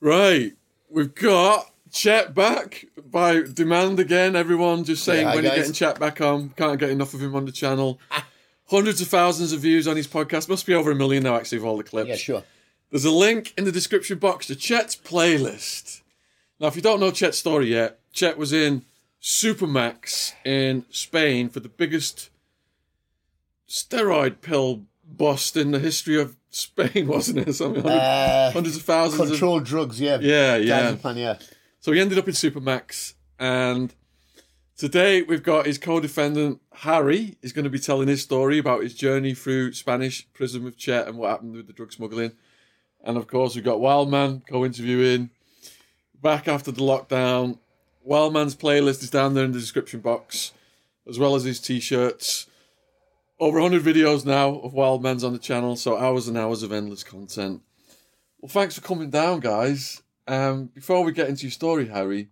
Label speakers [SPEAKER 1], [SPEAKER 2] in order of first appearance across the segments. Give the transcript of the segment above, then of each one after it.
[SPEAKER 1] Right, we've got Chet back by demand again. Everyone just saying
[SPEAKER 2] Yeah,
[SPEAKER 1] when
[SPEAKER 2] guys.
[SPEAKER 1] getting Chet back on? Can't get enough of him on the channel. Hundreds of thousands of views on his podcast. Must be over a million now, actually, of all the clips.
[SPEAKER 2] Yeah, sure.
[SPEAKER 1] There's a link in the description box to Chet's playlist. Now, if you don't know Chet's story yet, Chet was in Supermax in Spain for the biggest steroid pill bust in the history of Spain, wasn't it? Something hundred-
[SPEAKER 2] Uh,
[SPEAKER 1] hundreds of thousands of
[SPEAKER 2] controlled drugs, yeah.
[SPEAKER 1] yeah, yeah.
[SPEAKER 2] Yeah.
[SPEAKER 1] So he ended up in Supermax, and today we've got his co-defendant Harry is going to be telling his story about his journey through Spanish prison with Chet and what happened with the drug smuggling. And of course, we've got Wildman co-interviewing back after the lockdown. Wildman's playlist is down there in the description box, as well as his t-shirts. Over 100 videos now of Wildman's on the channel, so hours and hours of endless content. Well, thanks for coming down, guys. Um, before we get into your story, Harry,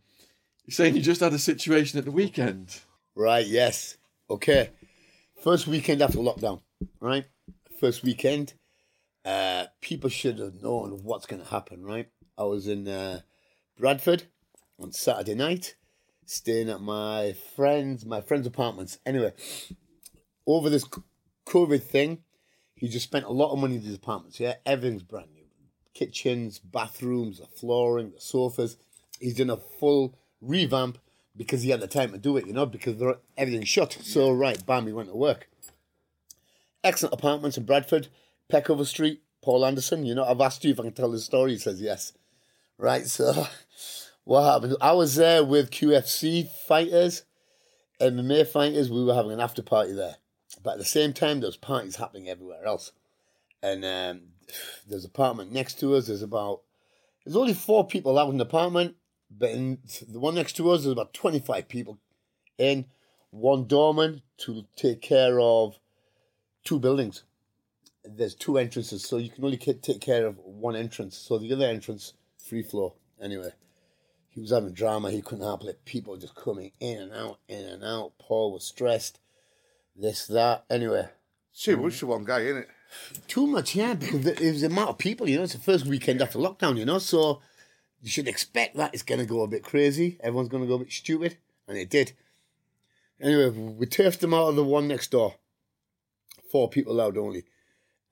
[SPEAKER 1] you're saying you just had a situation at the weekend.
[SPEAKER 2] Right, yes. Okay. First weekend after lockdown, right? First weekend. Uh, people should have known what's going to happen, right? I was in uh, Bradford on Saturday night, staying at my friend's my friend's apartments. Anyway, over this COVID thing, he just spent a lot of money in these apartments. Yeah, everything's brand new, kitchens, bathrooms, the flooring, the sofas. He's done a full revamp because he had the time to do it. You know, because everything's shut. So right, bam, he went to work. Excellent apartments in Bradford, Peckover Street, Paul Anderson. You know, I've asked you if I can tell the story. He says yes. Right, so what happened? I was there with QFC fighters, and MMA fighters. We were having an after party there, but at the same time, there's parties happening everywhere else. And um, there's an apartment next to us. There's about there's only four people out in the apartment, but in the one next to us, there's about 25 people in. One doorman to take care of two buildings. There's two entrances, so you can only take care of one entrance. So the other entrance, free flow. Anyway, he was having drama. He couldn't help it. People just coming in and out, in and out. Paul was stressed. This, that. Anyway,
[SPEAKER 3] Too much for one guy, isn't it?
[SPEAKER 2] too much, yeah, because there- there's the amount of people, you know, it's the first weekend after lockdown, you know, so you should expect that it's going to go a bit crazy. Everyone's going to go a bit stupid, and it did. Anyway, we turfed them out of the one next door. Four people allowed only.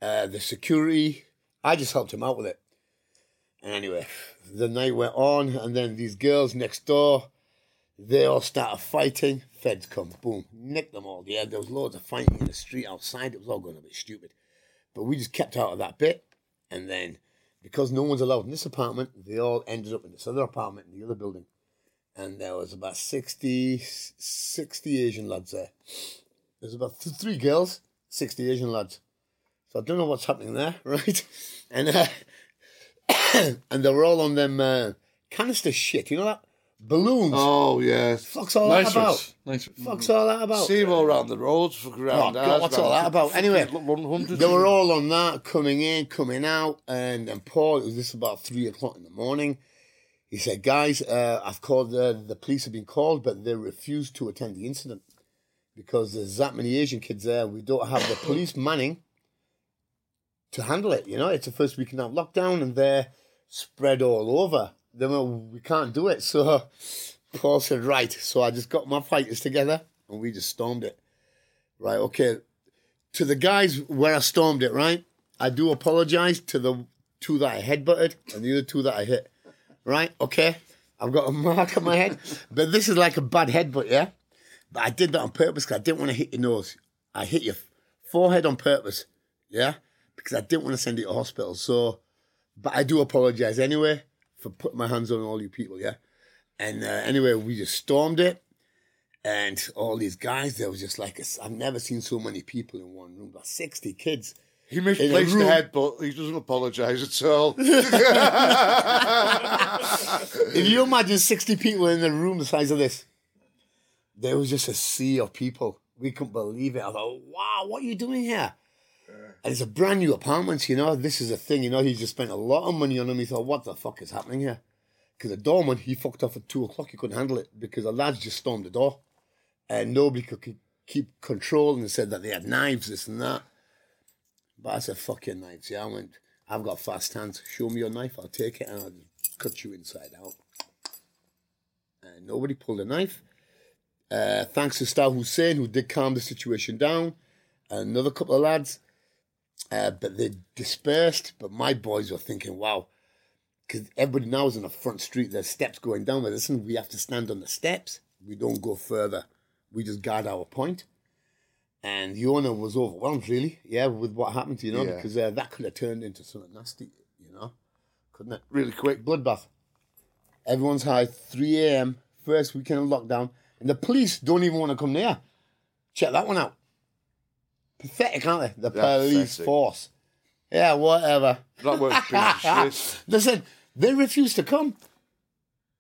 [SPEAKER 2] Uh, the security, I just helped him out with it. And anyway, the night went on, and then these girls next door, they all started fighting. Feds come, boom, nick them all. Yeah, there was loads of fighting in the street outside. It was all going a bit stupid. But we just kept out of that bit. And then, because no one's allowed in this apartment, they all ended up in this other apartment in the other building. And there was about 60, 60 Asian lads there. There's about th- three girls, 60 Asian lads. So I don't know what's happening there, right? And uh, and they were all on them uh, canister shit, you know that? Balloons.
[SPEAKER 3] Oh, yes.
[SPEAKER 2] Fuck's all that
[SPEAKER 1] Nice
[SPEAKER 2] about?
[SPEAKER 1] ones. Nice.
[SPEAKER 2] Fuck's all that about?
[SPEAKER 3] See all around the roads, fucking around
[SPEAKER 2] Oh, God, what's all that about? Anyway, They were all on that, coming in, coming out, and and Paul, it was just about three o'clock in the morning. He said, "Guys, uh, I've called. Uh, the police have been called, but they refused to attend the incident because there's that many Asian kids there. We don't have the police manning to handle it. You know, it's the first weekend of lockdown, and they're spread all over. Then we can't do it. So Paul said, right. So I just got my fighters together, and we just stormed it. Right, okay to the guys where I stormed it, right? I do apologize to the two that I headbutted and the other two that I hit. Right? Okay. I've got a mark on my head. But this is like a bad headbutt, yeah? But I did that on purpose because I didn't want to hit your nose. I hit your forehead on purpose, yeah? Because I didn't want to send you to hospital. So, but I do apologize anyway for putting my hands on all you people, yeah? And uh, anyway, we just stormed it. And all these guys, there was just like, a, I've never seen so many people in one room, about 60 kids.
[SPEAKER 3] He misplaced the
[SPEAKER 2] room.
[SPEAKER 3] head, but he doesn't apologise at all.
[SPEAKER 2] If you imagine 60 people in a room the size of this, there was just a sea of people. We couldn't believe it. I thought, wow, what are you doing here? And it's a brand new apartment, you know. This is a thing, you know. He just spent a lot of money on them. He thought, what the fuck is happening here? Because the doorman, he fucked off at two o'clock. He couldn't handle it because the lads just stormed the door. And nobody could keep, control and said that they had knives, this and that. But I said, fuck your knives. Yeah, I went, I've got fast hands. Show me your knife, I'll take it. And I just cut you inside out. And nobody pulled a knife. Uh, thanks to Star Hussein, who did calm the situation down, and another couple of lads. Uh, but they dispersed. But my boys were thinking, wow, because everybody now is on the front street. There's steps going down. But listen, we have to stand on the steps. We don't go further. We just guard our point. And the owner was overwhelmed, really, yeah, with what happened you know,
[SPEAKER 3] Yeah.
[SPEAKER 2] because uh, that could have turned into something nasty, you know, couldn't it?
[SPEAKER 3] Really quick.
[SPEAKER 2] Bloodbath. Everyone's high, 3 a.m., first weekend of lockdown, and the police don't even want to come near. Check that one out. Pathetic, aren't they? The police
[SPEAKER 3] Pathetic.
[SPEAKER 2] force. Yeah, whatever.
[SPEAKER 3] That was a piece of shit.
[SPEAKER 2] Listen, they refuse to come.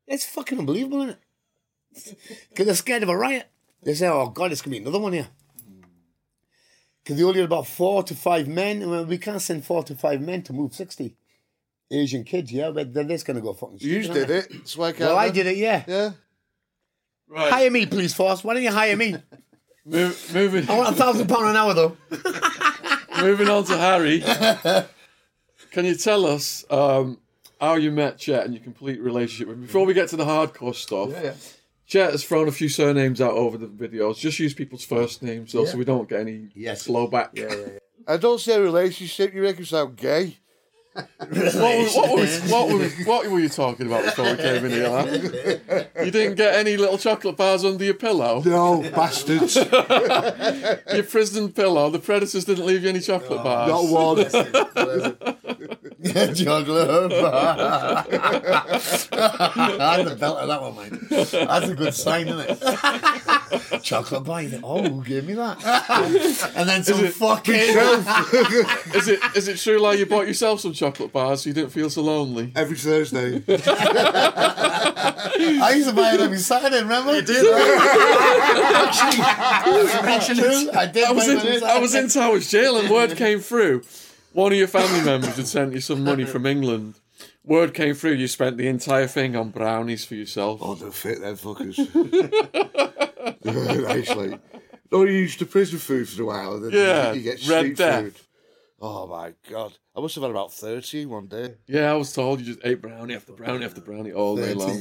[SPEAKER 2] It's fucking unbelievable, isn't it? Because they're scared of a riot. They say, oh, God, it's going to be another one here. Because they only had about four to five men. and well, we can't send four to five men to move 60 Asian kids, yeah? But they're just going to go fucking
[SPEAKER 3] You
[SPEAKER 2] stupid,
[SPEAKER 3] did
[SPEAKER 2] aren't
[SPEAKER 3] it. That's I can't.
[SPEAKER 2] Well, uh, I did it, yeah.
[SPEAKER 3] Yeah.
[SPEAKER 1] Right.
[SPEAKER 2] Hire me, police force. Why don't you hire me?
[SPEAKER 1] Move, moving,
[SPEAKER 2] I want a thousand pound an hour, though.
[SPEAKER 1] moving on to Harry. Can you tell us um, how you met Chet and your complete relationship with him? Before we get to the hardcore stuff,
[SPEAKER 4] Yeah, yeah.
[SPEAKER 1] Chet has thrown a few surnames out over the videos. Just use people's first names though, so we don't get any
[SPEAKER 2] Yes.
[SPEAKER 1] blowback.
[SPEAKER 3] I don't say a relationship. You make him sound gay.
[SPEAKER 1] What, were- what, were, what, were, what were you talking about before we came in here? lad? You didn't get any little chocolate bars under your pillow?
[SPEAKER 3] No, bastards.
[SPEAKER 1] Your prison pillow? The predators didn't leave you any chocolate bars?
[SPEAKER 3] Not one.
[SPEAKER 2] Juggler. I had the belt of that one, mate. That's a good sign, isn't it? Chocolate bar. Oh, give me that? and then some fucking.
[SPEAKER 1] Is it is it true like you bought yourself some chocolate bars so you didn't feel so lonely?
[SPEAKER 3] Every Thursday.
[SPEAKER 2] I used to buy it every Saturday, remember? You did? Actually, I did.
[SPEAKER 1] I was in I was in Towers jail and word came through. One of your family members had sent you some money from England. Word came through you spent the entire thing on brownies for yourself.
[SPEAKER 3] Oh, they're fit, them fuckers. Actually. No, you used to prison food for a while. And then
[SPEAKER 1] Yeah,
[SPEAKER 3] you get
[SPEAKER 1] Red
[SPEAKER 3] street
[SPEAKER 1] Death.
[SPEAKER 3] food. Oh, my God. I must have had about 30 one day.
[SPEAKER 1] Yeah, I was told you just ate brownie after brownie after brownie all day long.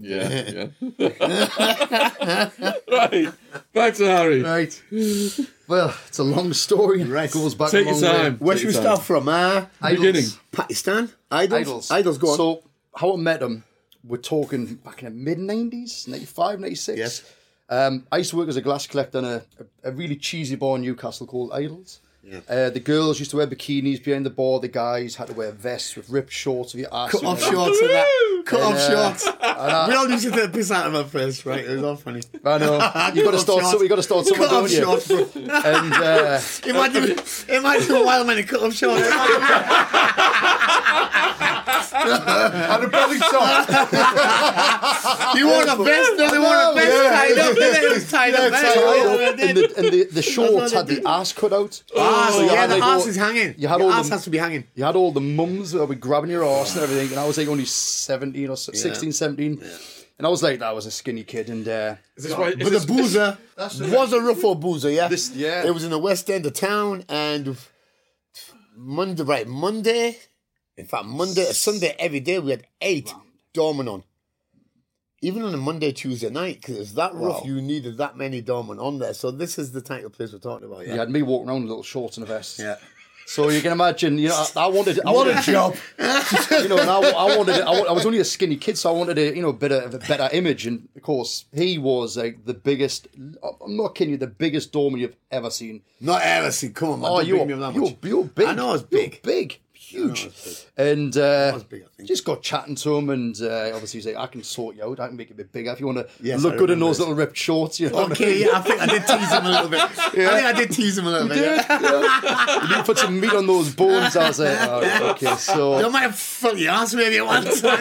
[SPEAKER 1] Yeah, yeah. right, back to Harry.
[SPEAKER 4] Right. Well, it's a long story.
[SPEAKER 2] Right.
[SPEAKER 4] It goes back
[SPEAKER 1] Take
[SPEAKER 4] a
[SPEAKER 1] your
[SPEAKER 4] long way.
[SPEAKER 1] time.
[SPEAKER 2] Where
[SPEAKER 1] Take
[SPEAKER 2] should we
[SPEAKER 1] your
[SPEAKER 2] start
[SPEAKER 1] time.
[SPEAKER 2] from? Uh,
[SPEAKER 4] Idols.
[SPEAKER 1] Beginning.
[SPEAKER 2] Pakistan? Idols?
[SPEAKER 4] Idols.
[SPEAKER 2] Idols, go on.
[SPEAKER 4] So, how I met him, we're talking back in the mid 90s, 95, 96.
[SPEAKER 2] Yes.
[SPEAKER 4] Um, I used to work as a glass collector in a, a, a really cheesy bar in Newcastle called Idols. Uh, the girls used to wear bikinis behind the bar. The guys had to wear vests with ripped shorts with your ass.
[SPEAKER 2] Cut off shorts and that. Cut off
[SPEAKER 4] uh,
[SPEAKER 2] shorts. we all used to take the piss out of our first, right? It was all funny.
[SPEAKER 4] I know. You got to start. So, you got to start somewhere,
[SPEAKER 2] Cut off
[SPEAKER 4] don't you?
[SPEAKER 2] shorts, bro.
[SPEAKER 4] And uh,
[SPEAKER 2] Imagine, imagine a wild man in cut off shorts.
[SPEAKER 3] And a belly top.
[SPEAKER 2] You want a vest? No, they want a vest
[SPEAKER 3] Yeah.
[SPEAKER 2] tied up. They was tied up.
[SPEAKER 3] tied
[SPEAKER 2] vest.
[SPEAKER 4] and the, and the, the shorts had the ass cut out.
[SPEAKER 2] Ah,
[SPEAKER 4] So
[SPEAKER 2] so yeah,
[SPEAKER 4] had,
[SPEAKER 2] the
[SPEAKER 4] like,
[SPEAKER 2] ass
[SPEAKER 4] all-
[SPEAKER 2] is hanging.
[SPEAKER 4] you had
[SPEAKER 2] Your
[SPEAKER 4] all
[SPEAKER 2] ass
[SPEAKER 4] the-
[SPEAKER 2] has to be hanging.
[SPEAKER 4] You had all the mums that were grabbing your ass and everything, and I was like only 17 or 16, 17. And I was like, I was a skinny kid, and uh,
[SPEAKER 1] Is this why,
[SPEAKER 2] But the boozer was a rough old boozer, yeah.
[SPEAKER 4] This- yeah.
[SPEAKER 2] It was in the west end of town, and Monday, right? Monday, in fact, Monday, Sunday, every day we had eight doormen on. Even on a Monday, Tuesday night, because it's that rough, you needed that many doormen on there. So this is the type of place we're talking about,
[SPEAKER 4] you
[SPEAKER 2] yeah.
[SPEAKER 4] had me walking around in little shorts and a vest.
[SPEAKER 2] Yeah.
[SPEAKER 4] So you can imagine, you know, I, I wanted, I
[SPEAKER 2] What a
[SPEAKER 4] wanted,
[SPEAKER 2] job!
[SPEAKER 4] you know, and I, I wanted, I, I was only a skinny kid, so I wanted a, you know, bit of a better image. And of course, he was like the biggest. I'm not kidding you, the biggest doorman you've ever seen.
[SPEAKER 2] Not ever see. Come on, man.
[SPEAKER 4] Oh, you're,
[SPEAKER 2] me up that
[SPEAKER 4] you're, you're big.
[SPEAKER 2] I know it's
[SPEAKER 4] You're
[SPEAKER 2] big.
[SPEAKER 4] big, huge.
[SPEAKER 2] it's
[SPEAKER 4] And uh,
[SPEAKER 2] was big, I think.
[SPEAKER 4] just got chatting to him, and uh, obviously he's like, "I can sort you out. I can make it a bit bigger if you want to
[SPEAKER 2] Yes,
[SPEAKER 4] look
[SPEAKER 2] I
[SPEAKER 4] good in those
[SPEAKER 2] this.
[SPEAKER 4] little ripped shorts." You know,
[SPEAKER 2] Okay, yeah, I think I did tease him a little bit. I think I did tease him a little bit. Yeah.
[SPEAKER 4] you need to put some meat on those bones. I was like, oh, "Okay, so."
[SPEAKER 2] You might have felt your ass maybe once.
[SPEAKER 4] and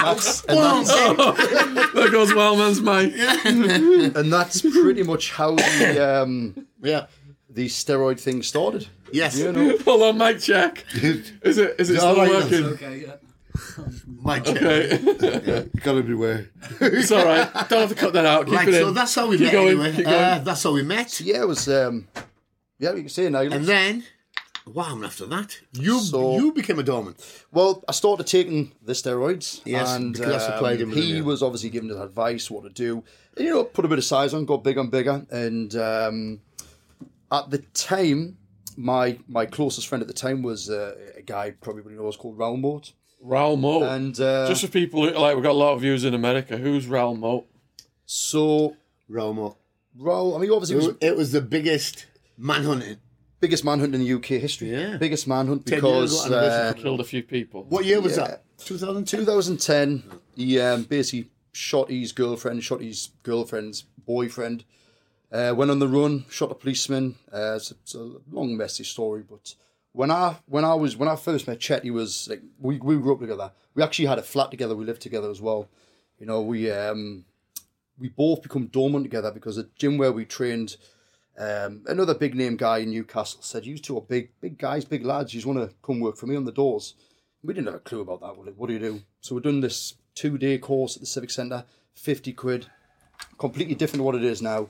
[SPEAKER 4] that's and that's,
[SPEAKER 1] there goes Wildman's mate.
[SPEAKER 4] and that's pretty much how the um,
[SPEAKER 2] yeah.
[SPEAKER 4] The steroid thing started.
[SPEAKER 2] Yes.
[SPEAKER 4] You know,
[SPEAKER 1] Hold on, mic check. Is it is it still
[SPEAKER 2] right,
[SPEAKER 1] working?
[SPEAKER 5] Okay, yeah.
[SPEAKER 2] My check.
[SPEAKER 1] Okay,
[SPEAKER 3] gotta everywhere.
[SPEAKER 1] it's all right. Don't have to cut that out. Keep
[SPEAKER 2] Right,
[SPEAKER 1] it
[SPEAKER 2] so
[SPEAKER 1] in.
[SPEAKER 2] that's how we
[SPEAKER 1] Keep
[SPEAKER 2] met
[SPEAKER 1] going,
[SPEAKER 2] anyway.
[SPEAKER 1] keep going.
[SPEAKER 2] Uh, that's how we met.
[SPEAKER 4] yeah, it was. Um, yeah, you can say now.
[SPEAKER 2] And then What happened after that? You
[SPEAKER 4] So-
[SPEAKER 2] you became a doorman.
[SPEAKER 4] Well, I started taking the steroids,
[SPEAKER 2] Yes,
[SPEAKER 4] and
[SPEAKER 2] because that's what
[SPEAKER 4] um,
[SPEAKER 2] played him
[SPEAKER 4] he was obviously giving us advice what to do. And, you know, put a bit of size on, got bigger and bigger. And um, at the time, my my closest friend at the time was uh, a guy probably everybody knows called Raoul Moat.
[SPEAKER 1] Raoul Moat.
[SPEAKER 4] And uh,
[SPEAKER 1] Just for people who, like, we've got a lot of viewers in America. Who's Raoul Moat?
[SPEAKER 4] so
[SPEAKER 2] Romo.
[SPEAKER 4] Raoul, I mean, obviously,
[SPEAKER 2] It
[SPEAKER 4] was
[SPEAKER 2] was, it was the biggest manhunting.
[SPEAKER 4] biggest manhunt in the UK history.
[SPEAKER 2] Yeah.
[SPEAKER 4] biggest manhunt
[SPEAKER 2] Ten years
[SPEAKER 4] because
[SPEAKER 2] ago,
[SPEAKER 4] uh.
[SPEAKER 1] Killed a few people.
[SPEAKER 2] What year was
[SPEAKER 4] Yeah.
[SPEAKER 2] that? 2002?
[SPEAKER 4] 2010, he um, basically shot his girlfriend, shot his girlfriend's boyfriend, uh, went on the run, shot a policeman. Uh, it's, a, it's a long, messy story, but when I when I was when I first met Chet, he was like we, we grew up together. We actually had a flat together. We lived together as well. You know, we um, we both become dormant together because the gym where we trained. Um, another big name guy in Newcastle said, "You two are big, big guys, big lads. You just want to come work for me on the doors." We didn't have a clue about that. What do you do? So we're doing this two day course at the Civic Centre, 50 quid, completely different to what it is now.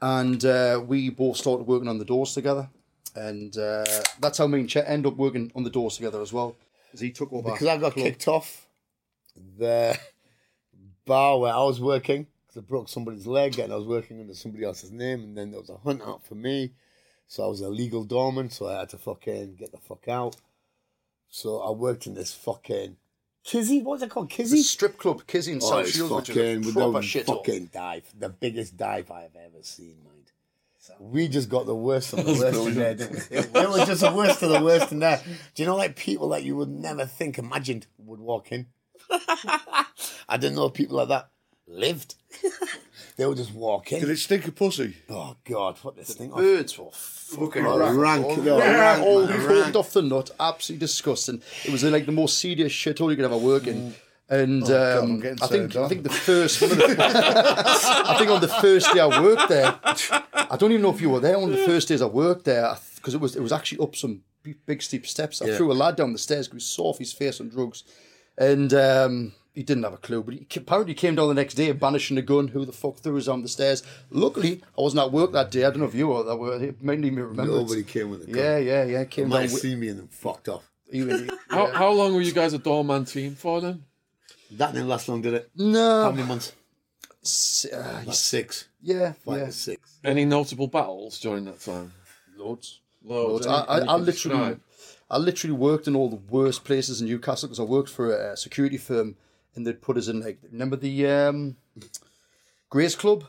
[SPEAKER 4] And uh, we both started working on the doors together. And uh, that's how me and Chet end up working on the doors together as well. Because he took over.
[SPEAKER 2] Because I got
[SPEAKER 4] club.
[SPEAKER 2] kicked off the bar where I was working because I broke somebody's leg and I was working under somebody else's name. And then there was a hunt out for me. So I was a legal doorman. So I had to fucking get the fuck out. So I worked in this fucking Kizzy. What was it called?
[SPEAKER 4] The
[SPEAKER 2] Kizzy?
[SPEAKER 4] strip club, Kizzy and
[SPEAKER 2] Oh,
[SPEAKER 4] South
[SPEAKER 2] it's
[SPEAKER 4] Shields, which
[SPEAKER 2] fucking
[SPEAKER 4] is a
[SPEAKER 2] with
[SPEAKER 4] proper
[SPEAKER 2] the
[SPEAKER 4] shit.
[SPEAKER 2] fucking dive, the biggest dive I've ever seen, mind. We just got the worst of the worst in there, didn't we? It was just the worst of the worst in there. Do you know, like people that you would never think, imagined would walk in? I didn't know people like that lived. They would just walk
[SPEAKER 3] Did it stink of pussy?
[SPEAKER 2] Oh God, what this thing? Oh,
[SPEAKER 4] Birds were fucking
[SPEAKER 2] Oh,
[SPEAKER 4] rank.
[SPEAKER 2] rank,
[SPEAKER 4] Oh,
[SPEAKER 2] no,
[SPEAKER 4] rank,
[SPEAKER 2] rank,
[SPEAKER 4] all
[SPEAKER 2] man, rank.
[SPEAKER 4] off the nut, absolutely disgusting. It was like the most serious shit all you could ever work in. And
[SPEAKER 3] God,
[SPEAKER 4] um,
[SPEAKER 3] I'm
[SPEAKER 4] I think
[SPEAKER 3] turned
[SPEAKER 4] I
[SPEAKER 3] on.
[SPEAKER 4] think the first one of the, I think on the first day I worked there, I don't even know if you were there. On the first days I worked there, because it was it was actually up some big, big steep steps. I threw a lad down the stairs because he saw off his face on drugs, and um, he didn't have a clue. But he apparently came down the next day banishing a gun. Who the fuck threw us on the stairs? Luckily, I wasn't at work that day. I don't know if you were. That were it made me remember. it.
[SPEAKER 2] Nobody came with a gun.
[SPEAKER 4] Yeah, yeah, yeah.
[SPEAKER 2] They
[SPEAKER 4] Came
[SPEAKER 2] might
[SPEAKER 4] down
[SPEAKER 2] have
[SPEAKER 4] with.
[SPEAKER 2] seen me and then fucked off.
[SPEAKER 4] he was-
[SPEAKER 1] How, how long were you guys a doorman team for then?
[SPEAKER 2] That didn't last long, did it? No. How
[SPEAKER 4] no,
[SPEAKER 2] many months?
[SPEAKER 4] s- uh,
[SPEAKER 2] Like six.
[SPEAKER 4] yeah,
[SPEAKER 2] Five
[SPEAKER 4] yeah,
[SPEAKER 2] or six.
[SPEAKER 1] Any notable battles during that time?
[SPEAKER 4] loads.
[SPEAKER 1] Loads.
[SPEAKER 4] Loads. I, I, I literally,
[SPEAKER 1] describe?
[SPEAKER 4] I literally worked in all the worst places in Newcastle because I worked for a, security firm, and they'd put us in like remember the um, Grace Club.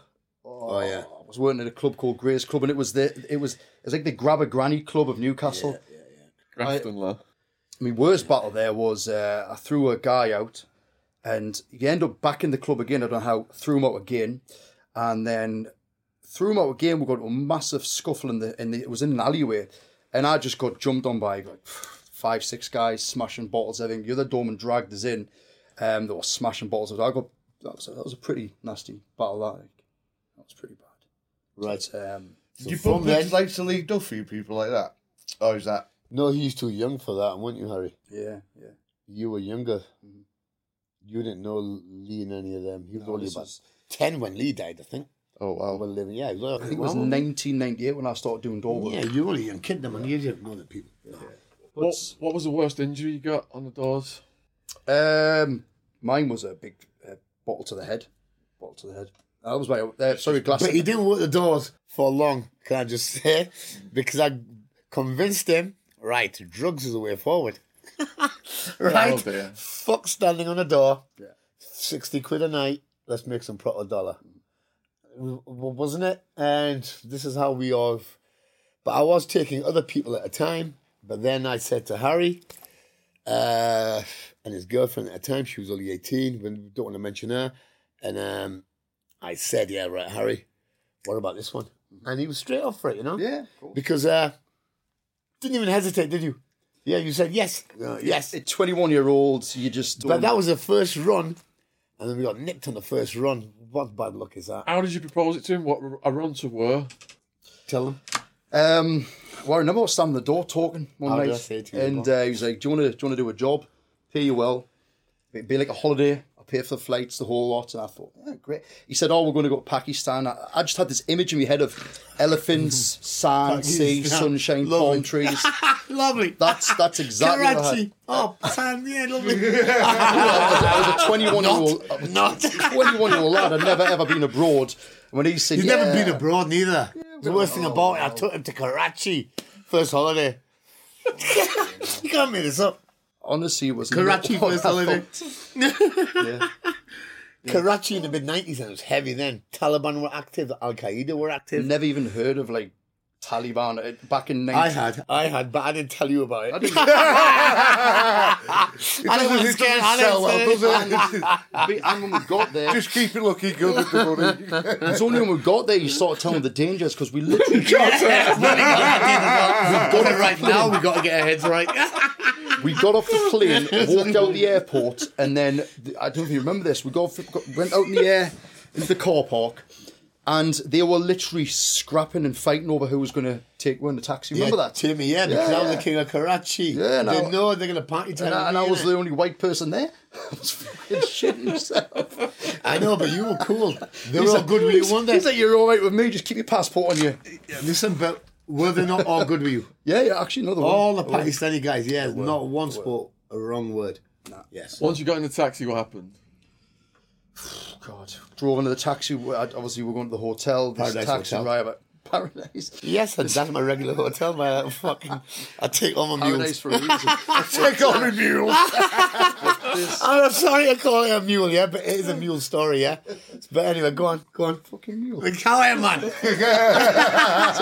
[SPEAKER 2] Oh, yeah.
[SPEAKER 4] I was working at a club called Grace Club, and it was the it was it was like the Grab a Granny Club of Newcastle.
[SPEAKER 1] Grafton, lad.
[SPEAKER 4] My worst battle there was uh, I threw a guy out, and he ended up back in the club again. I don't know how. Threw him out again, and then threw him out again. We got a massive scuffle in the in the. It was in an alleyway, and I just got jumped on by like five, six guys smashing bottles. Everything. The other doorman dragged us in. Um, they were smashing bottles. I got that was a, that was a pretty nasty battle. That like, that was pretty bad.
[SPEAKER 2] Right.
[SPEAKER 4] But, um,
[SPEAKER 2] So
[SPEAKER 3] you
[SPEAKER 2] from
[SPEAKER 3] bump
[SPEAKER 2] then,
[SPEAKER 3] into like to Lee Duffy, people like that. Oh, is that?
[SPEAKER 2] no, he's too young for that, weren't you, Harry?
[SPEAKER 4] yeah, yeah.
[SPEAKER 2] You were younger. You didn't know Lee and any of them. He was only about
[SPEAKER 4] was-
[SPEAKER 2] ten when Lee died, I think.
[SPEAKER 3] Oh wow.
[SPEAKER 2] Well, living, yeah. He was,
[SPEAKER 4] I think it was 1998 when I started doing door work.
[SPEAKER 2] Yeah, you were only a young kid then, man. You didn't know the people.
[SPEAKER 1] What, what was the worst injury you got on the doors?
[SPEAKER 4] Um, mine was a big uh, bottle to the head. Bottle to the head. That was my uh, sorry glass.
[SPEAKER 2] But he didn't work the doors for long, can I just say? Because I convinced him, right, drugs is the way forward. right? Fuck standing on a door. Yeah. 60 quid a night. Let's make some proper dollar. Wasn't it? And this is how we all. But I was taking other people at a time. But then I said to Harry, uh, and his girlfriend at the time, she was only 18, we don't want to mention her. And um, I said, yeah, right, Harry, what about this one? And he was straight off for it, you know?
[SPEAKER 4] yeah, cool.
[SPEAKER 2] Because, uh, didn't even hesitate, did you? Yeah, you said yes. Uh, yes.
[SPEAKER 4] At 21 year olds, you just
[SPEAKER 2] But
[SPEAKER 4] don't-
[SPEAKER 2] that was the first run, and then we got nicked on the first run. What bad luck is that?
[SPEAKER 1] How did you propose it to him? What a run to were?
[SPEAKER 2] Tell them.
[SPEAKER 4] Um, well, I remember I was standing at the door talking one
[SPEAKER 2] How did I
[SPEAKER 4] night,
[SPEAKER 2] say to you,
[SPEAKER 4] and uh, he was like, "Do you want to do you want to do a job? Pay you well, it'd be like a holiday. I'll pay for the flights, the whole lot. And I thought, yeah, great. He said, oh, we're going to go to Pakistan. I, I just had this image in my head of elephants, sand, sea, sunshine,
[SPEAKER 2] Lovely.
[SPEAKER 4] palm trees.
[SPEAKER 2] Lovely.
[SPEAKER 4] That's that's exactly I.
[SPEAKER 2] Karachi. Oh, Sam, yeah, lovely.
[SPEAKER 4] I was a 21 year old,
[SPEAKER 2] Not.
[SPEAKER 4] 21 year old lad. I'd never ever been abroad. When he said,
[SPEAKER 2] He's
[SPEAKER 4] yeah,
[SPEAKER 2] never been abroad neither. the worst thing about it, I took him to Karachi first holiday. you can't make this up.
[SPEAKER 4] Honestly, it was
[SPEAKER 2] Karachi
[SPEAKER 4] not what
[SPEAKER 2] first holiday.
[SPEAKER 4] thought. Yeah.
[SPEAKER 2] Karachi in the mid 90s and it was heavy then. Taliban were active, Al Qaeda were active.
[SPEAKER 4] Never even heard of like Taliban Uh, back in 19-
[SPEAKER 2] I had, I had, but I didn't tell you about it.
[SPEAKER 4] I didn't-
[SPEAKER 2] I didn't
[SPEAKER 3] It
[SPEAKER 2] scare
[SPEAKER 3] doesn't sell well,
[SPEAKER 2] Alex.
[SPEAKER 3] does it?
[SPEAKER 4] But- and when we got there,
[SPEAKER 3] Just keep it looking good with the money.
[SPEAKER 4] it's only when we got there you started telling the dangers because we literally
[SPEAKER 2] got it right now. We've got to get our heads right.
[SPEAKER 4] we got off the plane, walked out the airport, and then I don't know if you remember this. We got, got went out in the air into the car park, and they were literally scrapping and fighting over who was going to take one in the taxi. Remember
[SPEAKER 2] yeah,
[SPEAKER 4] that?
[SPEAKER 2] Timmy? Yeah, because
[SPEAKER 4] Yeah,
[SPEAKER 2] I was
[SPEAKER 4] yeah.
[SPEAKER 2] the king of Karachi.
[SPEAKER 4] Yeah,
[SPEAKER 2] they
[SPEAKER 4] no.
[SPEAKER 2] know they're gonna party time.
[SPEAKER 4] And I, and I was
[SPEAKER 2] innit?
[SPEAKER 4] the only white person there. I was fucking shitting myself.
[SPEAKER 2] I know, but you were cool. They were all good with you one day.
[SPEAKER 4] He's like, you're all right with me. Just keep your passport on you.
[SPEAKER 2] Listen, but were they not all good with you?
[SPEAKER 4] Yeah, yeah. Actually, another one.
[SPEAKER 2] All the Pakistani guys, yeah, not one spoke a wrong word. Yes.
[SPEAKER 1] Once you got in the taxi, what happened?
[SPEAKER 4] God, drove into the taxi. Obviously, we're going to the hotel. This
[SPEAKER 2] Paradise
[SPEAKER 4] taxi
[SPEAKER 2] Hotel.
[SPEAKER 4] driver, Paradise.
[SPEAKER 2] Yes, and that's my regular hotel. My uh, fucking, I take all my
[SPEAKER 4] Paradise
[SPEAKER 2] mules.
[SPEAKER 4] for a reason.
[SPEAKER 2] I take all my mules. I'm sorry I call it a mule, yeah, but it is a mule story, yeah. But anyway, go on, go on.
[SPEAKER 4] fucking mule.
[SPEAKER 2] How am man?
[SPEAKER 4] So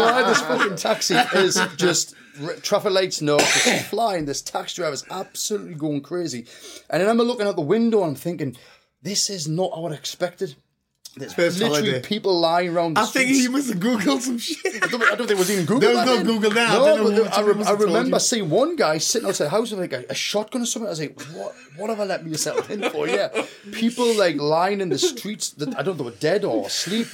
[SPEAKER 4] I had this fucking taxi is just r- traffic lights no, flying. This taxi driver's absolutely going crazy, and then I'm looking out the window and I'm thinking, this is not what I expected. There's
[SPEAKER 2] First
[SPEAKER 4] literally
[SPEAKER 2] holiday.
[SPEAKER 4] people lying around. The
[SPEAKER 2] I think
[SPEAKER 4] streets.
[SPEAKER 2] he must have googled some shit.
[SPEAKER 4] I don't, I don't think it was even Google.
[SPEAKER 2] There was no
[SPEAKER 4] then.
[SPEAKER 2] Google. I
[SPEAKER 4] No,
[SPEAKER 2] don't know
[SPEAKER 4] but there- I, re- I remember seeing one guy sitting outside the house with like a, a shotgun or something. I was like, what? What have I let myself in for? Yeah, people like lying in the streets that I don't know were dead or asleep.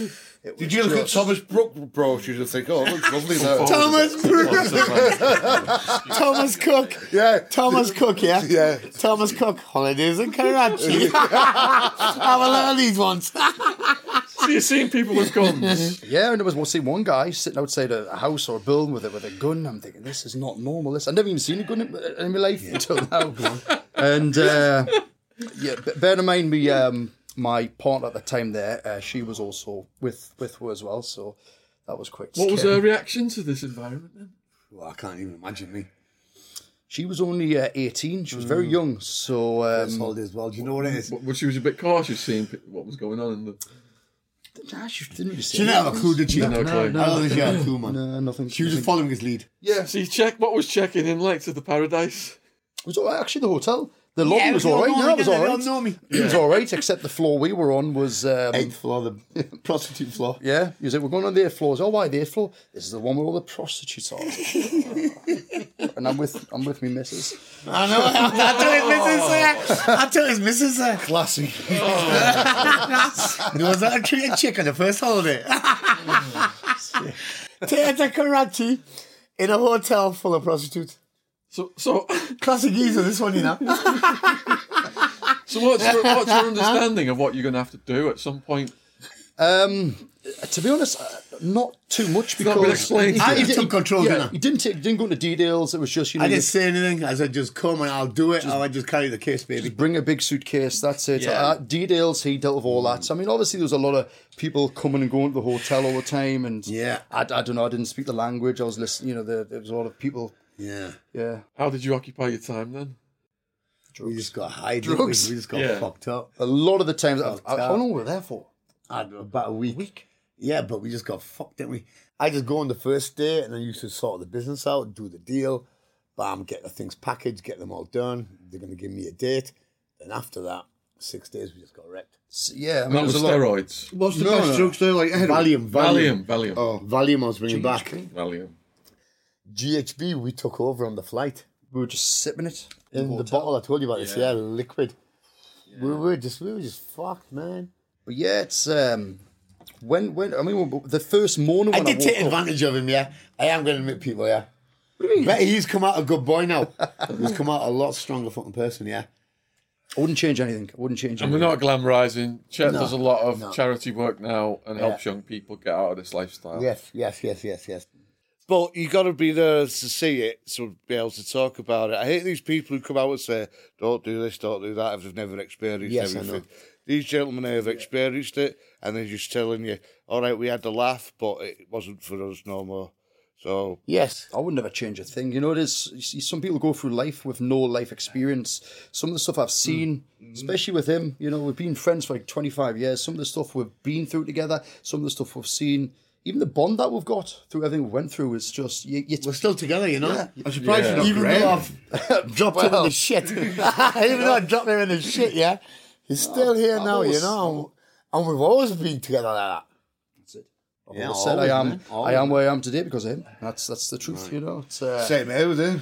[SPEAKER 4] It
[SPEAKER 3] Did you look at
[SPEAKER 4] just-
[SPEAKER 3] Thomas Brook brochures and think, oh, it looks lovely there?
[SPEAKER 2] Thomas Thomas Cook.
[SPEAKER 3] Yeah.
[SPEAKER 2] Thomas Cook, yeah?
[SPEAKER 3] Yeah.
[SPEAKER 2] Thomas Cook, holidays in Karachi. Have a look at these ones.
[SPEAKER 1] So you're seeing people with guns.
[SPEAKER 4] Yeah, and there was we'll see one guy sitting outside a house or a building with a with a gun. I'm thinking this is not normal. This I've never even seen a gun in, in my life until now. and uh, yeah, bear in mind me um, my partner at the time there, uh, she was also with with her as well. So that was quite.
[SPEAKER 1] What was
[SPEAKER 4] scary.
[SPEAKER 1] her reaction to this environment then?
[SPEAKER 2] Well, I can't even imagine me.
[SPEAKER 4] She was only uh, 18. She was very young. So
[SPEAKER 2] This
[SPEAKER 4] um,
[SPEAKER 2] holiday as well. Do you know what it is?
[SPEAKER 1] What, was she was a bit cautious seeing pe- what was going on in the.
[SPEAKER 4] nah, she didn't really say
[SPEAKER 2] She didn't have a clue, did she?
[SPEAKER 1] No clue.
[SPEAKER 2] I don't think she had a clue, man.
[SPEAKER 4] No, nothing.
[SPEAKER 2] She was just following his lead.
[SPEAKER 4] yeah.
[SPEAKER 1] So you check what was checking in like to the paradise.
[SPEAKER 4] It was all right, actually the hotel. The lobby
[SPEAKER 2] Yeah,
[SPEAKER 4] was
[SPEAKER 2] all
[SPEAKER 4] all right.
[SPEAKER 2] know
[SPEAKER 4] No, it was all
[SPEAKER 2] all
[SPEAKER 4] right.
[SPEAKER 2] know me.
[SPEAKER 4] It was all right, except the floor we were on was. Um,
[SPEAKER 2] Eighth floor, the prostitute floor.
[SPEAKER 4] Yeah, he said we're going on the eighth floor. Oh, why the eighth floor? This is the one where all the prostitutes are. and I'm with, I'm with me, missus.
[SPEAKER 2] I know. I told his missus there. I told his missus there.
[SPEAKER 3] Classy.
[SPEAKER 2] There was that a treat a chick on the first holiday. Take her to Karachi in a hotel full of prostitutes.
[SPEAKER 1] So so
[SPEAKER 2] Classic geezer, this one, you know.
[SPEAKER 1] so what's your, what's your understanding of what you're going to have to do at some point?
[SPEAKER 4] Um, to be honest, uh, not too much because
[SPEAKER 1] not been explained
[SPEAKER 2] I
[SPEAKER 1] you.
[SPEAKER 2] just took control,
[SPEAKER 4] Yeah,
[SPEAKER 2] didn't
[SPEAKER 4] he didn't take, didn't go into details. It was just you know,
[SPEAKER 2] I didn't say anything. I said, just come and I'll do it. or I just carry the case, baby.
[SPEAKER 4] bring a big suitcase. That's it.
[SPEAKER 2] Yeah.
[SPEAKER 4] Uh, details. He dealt with all that. So, I mean, obviously there was a lot of people coming and going to the hotel all the time, and
[SPEAKER 2] Yeah.
[SPEAKER 4] I, I don't know. I didn't speak the language. I was listening. You know, there, there was a lot of people.
[SPEAKER 2] Yeah.
[SPEAKER 4] Yeah,
[SPEAKER 1] How did you occupy your time then?
[SPEAKER 2] We just got high. didn't we?
[SPEAKER 4] Drugs.
[SPEAKER 2] We just got
[SPEAKER 1] Yeah.
[SPEAKER 2] fucked up.
[SPEAKER 4] a lot of the times. I, I,
[SPEAKER 2] Fucked
[SPEAKER 4] how
[SPEAKER 2] up.
[SPEAKER 4] long were we there for?
[SPEAKER 2] I don't know, about a week. Yeah, but we just got fucked, didn't we? I just go on the first day and I used to sort the business out, do the deal, bam, get the things packaged, get them all done. They're going to give me a date. Then after that, six days, we just got wrecked.
[SPEAKER 4] S- Yeah, I mean,
[SPEAKER 1] That
[SPEAKER 4] it
[SPEAKER 1] was
[SPEAKER 4] was a lot.
[SPEAKER 1] steroids.
[SPEAKER 3] What's the
[SPEAKER 4] No,
[SPEAKER 3] best
[SPEAKER 4] no.
[SPEAKER 3] drugs there? Like heroin?
[SPEAKER 2] Valium, Valium.
[SPEAKER 1] Valium, Valium,
[SPEAKER 3] Oh,
[SPEAKER 2] Valium I was bringing back.
[SPEAKER 1] Valium.
[SPEAKER 2] GHB, we took over on the flight.
[SPEAKER 4] We were just sipping it
[SPEAKER 2] In the
[SPEAKER 4] hotel.
[SPEAKER 2] bottle, I told you about this, yeah, liquid. We were just, we were just fucked, man.
[SPEAKER 4] But yeah, it's um, when when I mean the first morning
[SPEAKER 2] I
[SPEAKER 4] when I,
[SPEAKER 2] did take
[SPEAKER 4] up,
[SPEAKER 2] advantage of him, yeah. I am going to admit people, yeah. Bet he's come out a good boy now. he's come out a lot stronger fucking person, yeah.
[SPEAKER 4] I wouldn't change anything. I wouldn't change anything.
[SPEAKER 1] And we're not glamorizing. Chet
[SPEAKER 2] No,
[SPEAKER 1] does a lot of
[SPEAKER 2] no.
[SPEAKER 1] charity work now and helps young people get out of this lifestyle.
[SPEAKER 2] Yes, yes, yes, yes, yes.
[SPEAKER 3] But you got to be there to see it to be able to talk about it. I hate these people who come out and say, "Don't do this, don't do that," if they've never experienced
[SPEAKER 2] Yes, I
[SPEAKER 3] everything.
[SPEAKER 2] know.
[SPEAKER 3] These gentlemen have experienced it, and they're just telling you, "All right, we had the laugh, but it wasn't for us no more." So
[SPEAKER 2] Yes.
[SPEAKER 4] I would never change a thing. You know, it is. You see, some people go through life with no life experience. Some of the stuff I've seen, mm. Mm. especially with him, you know, we've been friends for like 25 years. Some of the stuff we've been through together, some of the stuff we've seen, even the bond that we've got through everything we went through is just, you, you,
[SPEAKER 2] We're still together, you know?
[SPEAKER 3] I'm surprised you're not
[SPEAKER 2] Even
[SPEAKER 3] great.
[SPEAKER 2] though I've dropped him in the shit. Even though I dropped him in the shit, yeah? He's still here
[SPEAKER 4] I've
[SPEAKER 2] now, you know? And we've always been together like that.
[SPEAKER 4] That's it. I've
[SPEAKER 2] Yeah,
[SPEAKER 4] always said
[SPEAKER 2] always,
[SPEAKER 4] I am,
[SPEAKER 2] man.
[SPEAKER 4] I am where I am today because of him. That's that's the truth, you know. It's, uh,
[SPEAKER 3] Same here with him.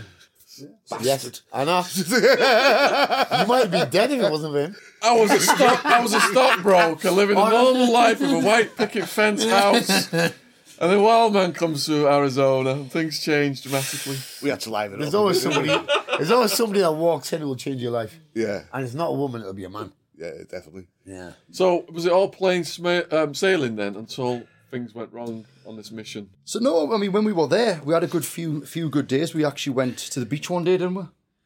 [SPEAKER 2] Yes, I know. you might be dead if it wasn't for him.
[SPEAKER 1] I was a stock, I was a stockbroker living a normal life with a white picket fence house. And then wild man comes to Arizona and things change dramatically.
[SPEAKER 3] We had to liven it
[SPEAKER 2] There's
[SPEAKER 3] up.
[SPEAKER 2] always somebody. There's always somebody that walks in who will change your life,
[SPEAKER 3] Yeah,
[SPEAKER 2] and it's not a woman; it'll be a man.
[SPEAKER 3] yeah, definitely.
[SPEAKER 2] Yeah.
[SPEAKER 1] So was it all plain sma- um, sailing then until things went wrong on this mission?
[SPEAKER 4] so no, I mean, when we were there, we had a good few few good days. We actually went to the beach one day, didn't we?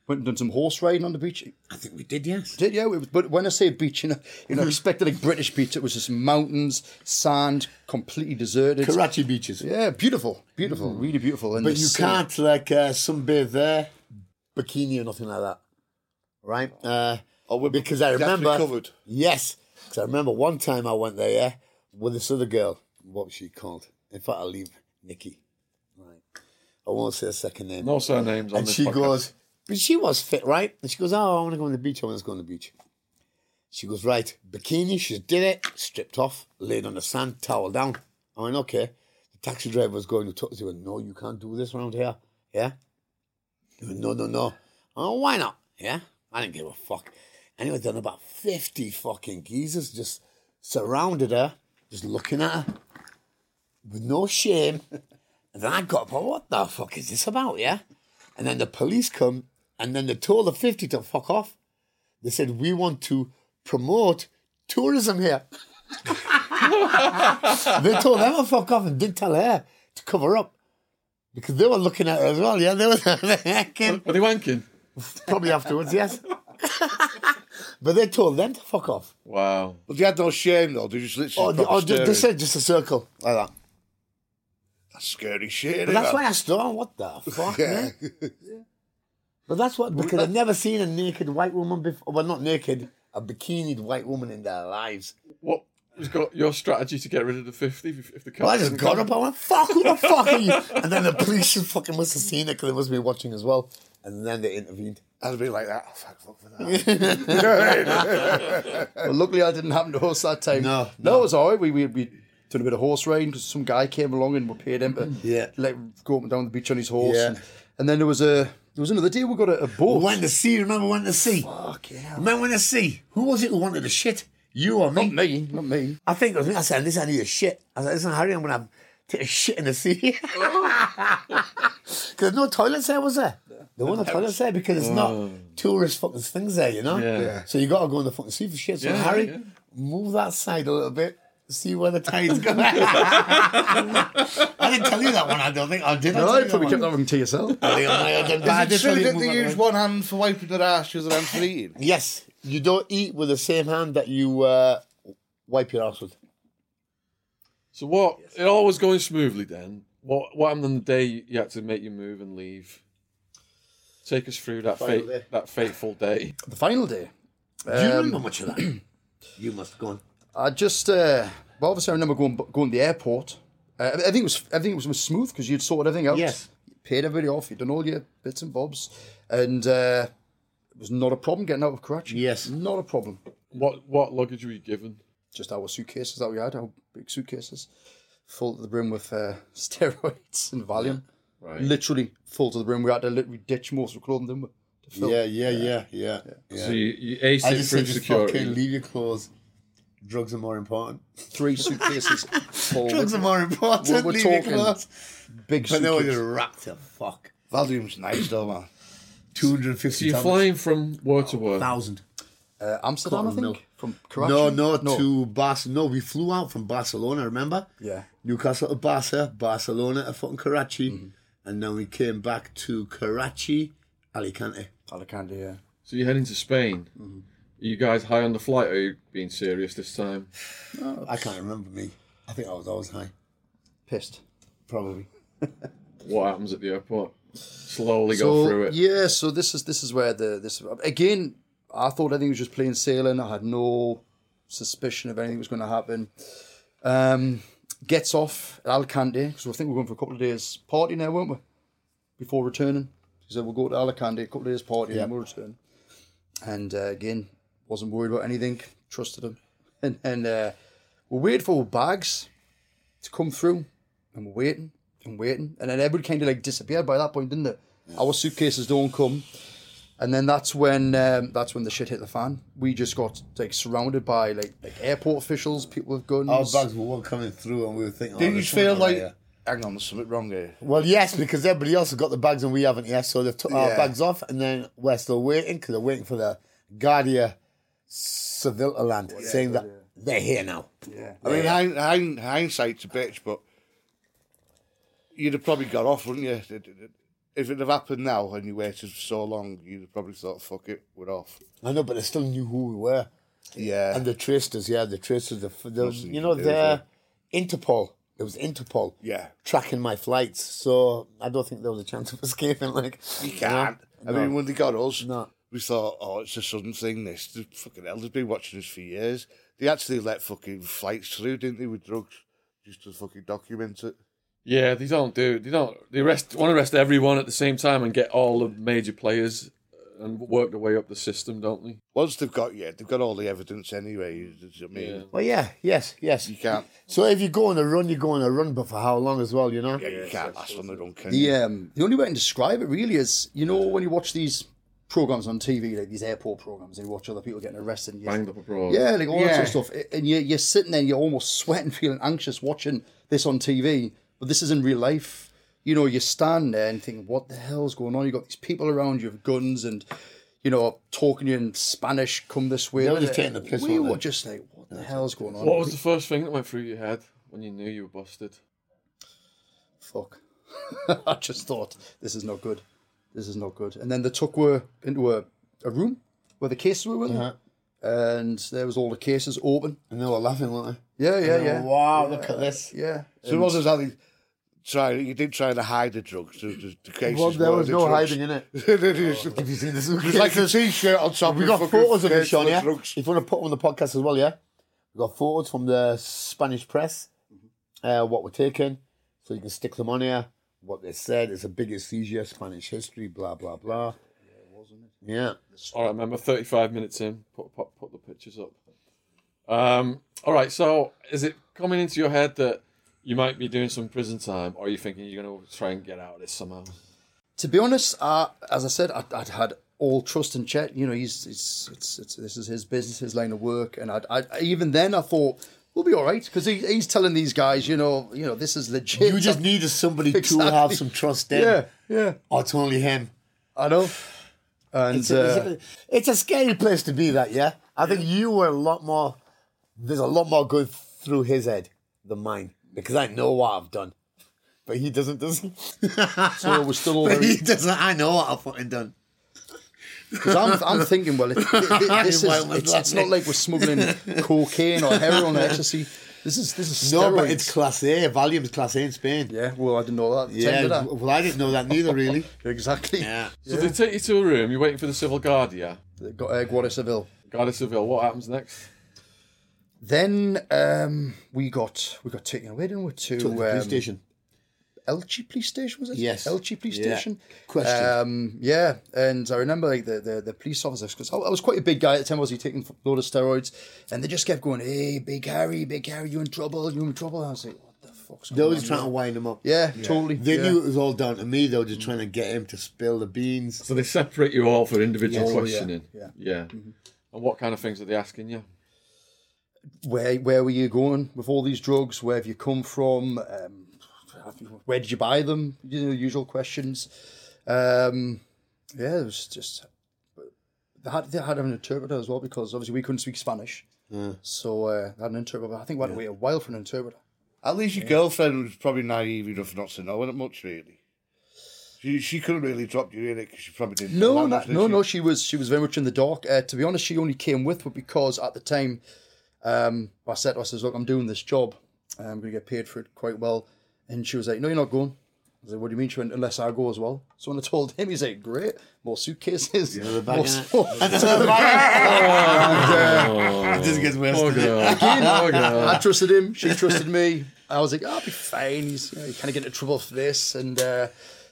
[SPEAKER 4] Went and done some horse riding on the beach.
[SPEAKER 2] I think we did. Yes.
[SPEAKER 4] Did yeah, we, but when I say beach, you know, you know, expected like British beach, it was just mountains, sand, completely deserted.
[SPEAKER 2] Karachi beaches.
[SPEAKER 4] Yeah, beautiful, beautiful, really beautiful. And
[SPEAKER 2] But you
[SPEAKER 4] sea-
[SPEAKER 2] can't like uh, sunbathe there, bikini or nothing like that, right? Uh,
[SPEAKER 3] Oh, we're
[SPEAKER 2] because I remember.
[SPEAKER 3] covered.
[SPEAKER 2] Yes, because I remember one time I went there, yeah, with this other girl. What was she called? In fact, I'll leave Nikki. Right. I won't say a second name.
[SPEAKER 1] No surnames on
[SPEAKER 2] and
[SPEAKER 1] this
[SPEAKER 2] she
[SPEAKER 1] podcast.
[SPEAKER 2] goes, but she was fit, right? And she goes, oh, I want to go on the beach. I want to go on the beach. She goes, right, bikini. She did it, stripped off, laid on the sand, towel down. I went, okay. The taxi driver was going to talk to her. No, you can't do this around here. Yeah? He went, no, no, no. Oh, why not? Yeah? I didn't give a fuck. Anyway, then about 50 fucking geezers just surrounded her, just looking at her with no shame. And then I got up, oh, what the fuck is this about, yeah? And then the police come, and then they told the 50 to fuck off. They said, we want to promote tourism here. they told them to fuck off and didn't tell her to cover up. Because they were looking at her as well, yeah? They were hacking.
[SPEAKER 1] Are they wanking?
[SPEAKER 2] Probably afterwards, yes. but they told them to fuck off.
[SPEAKER 1] Wow.
[SPEAKER 3] But they had no shame though. They just literally.
[SPEAKER 2] Or, they,
[SPEAKER 3] proper
[SPEAKER 2] or they, they said just a circle like that.
[SPEAKER 3] That's scary shit.
[SPEAKER 2] But that's why I stood what the fuck,
[SPEAKER 3] Yeah.
[SPEAKER 2] man? But that's what, because I've never seen a naked white woman before. Well, not naked, a bikinied white woman in their lives.
[SPEAKER 1] What was got your strategy to get rid of the 50 if, if the
[SPEAKER 2] Well, I just got
[SPEAKER 1] come?
[SPEAKER 2] up, I went, fuck, who the fuck are you? And then the police fucking must have seen it because they must be watching as well. And then they intervened.
[SPEAKER 3] I'd be like that. Oh, fuck, fuck for that.
[SPEAKER 4] Well, luckily, I didn't happen to us that time.
[SPEAKER 2] No,
[SPEAKER 4] no, it was all right. We we, we did a bit of horse riding because some guy came along and we paid him to mm.
[SPEAKER 2] Yeah.
[SPEAKER 4] let go up and down the beach on his horse.
[SPEAKER 2] Yeah.
[SPEAKER 4] And, and then there was a there was another day we got a, a boat.
[SPEAKER 2] We went to sea, remember, we went to sea.
[SPEAKER 4] Fuck yeah.
[SPEAKER 2] Remember went to sea? Who was it who wanted the shit? You or me?
[SPEAKER 4] Not me, not me.
[SPEAKER 2] I think it was me. I said, listen, I need a shit. I said, listen, Harry, I'm going to take a shit in the sea. Because there's no toilets there, was there? There weren't no toilets there because it's not tourist fucking things there, you know?
[SPEAKER 1] Yeah. Yeah.
[SPEAKER 2] So you got to go in the fucking sea for shit. So,
[SPEAKER 1] Yeah,
[SPEAKER 2] Harry,
[SPEAKER 1] yeah.
[SPEAKER 2] move that side a little bit. See where the tide's going. I didn't tell you that one, I don't think. I did. I
[SPEAKER 4] No, I
[SPEAKER 2] you
[SPEAKER 4] probably
[SPEAKER 2] that
[SPEAKER 4] kept
[SPEAKER 2] one?
[SPEAKER 4] that one to yourself.
[SPEAKER 2] I think I did, but I
[SPEAKER 3] Is
[SPEAKER 2] did
[SPEAKER 3] it true
[SPEAKER 2] you
[SPEAKER 3] that they
[SPEAKER 2] move
[SPEAKER 3] use one hand for wiping their ass, the other hand for eating?
[SPEAKER 2] Yes, you don't eat with the same hand that you uh, wipe your ass with.
[SPEAKER 1] So what? It all was going smoothly then. What what happened on the day you had to make your move and leave? Take us through that fate,
[SPEAKER 2] day.
[SPEAKER 1] that fateful day.
[SPEAKER 4] The final day.
[SPEAKER 2] Do you remember much of that? you must go on.
[SPEAKER 4] I just, uh, well, obviously, I remember going going to the airport. Uh, everything was everything was, was smooth because you'd sorted everything out.
[SPEAKER 2] Yes.
[SPEAKER 4] You paid everybody off. You'd done all your bits and bobs, and uh, it was not a problem getting out of Karachi.
[SPEAKER 2] Yes.
[SPEAKER 4] not a problem.
[SPEAKER 1] What what luggage were you given?
[SPEAKER 4] Just our suitcases that we had, our big suitcases, full to the brim with uh, steroids and Valium.
[SPEAKER 1] Right.
[SPEAKER 4] Literally full to the brim. We had to literally ditch most of the clothing, didn't we? To fill.
[SPEAKER 2] Yeah, yeah, yeah, yeah.
[SPEAKER 1] So you, you aced
[SPEAKER 2] I
[SPEAKER 1] it
[SPEAKER 2] just said, just
[SPEAKER 1] security.
[SPEAKER 2] fucking leave your clothes. Drugs are more important.
[SPEAKER 4] Three suitcases full.
[SPEAKER 2] Drugs are more important.
[SPEAKER 4] We're- we're talking
[SPEAKER 2] clothes.
[SPEAKER 4] big
[SPEAKER 2] But they were
[SPEAKER 4] suitcases.
[SPEAKER 2] just wrapped to fuck.
[SPEAKER 3] Valium's nice though, man.
[SPEAKER 2] Two hundred and
[SPEAKER 1] So you're flying from word to word.
[SPEAKER 2] thousand.
[SPEAKER 4] uh, Amsterdam, I
[SPEAKER 2] Cotton mill.
[SPEAKER 4] think, from Karachi.
[SPEAKER 2] No, no, to Barcelona. No, we flew out from Barcelona, remember?
[SPEAKER 4] Yeah.
[SPEAKER 2] Newcastle to Barca, Barcelona to fucking Karachi.
[SPEAKER 4] Mm-hmm.
[SPEAKER 2] And then we came back to Karachi, Alicante.
[SPEAKER 4] Alicante, yeah.
[SPEAKER 1] So you're heading to Spain. Are you guys high on the flight, or are you being serious this time?
[SPEAKER 2] I can't remember me. I think I was always high.
[SPEAKER 4] Pissed.
[SPEAKER 2] Probably.
[SPEAKER 1] What happens at the airport? Slowly
[SPEAKER 4] so,
[SPEAKER 1] go through it.
[SPEAKER 4] Yeah, so this is this is where the this again. I thought everything was just plain sailing. I had no suspicion of anything was going to happen. Um, gets off at Alicante because I think we're going for a couple of days party now, weren't we? Before returning, he said we'll go to Alicante, a couple of days party, and we'll return. And uh, again, wasn't worried about anything. Trusted him, and and uh, we waited for bags to come through, and we're waiting and waiting, and then everybody kind of like disappeared by that point, didn't it? Our suitcases don't come, and then that's when um, that's when the shit hit the fan. We just got like surrounded by like like airport officials, people with guns.
[SPEAKER 2] Our bags were all coming through and we were thinking,
[SPEAKER 3] Did
[SPEAKER 2] oh,
[SPEAKER 3] you feel like,
[SPEAKER 2] here.
[SPEAKER 3] hang on, there's something wrong here?
[SPEAKER 2] Well, yes, because everybody else has got the bags and we haven't yet. So they've took our bags off and then we're still waiting because they're waiting for the Guardia Civil to land, saying that they're here now.
[SPEAKER 4] yeah,
[SPEAKER 3] I mean, hind, hind, hindsight's a bitch, but you'd have probably got off, wouldn't you? If it had happened now and you waited for so long, you'd have probably thought, fuck it, we're off.
[SPEAKER 2] I know, but they still knew who we were.
[SPEAKER 3] Yeah.
[SPEAKER 2] And the traced us, yeah, the traced us. The, the, you
[SPEAKER 3] you
[SPEAKER 2] know,
[SPEAKER 3] can do,
[SPEAKER 2] the Interpol. It was Interpol.
[SPEAKER 3] Yeah.
[SPEAKER 2] Tracking my flights. So I don't think there was a chance of escaping. Like,
[SPEAKER 3] You can't. I
[SPEAKER 2] No.
[SPEAKER 3] mean, when they got us,
[SPEAKER 2] No.
[SPEAKER 3] We thought, oh, it's a sudden thing, this. The fucking hell, they've been watching us for years. They actually let fucking flights through, didn't they, with drugs? Just to fucking document it.
[SPEAKER 1] Yeah, they don't do. They don't. They arrest want to arrest everyone at the same time and get all the major players and work their way up the system, don't they?
[SPEAKER 3] Once they've got, yeah, they've got all the evidence anyway. you- you- I mean,
[SPEAKER 1] Yeah.
[SPEAKER 2] well, yeah, yes, yes.
[SPEAKER 3] you can't,
[SPEAKER 2] So if you go on a run, you go on a run, but for how long as well, you know?
[SPEAKER 3] yeah, you can't last on the run, can you?
[SPEAKER 4] The um, the only way I can describe it really is you know when you watch these programs on TV, like these airport programs, and you watch other people getting arrested. And you,
[SPEAKER 1] Banged up abroad.
[SPEAKER 4] yeah, like all that sort of stuff, and you you're sitting there, and you're almost sweating, feeling anxious watching this on TV, but this is in real life. You know, you stand there and think, what the hell's going on? You've got these people around you with guns and. You know, talking to you in Spanish, come this way.
[SPEAKER 2] They were just taking the piss,
[SPEAKER 4] We
[SPEAKER 2] weren't
[SPEAKER 4] were just like, what the hell's going on?
[SPEAKER 1] What was the first thing that went through your head when you knew you were busted?
[SPEAKER 4] fuck. I just thought this is not good. This is not good. And then they took her into a, a room where the cases were, weren't
[SPEAKER 2] Uh-huh.
[SPEAKER 4] And there was all the cases open.
[SPEAKER 2] And they were laughing, weren't
[SPEAKER 4] Yeah,
[SPEAKER 2] they?
[SPEAKER 4] yeah,
[SPEAKER 2] They were,
[SPEAKER 4] yeah.
[SPEAKER 2] Wow, look at this.
[SPEAKER 4] Yeah.
[SPEAKER 3] So it wasn't exactly trying, you didn't try to hide the drugs. The, the, the cases
[SPEAKER 2] Well, there
[SPEAKER 3] were
[SPEAKER 2] was
[SPEAKER 3] the
[SPEAKER 2] no
[SPEAKER 3] drugs.
[SPEAKER 2] hiding in it.
[SPEAKER 3] It.
[SPEAKER 2] Have you seen this?
[SPEAKER 3] It was like a t-shirt on top
[SPEAKER 2] We
[SPEAKER 3] of
[SPEAKER 2] got
[SPEAKER 3] fucking
[SPEAKER 2] photos of it, Sean, yeah?
[SPEAKER 3] drugs.
[SPEAKER 2] If you want to put them on the podcast as well, yeah? We got photos from the Spanish press, uh, what we're taking, so you can stick them on here. What they said, it's the biggest seizure, Spanish history, blah, blah, blah. Yeah,
[SPEAKER 1] All right, remember, 35 minutes in, put, put, put the pictures up. Um, all right, so is it coming into your head that you might be doing some prison time, or are you thinking you're going to try and get out of this somehow?
[SPEAKER 4] To be honest, uh, as I said, I, I'd had all trust in Chet. You know, he's, he's it's, it's, this is his business, his line of work, and I'd, I even then I thought we'll be all right because he, he's telling these guys, you know, you know, this is legit.
[SPEAKER 2] you just needed somebody to have some trust in.
[SPEAKER 4] yeah, yeah,
[SPEAKER 2] Or it's only him.
[SPEAKER 4] I know. And
[SPEAKER 2] It's a,
[SPEAKER 4] uh,
[SPEAKER 2] it's, a, it's a scary place to be, that, yeah? I think you were a lot more, there's a lot more going through his head than mine, because I know what I've done. But he doesn't, does he?
[SPEAKER 4] so we're still all very
[SPEAKER 2] he doesn't, I know what I've fucking done.
[SPEAKER 4] Because I'm, I'm thinking, well, it, it- it- this is, it's, it's not like we're smuggling cocaine or heroin or ecstasy. This is this is
[SPEAKER 2] No,
[SPEAKER 4] steroids.
[SPEAKER 2] but it's class A. Valium's class A in Spain.
[SPEAKER 4] yeah. Well, I didn't know that.
[SPEAKER 2] Yeah,
[SPEAKER 4] time, did I?
[SPEAKER 2] well, I didn't know that neither, really.
[SPEAKER 4] exactly.
[SPEAKER 2] yeah.
[SPEAKER 1] So they take you to a room, you're waiting for the civil guard, yeah?
[SPEAKER 4] They Got uh, Guardia Civil.
[SPEAKER 1] Guardia Civil, what happens next?
[SPEAKER 4] Then um, we got we got taken away, didn't we? To
[SPEAKER 2] To the police
[SPEAKER 4] um,
[SPEAKER 2] station.
[SPEAKER 4] Elche police station was it?
[SPEAKER 2] Yes.
[SPEAKER 4] Elche police
[SPEAKER 2] Yeah.
[SPEAKER 4] station.
[SPEAKER 2] Question.
[SPEAKER 4] Um, yeah, and I remember like the the, the police officers because I, I was quite a big guy at the time. Was he taking a load of steroids? And they just kept going, "Hey, Big Harry, Big Harry, you in trouble? You in trouble?" And I was like, "What the fuck's
[SPEAKER 2] they
[SPEAKER 4] going
[SPEAKER 2] were just trying to wind him up.
[SPEAKER 4] Yeah, totally.
[SPEAKER 2] They
[SPEAKER 4] yeah.
[SPEAKER 2] knew it was all down to me. They were just trying to get him to spill the beans.
[SPEAKER 1] So they separate you all for individual
[SPEAKER 4] Yes. Oh, yeah.
[SPEAKER 1] questioning.
[SPEAKER 4] Yeah.
[SPEAKER 1] Yeah. And what kind of things are they asking you?
[SPEAKER 4] where where were you going with all these drugs? Where have you come from? Um, where did you buy them? You know, usual questions. Um, yeah, it was just they had they had an interpreter as well because obviously we couldn't speak Spanish. So uh, they had an interpreter. I think we had to wait a while for an interpreter.
[SPEAKER 3] At least your girlfriend was probably naive enough not to know it much, really. She, she couldn't really drop you in it because she probably didn't.
[SPEAKER 4] No,
[SPEAKER 3] know
[SPEAKER 4] no, no,
[SPEAKER 3] she?
[SPEAKER 4] no. She was she was very much in the dark. Uh, to be honest, she only came with me because at the time, um, I said to her, I says, "Look, I'm doing this job. I'm going to get paid for it quite well." And she was like, "No, you're not going." I was like, "What do you mean?" She went, "Unless I go as well." So when I told him, he's like, "Great, more suitcases."
[SPEAKER 2] Another bag,
[SPEAKER 4] more stuff."
[SPEAKER 2] It just gets worse.
[SPEAKER 1] Poor
[SPEAKER 2] doesn't it?
[SPEAKER 1] girl. Poor girl.
[SPEAKER 4] I trusted him. She trusted me. I was like, "I'll be fine." He's you know, kind of get into trouble for this, and uh,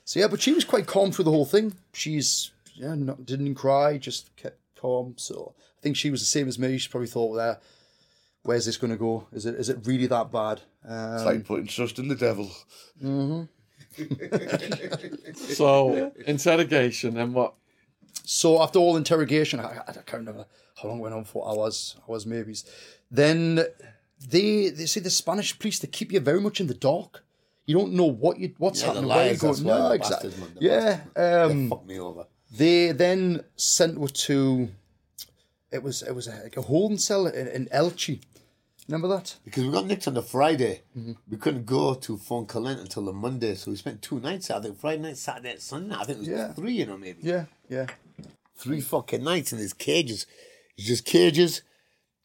[SPEAKER 4] so yeah. But she was quite calm through the whole thing. She's yeah, not, didn't cry, just kept calm. So I think she was the same as me. She probably thought, "There, where's this going to go? Is it is it really that bad?" Um,
[SPEAKER 3] It's like putting trust in the devil.
[SPEAKER 1] So, interrogation and what?
[SPEAKER 4] So after all interrogation, I, I can't remember how long it went on for. Hours, hours, maybe. Then they they say the Spanish police they keep you very much in the dark. You don't know what you what's
[SPEAKER 2] Yeah, the
[SPEAKER 4] happening. Where you're
[SPEAKER 2] lies, that's
[SPEAKER 4] going.
[SPEAKER 2] why
[SPEAKER 4] No,
[SPEAKER 2] the
[SPEAKER 4] exactly.
[SPEAKER 2] bastards, man, the
[SPEAKER 4] Yeah.
[SPEAKER 2] They
[SPEAKER 4] Um,
[SPEAKER 2] fucked me over.
[SPEAKER 4] they then sent her to. It was it was a, like a holding cell in, in Elche. Remember that?
[SPEAKER 2] Because we got nicked on the Friday.
[SPEAKER 4] Mm-hmm.
[SPEAKER 2] We couldn't go to Fontcalent until the Monday, so we spent two nights. I think Friday night, Saturday, and Sunday. I think it was
[SPEAKER 4] Yeah.
[SPEAKER 2] three, you know, maybe
[SPEAKER 4] Yeah, yeah.
[SPEAKER 2] three fucking nights in these cages. It's just cages,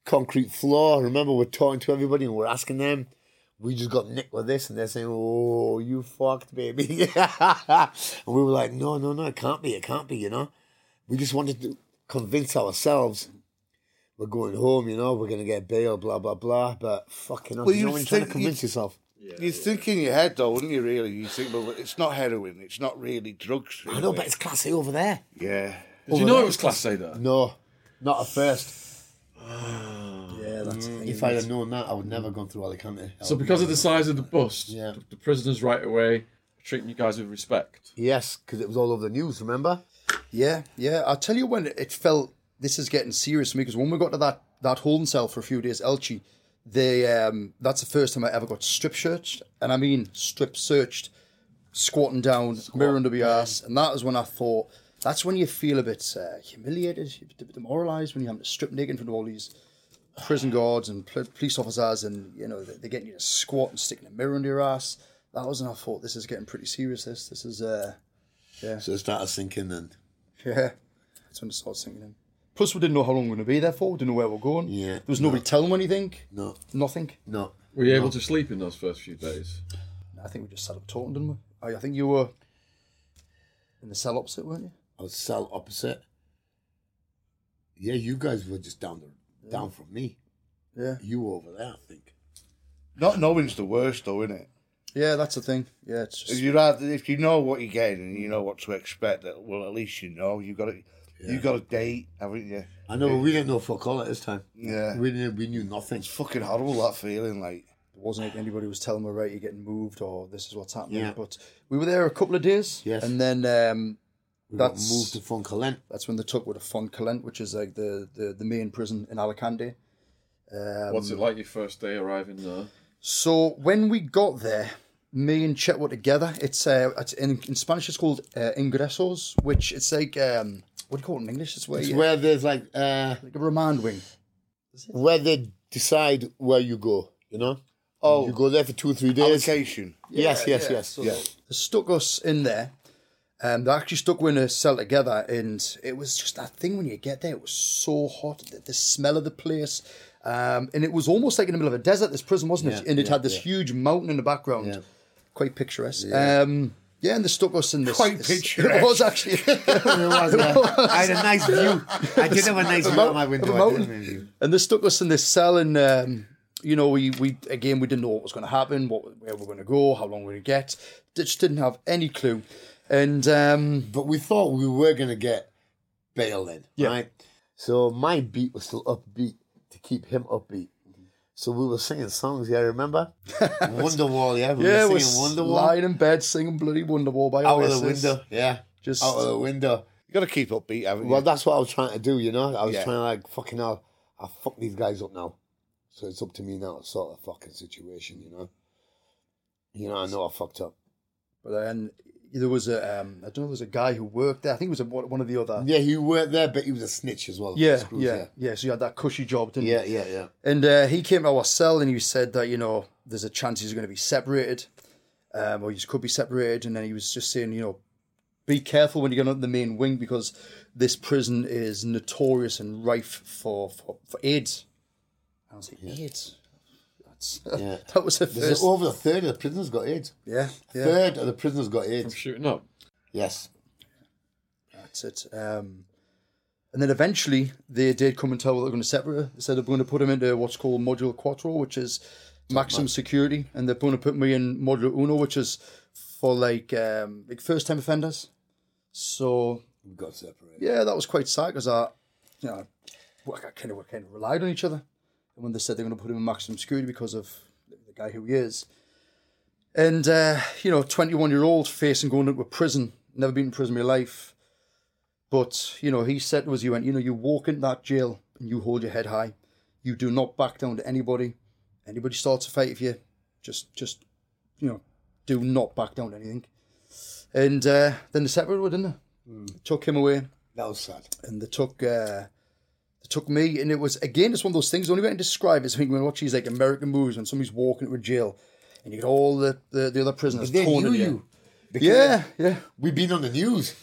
[SPEAKER 2] concrete floor. Remember, we're talking to everybody and we're asking them. We just got nicked with this, and they're saying, "Oh, you fucked, baby," and we were like, "No, no, no, it can't be. It can't be." You know, we just wanted to convince ourselves we're going home. You know, we're gonna get bail, blah blah blah. But fucking, hell,
[SPEAKER 3] Well,
[SPEAKER 2] you know when you're trying to convince
[SPEAKER 3] you-
[SPEAKER 2] yourself.
[SPEAKER 3] you think in your head, though, wouldn't you? Really, you think, well, it's not heroin. It's not really drugs.
[SPEAKER 2] I know, but it's class A over there.
[SPEAKER 3] yeah.
[SPEAKER 1] Did you know it was Class A there?
[SPEAKER 2] No, not at first.
[SPEAKER 4] Yeah, that's the thing.
[SPEAKER 2] If I'd have known that, I would never have gone through Alicante.
[SPEAKER 1] So, because of the size of the bus,
[SPEAKER 2] Yeah.
[SPEAKER 1] the, the prisoners right away are treating you guys with respect.
[SPEAKER 2] Yes, because it was all over the news. Remember?
[SPEAKER 4] Yeah, yeah. I'll tell you when it felt this is getting serious for me because when we got to that that holding cell for a few days, Elche, they um that's the first time I ever got strip searched, and I mean strip searched, squatting down, mirror under my ass, and that was when I thought that's when you feel a bit uh, humiliated, a bit demoralised when you have to strip naked in front of all these prison guards and pl- police officers, and you know they- they're getting you to squat and sticking a mirror under your ass. That was when I thought this is getting pretty serious. This this is uh
[SPEAKER 2] So it started sinking, and
[SPEAKER 4] yeah, that's when it started sinking in. Plus, we didn't know how long we were going to be there for. We didn't know where we were going.
[SPEAKER 2] Yeah,
[SPEAKER 4] There was nobody telling them anything.
[SPEAKER 2] no,
[SPEAKER 4] Nothing.
[SPEAKER 2] no.
[SPEAKER 1] Were you able to sleep in those first few days?
[SPEAKER 4] I think we just sat up talking, didn't we? I, I think you were in the cell opposite, weren't you?
[SPEAKER 2] I was cell opposite. Yeah, you guys were just down the, down from me.
[SPEAKER 4] Yeah.
[SPEAKER 2] You were over there, I think.
[SPEAKER 3] Not knowing's the worst, though, isn't it?
[SPEAKER 4] Yeah, that's the thing. Yeah, it's
[SPEAKER 3] If
[SPEAKER 4] just.
[SPEAKER 3] you rather, if you know what you're getting and you know what to expect, that well, at least you know you've got it. You got a date, haven't you?
[SPEAKER 2] I know, but we didn't know fuck all at this time.
[SPEAKER 3] Yeah.
[SPEAKER 2] We didn't. We knew nothing.
[SPEAKER 3] It's fucking horrible that feeling. Like
[SPEAKER 4] It wasn't like anybody was telling me, right, you're getting moved or this is what's happening.
[SPEAKER 2] Yeah.
[SPEAKER 4] But we were there a couple of days.
[SPEAKER 2] Yes.
[SPEAKER 4] And then um,
[SPEAKER 2] We got
[SPEAKER 4] That's-
[SPEAKER 2] moved to Fontcalent.
[SPEAKER 4] that's when they took with to Fontcalent, which is like the, the, the main prison in Alicante. Um,
[SPEAKER 1] What's it like your first day arriving there?
[SPEAKER 4] So when we got there, me and Chet were together. It's uh, it's in, in Spanish it's called uh, ingresos, which it's like um, what do you call it in English? It's where
[SPEAKER 2] It's
[SPEAKER 4] you,
[SPEAKER 2] where there's like uh,
[SPEAKER 4] like a remand wing.
[SPEAKER 2] where they decide where you go. You know.
[SPEAKER 3] Oh.
[SPEAKER 2] You go there for two or three days.
[SPEAKER 3] allocation.
[SPEAKER 2] Yes, yes,
[SPEAKER 4] yeah.
[SPEAKER 2] yes.
[SPEAKER 4] So
[SPEAKER 2] yeah.
[SPEAKER 4] They stuck us in there. Um, they actually stuck us in a cell together, and it was just that thing when you get there. It was so hot, the, the smell of the place, um, and it was almost like in the middle of a desert. This prison wasn't it? And it
[SPEAKER 2] yeah,
[SPEAKER 4] had this
[SPEAKER 2] yeah.
[SPEAKER 4] huge mountain in the background,
[SPEAKER 2] Yeah.
[SPEAKER 4] quite picturesque. Yeah. Um, yeah, and they stuck us in this.
[SPEAKER 3] Quite
[SPEAKER 4] this-
[SPEAKER 3] picturesque.
[SPEAKER 4] It was actually.
[SPEAKER 2] It was, yeah. I had a nice view. I did have a nice view out my window.
[SPEAKER 4] of
[SPEAKER 2] did
[SPEAKER 4] mountain.
[SPEAKER 2] have a view.
[SPEAKER 4] and they stuck us in this cell, and um, you know, we we again we didn't know what was going to happen, what where we're going to go, how long we're going to get. Just didn't have any clue, and um,
[SPEAKER 2] But we thought we were going to get bail then,
[SPEAKER 4] Yeah.
[SPEAKER 2] right? So my beat was still upbeat to keep him upbeat. So we were singing songs, yeah, remember? Wonderwall, yeah? We
[SPEAKER 4] yeah,
[SPEAKER 2] were
[SPEAKER 4] we're
[SPEAKER 2] singing Wonderwall.
[SPEAKER 4] lying in bed singing bloody Wonderwall by
[SPEAKER 2] Out of the window, yeah.
[SPEAKER 4] Just
[SPEAKER 2] Out of the window.
[SPEAKER 3] You got to keep upbeat, haven't you?
[SPEAKER 2] Well, that's what I was trying to do, you know? I was
[SPEAKER 3] Yeah.
[SPEAKER 2] trying to, like, fucking hell, I fuck these guys up now. So it's up to me now to sort the fucking situation, you know? You know, I know I fucked up.
[SPEAKER 4] But then, there was a um, I don't know, there was a guy who worked there. I think it was a, one of the other.
[SPEAKER 2] Yeah, he worked there, but he was a snitch as well.
[SPEAKER 4] Yeah,
[SPEAKER 2] Screws,
[SPEAKER 4] yeah, yeah. So you had that cushy job, didn't
[SPEAKER 2] yeah,
[SPEAKER 4] you?
[SPEAKER 2] yeah, yeah.
[SPEAKER 4] And uh, he came to our cell and he said that, you know, there's a chance he's going to be separated, um, or he could be separated. And then he was just saying, you know, be careful when you get on the main wing because this prison is notorious and rife for, for, for AIDS. I was like, AIDS? That's,
[SPEAKER 2] Yeah.
[SPEAKER 4] that was the
[SPEAKER 2] There's
[SPEAKER 4] first.
[SPEAKER 2] over a third of the prisoners got AIDS.
[SPEAKER 4] Yeah, yeah.
[SPEAKER 2] Third of the prisoners got
[SPEAKER 1] I'm
[SPEAKER 2] AIDS.
[SPEAKER 1] shooting up.
[SPEAKER 2] Yes.
[SPEAKER 4] That's it. Um, and then eventually they did come and tell what they're going to separate. her. They said they're going to put him into what's called Module Quattro, which is maximum security, and they're going to put me in Module Uno, which is for like um, like first time offenders. So
[SPEAKER 2] We got separated.
[SPEAKER 4] yeah, that was quite sad because I, you know, I kind of kind of relied on each other. And when they said they're going to put him in maximum security because of the guy who he is, and uh, you know, twenty one year old facing going into a prison, never been in prison in my life, but you know, he said to us, "You went, you know, you walk into that jail and you hold your head high, you do not back down to anybody. Anybody starts a fight with you, just just you know, do not back down to anything." And uh, then they separated, didn't they? Took him away
[SPEAKER 2] That was sad.
[SPEAKER 4] and they took uh, took me, and it was again it's one of those things. The only way I can describe it is when you watch these like American movies when somebody's walking into a jail, and you get all the the, the other prisoners
[SPEAKER 2] They
[SPEAKER 4] torn
[SPEAKER 2] knew you.
[SPEAKER 4] Yeah, yeah,
[SPEAKER 2] We've been on the news.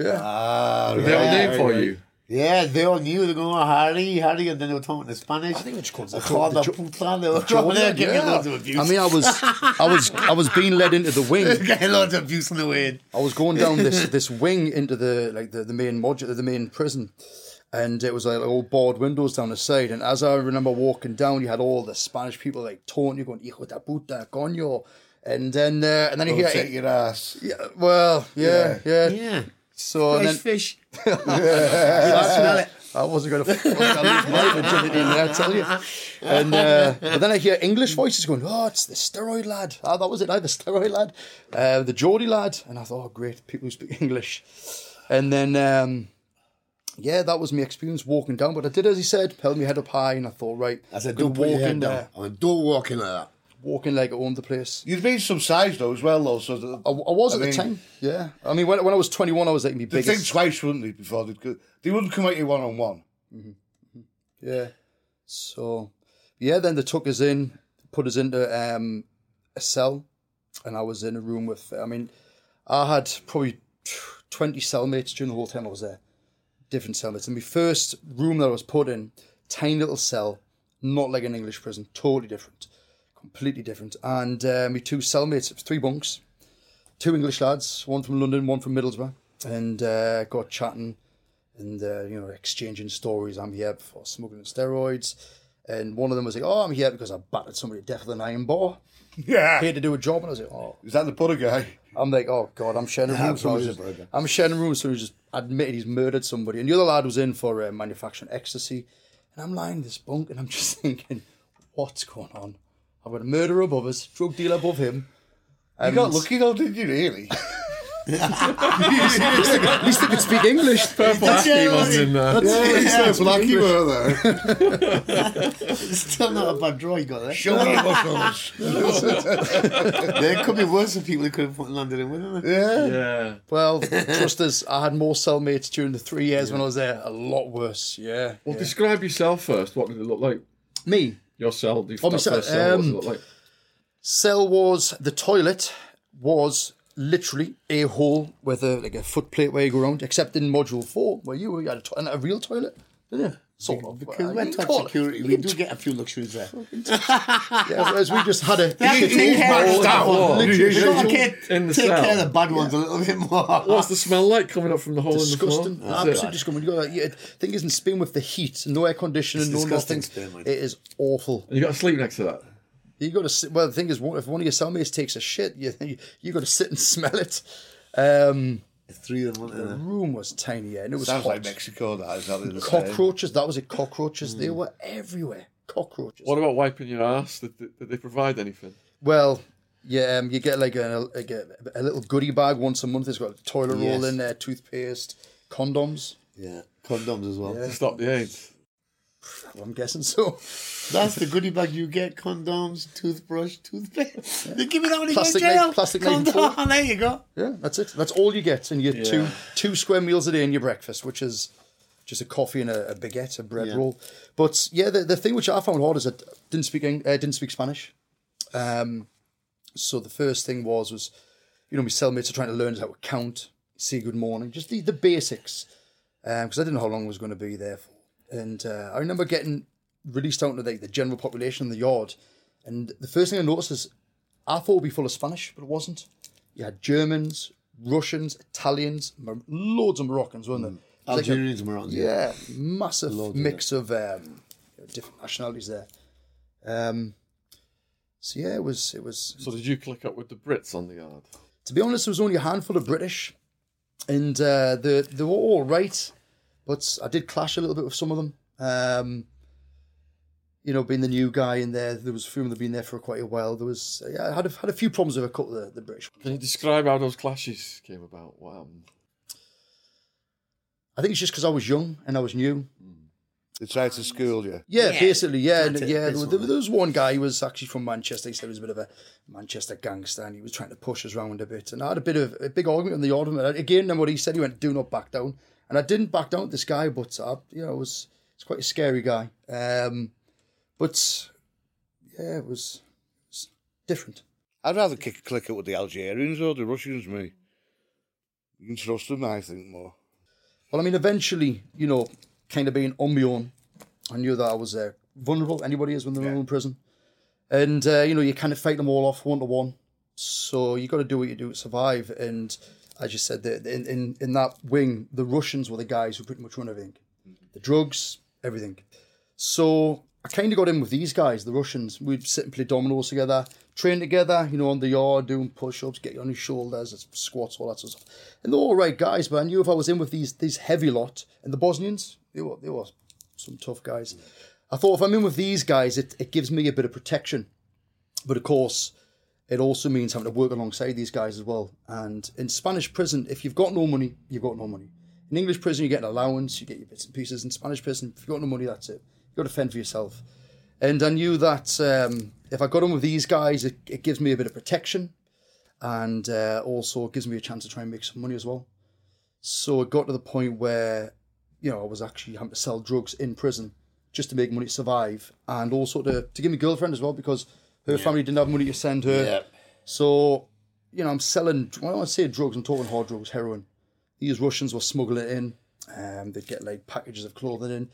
[SPEAKER 4] yeah.
[SPEAKER 2] Ah,
[SPEAKER 1] They have a name for you.
[SPEAKER 2] Yeah, they all knew. They were going, oh, Harry, Harry, and then they were talking in Spanish. I
[SPEAKER 4] think they just called
[SPEAKER 2] they
[SPEAKER 4] the-
[SPEAKER 2] called
[SPEAKER 4] the
[SPEAKER 2] the
[SPEAKER 4] Jo-
[SPEAKER 2] puta. They were over there giving
[SPEAKER 4] Yeah.
[SPEAKER 2] loads of abuse.
[SPEAKER 4] I mean, I was, I was, I was being led into the wing.
[SPEAKER 2] getting loads of abuse on the way in.
[SPEAKER 4] I was going down this this wing into the like the, the main module, the main prison, and it was like all barred windows down the side. And as I remember walking down, you had all the Spanish people like taunting you, going "Hijo de puta, coño," and then uh, and then you
[SPEAKER 3] Don't
[SPEAKER 4] hear,
[SPEAKER 3] take your ass.
[SPEAKER 4] yeah, well, yeah, yeah.
[SPEAKER 2] Yeah.
[SPEAKER 4] So and then
[SPEAKER 2] fish.
[SPEAKER 4] I wasn't going to lose my virginity in there, I tell you. And uh, but then I hear English voices going, "Oh, it's the steroid lad." Oh, that was it. I the steroid lad, uh, the Geordie lad, and I thought, "Oh, great, people who speak English." And then, um, yeah, that was my experience walking down. But I did as he said, held my head up high, and I thought, right,
[SPEAKER 2] I said, don't
[SPEAKER 4] walk in there,
[SPEAKER 2] I went, don't walk in like that.
[SPEAKER 4] walking like I owned the place.
[SPEAKER 3] You'd made some size though as well though, so that
[SPEAKER 4] I, I was
[SPEAKER 3] I
[SPEAKER 4] at
[SPEAKER 3] mean-
[SPEAKER 4] the time, yeah. I mean, when, when I was twenty one, I was like my
[SPEAKER 3] They'd think twice, wouldn't they, before they'd go. They wouldn't come at you one on one.
[SPEAKER 4] Yeah. So, yeah, then they took us in, put us into um, a cell, and I was in a room with, I mean, I had probably 20 cellmates during the whole time I was there. Different cellmates. And my first room that I was put in, tiny little cell, not like an English prison, totally different, completely different. And uh, my two cellmates, it was three bunks, two English lads, one from London, one from Middlesbrough, and uh, got chatting and uh, you know exchanging stories. I'm here for smuggling steroids, and one of them was like, "Oh, I'm here because I battered somebody to death with an iron bar,
[SPEAKER 3] Yeah.
[SPEAKER 4] paid to do a job." And I was like, "Oh."
[SPEAKER 3] Is that the butter guy?
[SPEAKER 4] I'm like, oh god, I'm sharing a. So just. I'm room. So he just admitted he's murdered somebody, and the other lad was in for uh, manufacturing ecstasy, and I'm lying in this bunk, and I'm just thinking, what's going on? I've got a murderer above us, drug dealer above him.
[SPEAKER 3] You got lucky though, didn't you? Really?
[SPEAKER 4] At least they could speak English.
[SPEAKER 1] Purple Acne was in there.
[SPEAKER 3] yeah, Blackie were there.
[SPEAKER 2] Still not a bad draw you got there.
[SPEAKER 3] Show me your muscles.
[SPEAKER 2] there could be worse than people who could have put London in, wouldn't there?
[SPEAKER 3] Yeah.
[SPEAKER 1] Yeah.
[SPEAKER 4] Well, trust us, I had more cellmates during the three years when I was there. A lot worse. Yeah.
[SPEAKER 1] Well, describe yourself first. What did it look like?
[SPEAKER 4] Me.
[SPEAKER 1] Your cell.
[SPEAKER 4] Oh,
[SPEAKER 1] that
[SPEAKER 4] myself,
[SPEAKER 1] first cell, what does it
[SPEAKER 4] um,
[SPEAKER 1] look like?
[SPEAKER 4] Cell was the toilet was literally a hole with a like a foot plate where you go around, except in module four where you, were, you had a, to- a real toilet, didn't? Sort of.
[SPEAKER 2] Because
[SPEAKER 4] Uh,
[SPEAKER 2] we're top security. We do get a few luxuries there.
[SPEAKER 4] Yeah, whereas we just had a.
[SPEAKER 2] have to take care
[SPEAKER 1] of
[SPEAKER 2] of
[SPEAKER 1] that
[SPEAKER 2] stuff.
[SPEAKER 1] wall.
[SPEAKER 2] Literally,
[SPEAKER 1] Literally.
[SPEAKER 2] take
[SPEAKER 1] In the
[SPEAKER 2] take
[SPEAKER 1] cell.
[SPEAKER 2] care of the bad ones a little bit more.
[SPEAKER 1] What's the smell like coming up from the hole
[SPEAKER 4] Disgusting,
[SPEAKER 1] in the floor? That's
[SPEAKER 4] absolutely disgusting. You got that, yeah, thing is, in Spain with the heat, no air conditioning, no
[SPEAKER 2] disgusting
[SPEAKER 4] nothing.
[SPEAKER 2] spin, mate.
[SPEAKER 4] It is awful.
[SPEAKER 1] And you got to sleep next to that.
[SPEAKER 4] You got to sit. Well, the thing is, if one of your cellmates takes a shit, you you, got to sit and smell it. Um,
[SPEAKER 2] Three of them,
[SPEAKER 4] the room was tiny, yeah, and it was
[SPEAKER 3] Sounds
[SPEAKER 4] hot.
[SPEAKER 3] like Mexico. That is that the same.
[SPEAKER 4] cockroaches. That was it. Cockroaches. They were everywhere. Cockroaches.
[SPEAKER 1] What about wiping your ass? Did, did, did they provide anything?
[SPEAKER 4] Well, yeah, um, you get like a, like a a little goodie bag once a month. It's got a toilet roll in there, toothpaste, condoms.
[SPEAKER 2] Yeah, condoms as well.
[SPEAKER 1] To stop the AIDS?
[SPEAKER 4] I'm guessing so.
[SPEAKER 2] That's the goodie bag you get: condoms, toothbrush, toothpaste. They give you that when you
[SPEAKER 4] Plastic
[SPEAKER 2] get in jail.
[SPEAKER 4] plastic
[SPEAKER 2] Condom. There you go.
[SPEAKER 4] Yeah, that's it. That's all you get, and you get two
[SPEAKER 1] Yeah.
[SPEAKER 4] two square meals a day in your breakfast, which is just a coffee and a, a baguette, a bread
[SPEAKER 2] Yeah.
[SPEAKER 4] roll. But yeah, the, the thing which I found hard is that I didn't speak uh, didn't speak Spanish. Um, so the first thing was was you know my cellmates are trying to learn how to count, say good morning, just the, the basics, because I didn't know how long I was going to be there for. And uh, I remember getting released out into the, the general population in the yard, and the first thing I noticed is I thought it would be full of Spanish, but it wasn't. You had Germans, Russians, Italians, Mar- loads of Moroccans, weren't there? It was like a-
[SPEAKER 2] Algerians, Moroccans.
[SPEAKER 4] yeah, massive
[SPEAKER 2] Loads of
[SPEAKER 4] mix of, um, different nationalities there. Um, so yeah, it was it was.
[SPEAKER 1] So did you click up with the Brits on the yard?
[SPEAKER 4] To be honest, there was only a handful of British, and uh, they they were all right, but I did clash a little bit with some of them. Um, you know, being the new guy in there, there was a few of them that had been there for quite a while. There was, yeah, I had a, had a few problems with a couple of the, the British.
[SPEAKER 1] Can you describe how those clashes came about? What happened?
[SPEAKER 4] I think it's just because I was young and I was new.
[SPEAKER 3] They tried to school you.
[SPEAKER 4] Yeah,
[SPEAKER 2] Yeah,
[SPEAKER 4] basically, yeah,
[SPEAKER 2] that's
[SPEAKER 4] and,
[SPEAKER 2] it,
[SPEAKER 4] yeah.
[SPEAKER 2] this
[SPEAKER 4] There,
[SPEAKER 2] one.
[SPEAKER 4] there was one guy who was actually from Manchester. He said he was a bit of a Manchester gangster, and he was trying to push us around a bit. And I had a bit of a big argument in the yard. with him. Again, then what he said, he went, "Do not back down," and I didn't back down with this guy, but I, you know, it was it's quite a scary guy. Um, but yeah, it was, it was different.
[SPEAKER 3] I'd rather kick, click it with the Algerians or the Russians, me. You can trust them, I think, more.
[SPEAKER 4] Well, I mean, eventually, you know, kind of being on my own, I knew that I was uh, vulnerable. Anybody is when they're in prison. And, uh, you know, you kind of fight them all off one to one. So you got to do what you do to survive. And as you said, the, in, in, in that wing, the Russians were the guys who pretty much run everything mm-hmm. the drugs, everything. So I kind of got in with these guys, the Russians. We'd sit and play dominoes together, train together, you know, on the yard, doing push ups, get you on your shoulders, squats, all that sort of stuff. And they're all right guys, but I knew if I was in with these these heavy lot, and the Bosnians, they were, they were some tough guys. Mm. I thought if I'm in with these guys, it, it gives me a bit of protection. But of course, it also means having to work alongside these guys as well. And in Spanish prison, if you've got no money, you've got no money. In English prison, you get an allowance, you get your bits and pieces. In Spanish prison, if you've got no money, that's it. You've got to fend for yourself. And I knew that um, if I got on with these guys, it, it gives me a bit of protection and uh, also gives me a chance to try and make some money as well. So it got to the point where, you know, I was actually having to sell drugs in prison just to make money to survive and also to, to give me girlfriend as well because her family didn't have money to send her.
[SPEAKER 2] Yeah.
[SPEAKER 4] So, you know, I'm selling, when I say drugs, I'm talking hard drugs, heroin. These Russians were smuggling it in. Um, they'd get like packages of clothing in.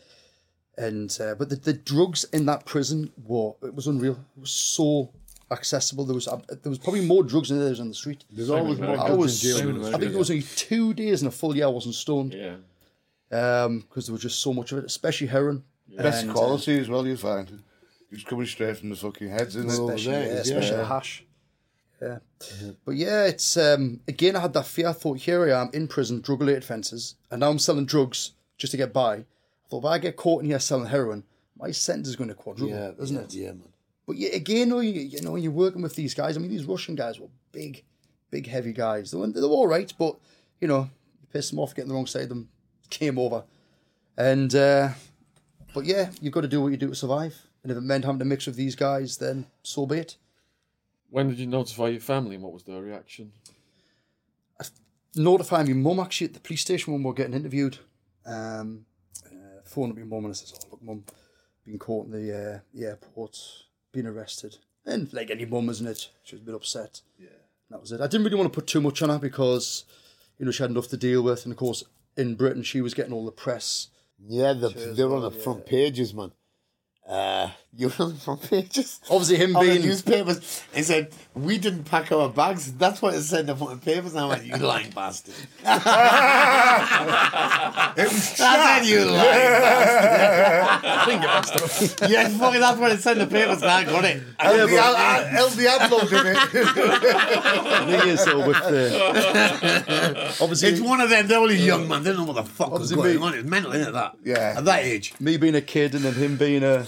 [SPEAKER 4] And, uh, but the, the drugs in that prison were, it was unreal. It was so accessible. There was, uh, there was probably more drugs than there was on the street.
[SPEAKER 2] There's always more
[SPEAKER 4] I
[SPEAKER 2] drugs
[SPEAKER 4] was,
[SPEAKER 2] in jail.
[SPEAKER 1] same
[SPEAKER 2] than
[SPEAKER 1] as
[SPEAKER 2] in
[SPEAKER 4] I think
[SPEAKER 2] Australia.
[SPEAKER 4] it was only two days in a full year I wasn't stoned.
[SPEAKER 1] Yeah.
[SPEAKER 4] Um, because there was just so much of it, especially heroin.
[SPEAKER 3] Best
[SPEAKER 4] And, uh,
[SPEAKER 3] quality as well, you find. It's coming straight from the fucking heads, isn't it?
[SPEAKER 2] Well,
[SPEAKER 4] especially, yeah, especially
[SPEAKER 2] yeah.
[SPEAKER 4] the hash. Yeah. But yeah, it's um again I had that fear. I thought here I am in prison, drug related offences, and now I'm selling drugs just to get by. I thought if I get caught in here selling heroin, my sentence is going to quadruple,
[SPEAKER 2] Yeah,
[SPEAKER 4] isn't
[SPEAKER 2] yeah,
[SPEAKER 4] it?
[SPEAKER 2] Yeah, man.
[SPEAKER 4] But yeah, again, though, you, you know, you're working with these guys. I mean, these Russian guys were big, big, heavy guys. They were, they were all right, but you know, you piss them off, getting the wrong side of them, came over. And uh, but yeah, you've got to do what you do to survive. And if it meant having to mix with these guys, then so be it.
[SPEAKER 1] When did you notify your family and what was their reaction?
[SPEAKER 4] I notifying my mum actually at the police station when we were getting interviewed. Um, uh, phoned up my mum and I says, "Oh look, mum, been caught in the, uh, the airport, been arrested." And like any mum, isn't it? She was a bit upset. Yeah, that was it. I didn't really want to put too much on her because, you know, she had enough to deal with, and of course, in Britain, she was getting all the press.
[SPEAKER 2] Yeah, the, they were on the front pages, man. Uh, you were on pages.
[SPEAKER 4] Obviously, him
[SPEAKER 2] On the
[SPEAKER 4] being
[SPEAKER 2] newspapers, He said we didn't pack our bags. That's what it said in the front papers. And I went, "You lying bastard!" I said, "You lying bastard." yes, fucking, that's what it said in the papers. And I got it.
[SPEAKER 3] El Diablo did it.
[SPEAKER 4] thing is, though, with the obviously
[SPEAKER 2] It's one of them. They're only young man. They don't know what the fuck was going
[SPEAKER 4] me-
[SPEAKER 2] on. It's mental, isn't it? That
[SPEAKER 3] Yeah.
[SPEAKER 2] at that age.
[SPEAKER 4] me being a kid and then him being a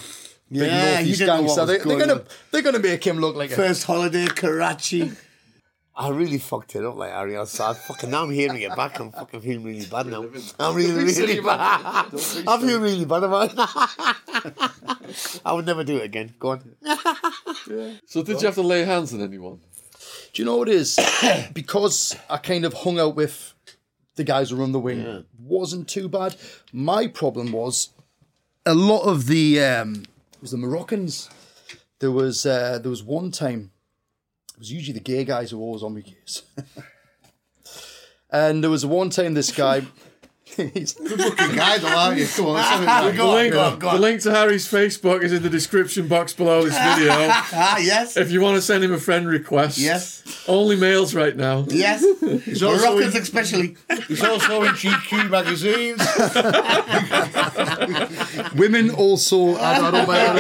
[SPEAKER 4] big
[SPEAKER 2] Yeah, he
[SPEAKER 4] northeast
[SPEAKER 2] didn't know what
[SPEAKER 4] gangster,
[SPEAKER 2] was
[SPEAKER 4] they, they're
[SPEAKER 2] going
[SPEAKER 4] gonna
[SPEAKER 2] on.
[SPEAKER 4] they're gonna make him look like a
[SPEAKER 2] First holiday, Karachi. I really fucked it up, like Harry. I was. Fucking now I'm hearing it back. I'm fucking feeling really bad now. I'm really, really bad.
[SPEAKER 4] Don't be
[SPEAKER 2] I feel really bad about it. I would never do it again. Go on.
[SPEAKER 1] So did you have to lay hands on anyone?
[SPEAKER 4] Do you know what it is? because I kind of hung out with the guys who run the wing, wasn't too bad. My problem was a lot of the um, it was the Moroccans. There was uh, there was one time it was usually the gay guys who were always on my case. and there was one time this guy he's,
[SPEAKER 3] Fucking guy, though, aren't you? Come on, let's have it.
[SPEAKER 1] The link, the link to Harry's Facebook is in the description box below this video.
[SPEAKER 2] Ah, yes.
[SPEAKER 1] if you want to send him a friend request,
[SPEAKER 2] Yes.
[SPEAKER 1] only males right now.
[SPEAKER 2] Yes.
[SPEAKER 3] He's also,
[SPEAKER 2] Moroccans
[SPEAKER 3] in,
[SPEAKER 2] especially.
[SPEAKER 3] he's also in GQ magazines.
[SPEAKER 4] women also I, I don't mind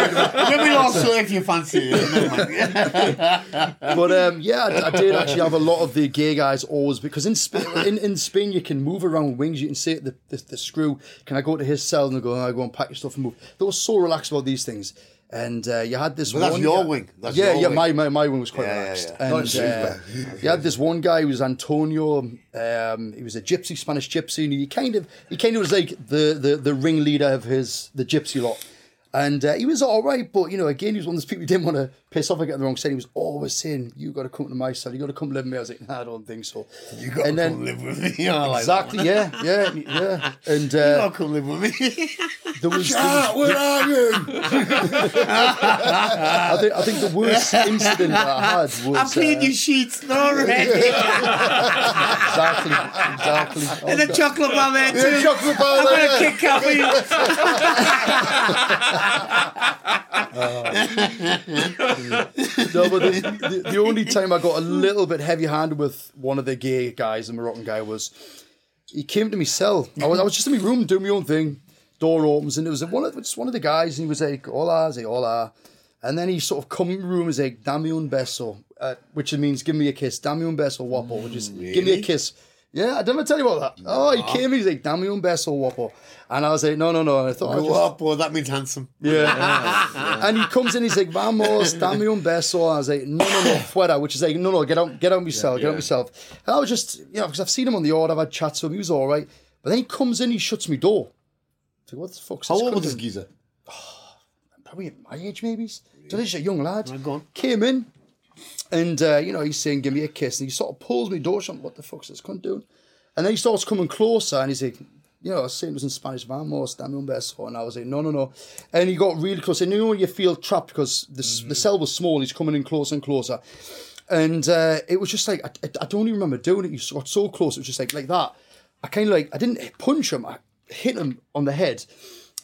[SPEAKER 2] Women also, if you fancy it.
[SPEAKER 4] But um, yeah, I, I did actually have a lot of the gay guys always because in Spain, in, in Spain you can move around wings. You can say to the, the the screw, "Can I go to his cell?" And go, "I go and pack your stuff and move." They were so relaxed about these things. And uh, you had this.
[SPEAKER 2] But that's
[SPEAKER 4] one
[SPEAKER 2] your
[SPEAKER 4] guy-
[SPEAKER 2] wing. That's
[SPEAKER 4] yeah,
[SPEAKER 2] your
[SPEAKER 4] yeah.
[SPEAKER 2] wing.
[SPEAKER 4] My, my my wing was quite
[SPEAKER 2] Yeah, yeah,
[SPEAKER 4] relaxed.
[SPEAKER 2] yeah.
[SPEAKER 3] Not
[SPEAKER 4] And uh, you had this one guy who was Antonio. Um, he was a gypsy, Spanish gypsy, and he kind of he kind of was like the the the ringleader of his the gypsy lot. And uh, he was all right, but you know, again, he was one of those people who didn't want to piss off or get the wrong side. He was always saying, "You got to come to my cell. You got to come live with me." I was like, nah, "I don't think so."
[SPEAKER 2] You got
[SPEAKER 4] And
[SPEAKER 2] to
[SPEAKER 4] then-
[SPEAKER 2] come live with me. I like that.
[SPEAKER 4] Exactly. Yeah, yeah, yeah. And
[SPEAKER 2] You
[SPEAKER 4] uh,
[SPEAKER 2] got to come live with me.
[SPEAKER 4] there was, there was
[SPEAKER 2] where are you?
[SPEAKER 4] I think I think the worst incident that I had was
[SPEAKER 2] I cleaned
[SPEAKER 4] uh,
[SPEAKER 2] your sheets already.
[SPEAKER 4] exactly, exactly.
[SPEAKER 2] and a chocolate bar there too.
[SPEAKER 3] Yeah, chocolate bar
[SPEAKER 2] I'm
[SPEAKER 3] there.
[SPEAKER 2] gonna kick coffee.
[SPEAKER 4] No, but the, the, the only time I got a little bit heavy-handed with one of the gay guys, the Moroccan guy, was he came to me cell. I was, I was just in my room doing my own thing. Door opens and it was one of just one of the guys, and he was like, "Hola," I was like, "Hola," and then he sort of come in the room and was like, "Dame un beso," uh, which means "Give me a kiss." Dame un beso, guapo, which is "Give me a kiss." Yeah, I didn't tell you about that. Oh, he came he's like, "Dame un beso, guapo," and I was like, "No, no, no." And I thought, I
[SPEAKER 2] Go
[SPEAKER 4] just,
[SPEAKER 2] oh, that means handsome.
[SPEAKER 4] yeah. and he comes in, he's like, vamos, damn dame un beso. I was like, no, no, no, fuera, which is like, no, no, get out, get out myself, get out myself. And I was just, you know, because I've seen him on the yard, I've had chats with him, he was all right. But then he comes in, he shuts me door. I was like, what the fuck's
[SPEAKER 2] How
[SPEAKER 4] this?
[SPEAKER 2] old was this geezer?
[SPEAKER 4] Probably at my age, maybe. So this is a young lad.
[SPEAKER 2] Right, go on.
[SPEAKER 4] Came in, and, uh, you know, he's saying, give me a kiss. And he sort of pulls me door shut. What the fuck's this cunt doing? And then he starts coming closer, and he's like, you know, I was saying it was in Spanish, vamos, dame un beso. And I was like, no, no, no. And he got really close. And you know you feel trapped because the, the cell was small, he's coming in closer and closer. And uh, it was just like, I- I don't even remember doing it. You got so close, it was just like, like that. I kind of like, I didn't punch him, I hit him on the head.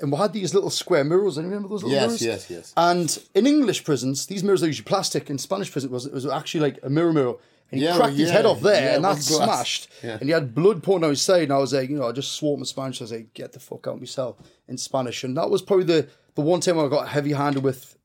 [SPEAKER 4] And we had these little square mirrors. And you remember those little
[SPEAKER 2] Yes,
[SPEAKER 4] mirrors?
[SPEAKER 2] yes, yes. yes.
[SPEAKER 4] And in English prisons, these mirrors are usually plastic. In Spanish prison, it was, it was actually like a mirror mirror. And he
[SPEAKER 2] Yeah,
[SPEAKER 4] cracked his head off there,
[SPEAKER 2] yeah,
[SPEAKER 4] and that smashed.
[SPEAKER 2] Yeah.
[SPEAKER 4] And he had blood pouring out his side. And I was like, you know, I just swore him in Spanish. I was like, get the fuck out of myself in Spanish. And that was probably the, the one time I got heavy handed with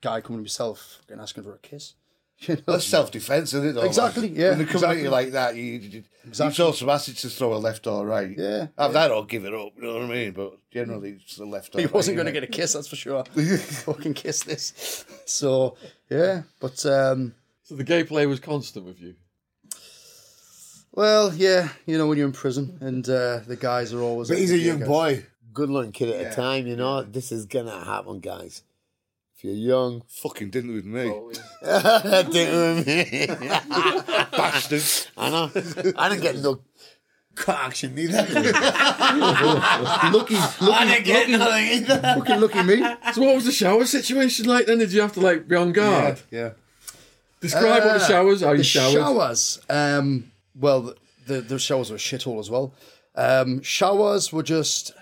[SPEAKER 4] guy coming to myself and asking for a kiss. You know?
[SPEAKER 3] That's self defence, isn't it? Though,
[SPEAKER 4] Exactly,
[SPEAKER 3] man?
[SPEAKER 4] yeah,
[SPEAKER 3] When they come
[SPEAKER 4] exactly.
[SPEAKER 3] like that, you, you, you
[SPEAKER 4] Exactly.
[SPEAKER 3] it's also acid to throw a left or right.
[SPEAKER 4] Yeah,
[SPEAKER 3] Have that or give it up, you know what I mean? But generally, it's the left or
[SPEAKER 4] he
[SPEAKER 3] right,
[SPEAKER 4] wasn't going to get a kiss, that's for sure. Fucking kiss this. So, yeah. But, um,
[SPEAKER 1] So the gay play was constant with you.
[SPEAKER 4] well, yeah, you know, when you're in prison and uh, the guys are always.
[SPEAKER 2] But he's a young
[SPEAKER 4] guys.
[SPEAKER 2] boy. Good looking kid at a time, you know. This is gonna happen, guys. If you're young,
[SPEAKER 3] Fucking didn't with me.
[SPEAKER 2] Didn't with me.
[SPEAKER 3] Bastards.
[SPEAKER 2] I know. I didn't get no cut action either.
[SPEAKER 4] Lucky,
[SPEAKER 2] I
[SPEAKER 4] lucky,
[SPEAKER 2] didn't get nothing either.
[SPEAKER 4] fucking lucky me.
[SPEAKER 1] So what was the shower situation like then? Did you have to like be on guard?
[SPEAKER 3] Yeah.
[SPEAKER 1] Describe what the
[SPEAKER 4] Uh,
[SPEAKER 1] showers, how you
[SPEAKER 4] the
[SPEAKER 1] showered.
[SPEAKER 4] showers. Um, well, the, the the showers were a shithole as well. Um, showers were just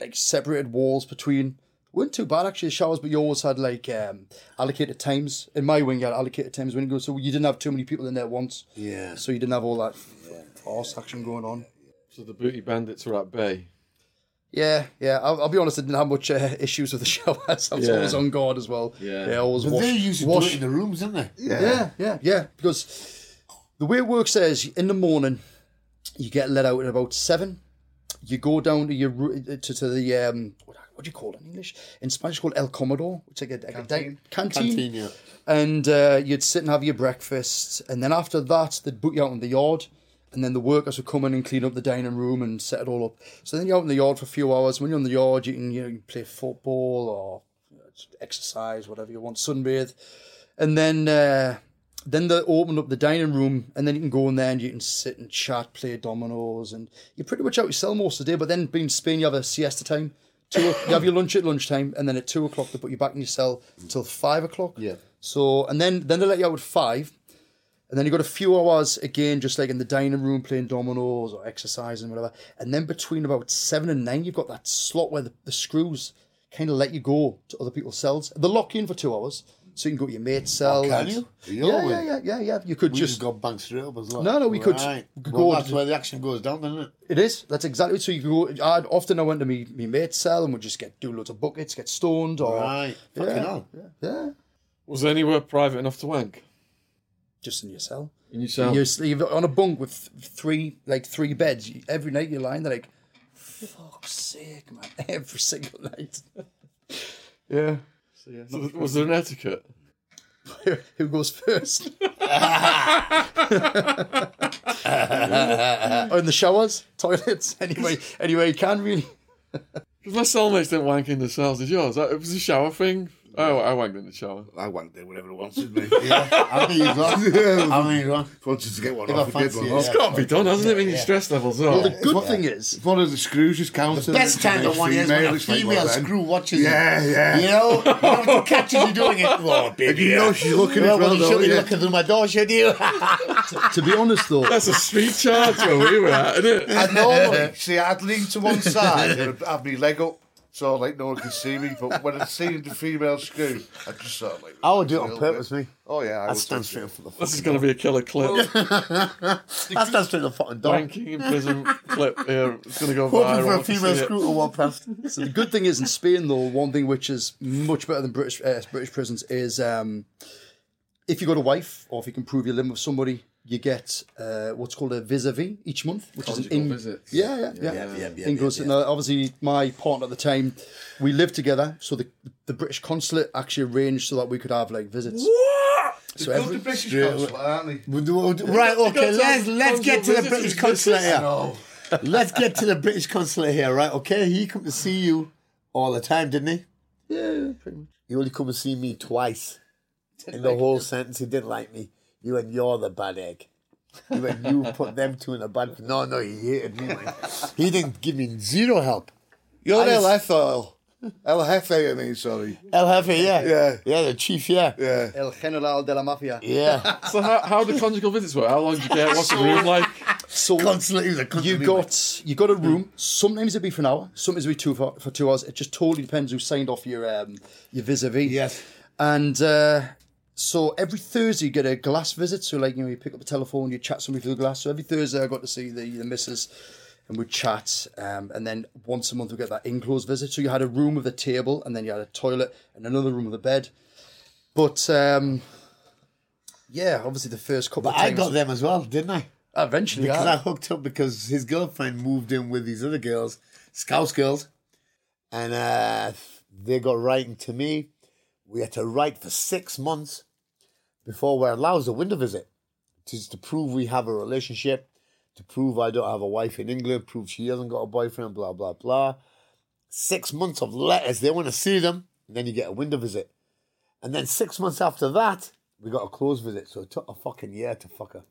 [SPEAKER 4] like separated walls between. Weren't too bad actually. The showers, but you always had like um, allocated times. In my wing, you had allocated times when you go, so you didn't have too many people in there once.
[SPEAKER 2] Yeah.
[SPEAKER 4] So you didn't have all that arse action going on.
[SPEAKER 1] So the booty bandits were at bay.
[SPEAKER 4] Yeah, yeah. I'll, I'll be honest. I didn't have much uh, issues with the showers. I was
[SPEAKER 1] Yeah.
[SPEAKER 4] always on guard as well.
[SPEAKER 1] Yeah.
[SPEAKER 4] yeah. Always
[SPEAKER 2] But
[SPEAKER 4] wash,
[SPEAKER 2] they used to do
[SPEAKER 4] wash.
[SPEAKER 2] it in the rooms, didn't they?
[SPEAKER 4] Yeah, yeah, yeah. Because the way it works is in the morning, you get let out at about seven. You go down to your to, to the um, what, what do you call it in English? In Spanish, it's called El Comedor, which is like a, like a di- canteen.
[SPEAKER 2] Canteen, yeah.
[SPEAKER 4] And uh, you'd sit and have your breakfast, and then after that, they'd put you out in the yard, and then the workers would come in and clean up the dining room and set it all up. So then you're out in the yard for a few hours. When you're in the yard, you can you know you can play football or you know, just exercise, whatever you want, sunbathe, and then. Uh, then they open up the dining room and then you can go in there and you can sit and chat, play dominoes, and you're pretty much out yourself most of the day. But then being in Spain, you have a siesta time. Two, you have your lunch at lunchtime, and then at two o'clock they put you back in your cell until five o'clock.
[SPEAKER 2] Yeah.
[SPEAKER 4] So and then then they let you out at five, and then you got a few hours again, just like in the dining room playing dominoes or exercising, whatever. And then between about seven and nine, you've got that slot where the, the screws kind of let you go to other people's cells. They lock you in for two hours, so you can go to your mate's oh, cell.
[SPEAKER 2] Oh, can
[SPEAKER 4] and-
[SPEAKER 2] you?
[SPEAKER 4] Yeah, yeah, yeah, yeah, yeah. You could
[SPEAKER 2] We
[SPEAKER 4] just
[SPEAKER 2] just got banked straight up as well.
[SPEAKER 4] No, no, we could-
[SPEAKER 2] Right.
[SPEAKER 4] we could
[SPEAKER 2] well,
[SPEAKER 4] go
[SPEAKER 2] that's
[SPEAKER 4] to-
[SPEAKER 2] where the action goes down, isn't it?
[SPEAKER 4] It is. That's exactly so. You can go. I'd often I went to me me mate's cell and would just get do loads of buckets, get stoned, or
[SPEAKER 2] Right. Fucking
[SPEAKER 4] yeah,
[SPEAKER 2] hell.
[SPEAKER 4] yeah,
[SPEAKER 1] Was there anywhere private enough to wank?
[SPEAKER 4] just in your cell.
[SPEAKER 1] In your cell?
[SPEAKER 4] You're, you're on a bunk with three like three beds. Every night you're lying there like, fuck's sake, man. Every single night. yeah. So yeah.
[SPEAKER 1] So was there an etiquette?
[SPEAKER 4] Who goes first? or oh, in the showers, toilets, anyway, anyway, you can really.
[SPEAKER 1] Because my cellmates didn't wank in the cells. Did yours? That- It was a shower thing. Oh, I wanked in the shower.
[SPEAKER 3] I went there whenever I wanted me.
[SPEAKER 2] I think he's wrong. I think he's wrong.
[SPEAKER 3] Wanted to get one
[SPEAKER 2] If I
[SPEAKER 3] off, I did
[SPEAKER 2] fancy
[SPEAKER 3] one
[SPEAKER 2] it,
[SPEAKER 3] off.
[SPEAKER 2] yeah.
[SPEAKER 1] Got to be done, hasn't it? When your stress levels up.
[SPEAKER 4] Well, the good thing is,
[SPEAKER 3] It's one of the screws just counting.
[SPEAKER 2] Best time the one is when a female screw watches you.
[SPEAKER 3] Yeah, yeah.
[SPEAKER 2] You know, you know what catches you doing it. Oh, baby.
[SPEAKER 3] And you know she's looking
[SPEAKER 2] well,
[SPEAKER 3] as well,
[SPEAKER 2] well, you
[SPEAKER 3] don't
[SPEAKER 2] shouldn't be
[SPEAKER 3] you?
[SPEAKER 2] looking through my door, should you?
[SPEAKER 4] to be honest though,
[SPEAKER 1] That's a street charge where we were at, isn't it?
[SPEAKER 3] I normally see I'd lean to one side and I'd have my leg up so like no one can see me. But when I seen the female screw, I just sort of like
[SPEAKER 2] I would do it on purpose,
[SPEAKER 3] bit.
[SPEAKER 2] me.
[SPEAKER 3] Oh yeah, I
[SPEAKER 2] I'd stand
[SPEAKER 3] touch
[SPEAKER 2] straight up for the
[SPEAKER 1] This is going to be a killer clip.
[SPEAKER 2] I'd stand straight in the fucking door.
[SPEAKER 1] Wanking in prison clip here. It's going to go viral.
[SPEAKER 2] Hoping
[SPEAKER 1] for
[SPEAKER 2] a female
[SPEAKER 1] see it.
[SPEAKER 2] screw to walk past.
[SPEAKER 4] So the good thing is in Spain, though, one thing which is much better than British uh, British prisons is um, if you got a wife or if you can prove you're living with somebody, you get uh, what's called a vis-a-vis each month, which
[SPEAKER 1] Conjugal
[SPEAKER 4] is an in-
[SPEAKER 1] visits.
[SPEAKER 4] Yeah, yeah, yeah.
[SPEAKER 2] yeah, yeah, yeah,
[SPEAKER 4] Includes-
[SPEAKER 2] yeah.
[SPEAKER 4] Now, obviously, my partner at the time, we lived together, so the the British consulate actually arranged so that we could have like visits. So every,
[SPEAKER 3] the British consulate, aren't they?
[SPEAKER 2] We'll do- we'll Right, okay, let's let's get to the British consulate here. Let's get to the British consulate here, right? Okay, he come to see you all the time, didn't he?
[SPEAKER 4] yeah, yeah, pretty much.
[SPEAKER 2] He only come to see me twice. In the whole sentence, he didn't like me. You and you're the bad egg. You went, you put them two in a bad. No, no, he hated me. Man. He didn't give me zero help.
[SPEAKER 3] You're
[SPEAKER 2] I just-
[SPEAKER 3] LF El Jefe, I mean, sorry.
[SPEAKER 2] El Jefe, yeah.
[SPEAKER 3] Yeah.
[SPEAKER 2] Yeah, the chief, yeah.
[SPEAKER 3] Yeah.
[SPEAKER 4] El General de la Mafia.
[SPEAKER 2] Yeah.
[SPEAKER 1] So how, how do conjugal visits work? How long did you get? What's the room like?
[SPEAKER 4] So
[SPEAKER 2] Consulate, he
[SPEAKER 4] you got you got a room. Sometimes it'd be for an hour. Sometimes it'd be two for, for two hours. It just totally depends who signed off your um your vis-a-vis.
[SPEAKER 2] Yes.
[SPEAKER 4] And uh, so every Thursday you get a glass visit. So like you know you pick up the telephone, you chat somebody through the glass. So every Thursday I got to see the the missus, and we'd chat. Um, and then once a month we get that enclosed visit. So you had a room with a table, and then you had a toilet and another room with a bed. But um, yeah, obviously the first couple
[SPEAKER 2] But I
[SPEAKER 4] times.
[SPEAKER 2] got them as well, didn't I?
[SPEAKER 4] eventually,
[SPEAKER 2] Because
[SPEAKER 4] yeah.
[SPEAKER 2] I hooked up because his girlfriend moved in with these other girls, Scouse girls, and uh, they got writing to me. We had to write for six months before we're allowed a window visit, just to prove we have a relationship, to prove I don't have a wife in England, prove she hasn't got a boyfriend, blah blah blah. Six months of letters. They want to see them, and then you get a window visit, and then six months after that, we got a close visit. So it took a fucking year to fuck her.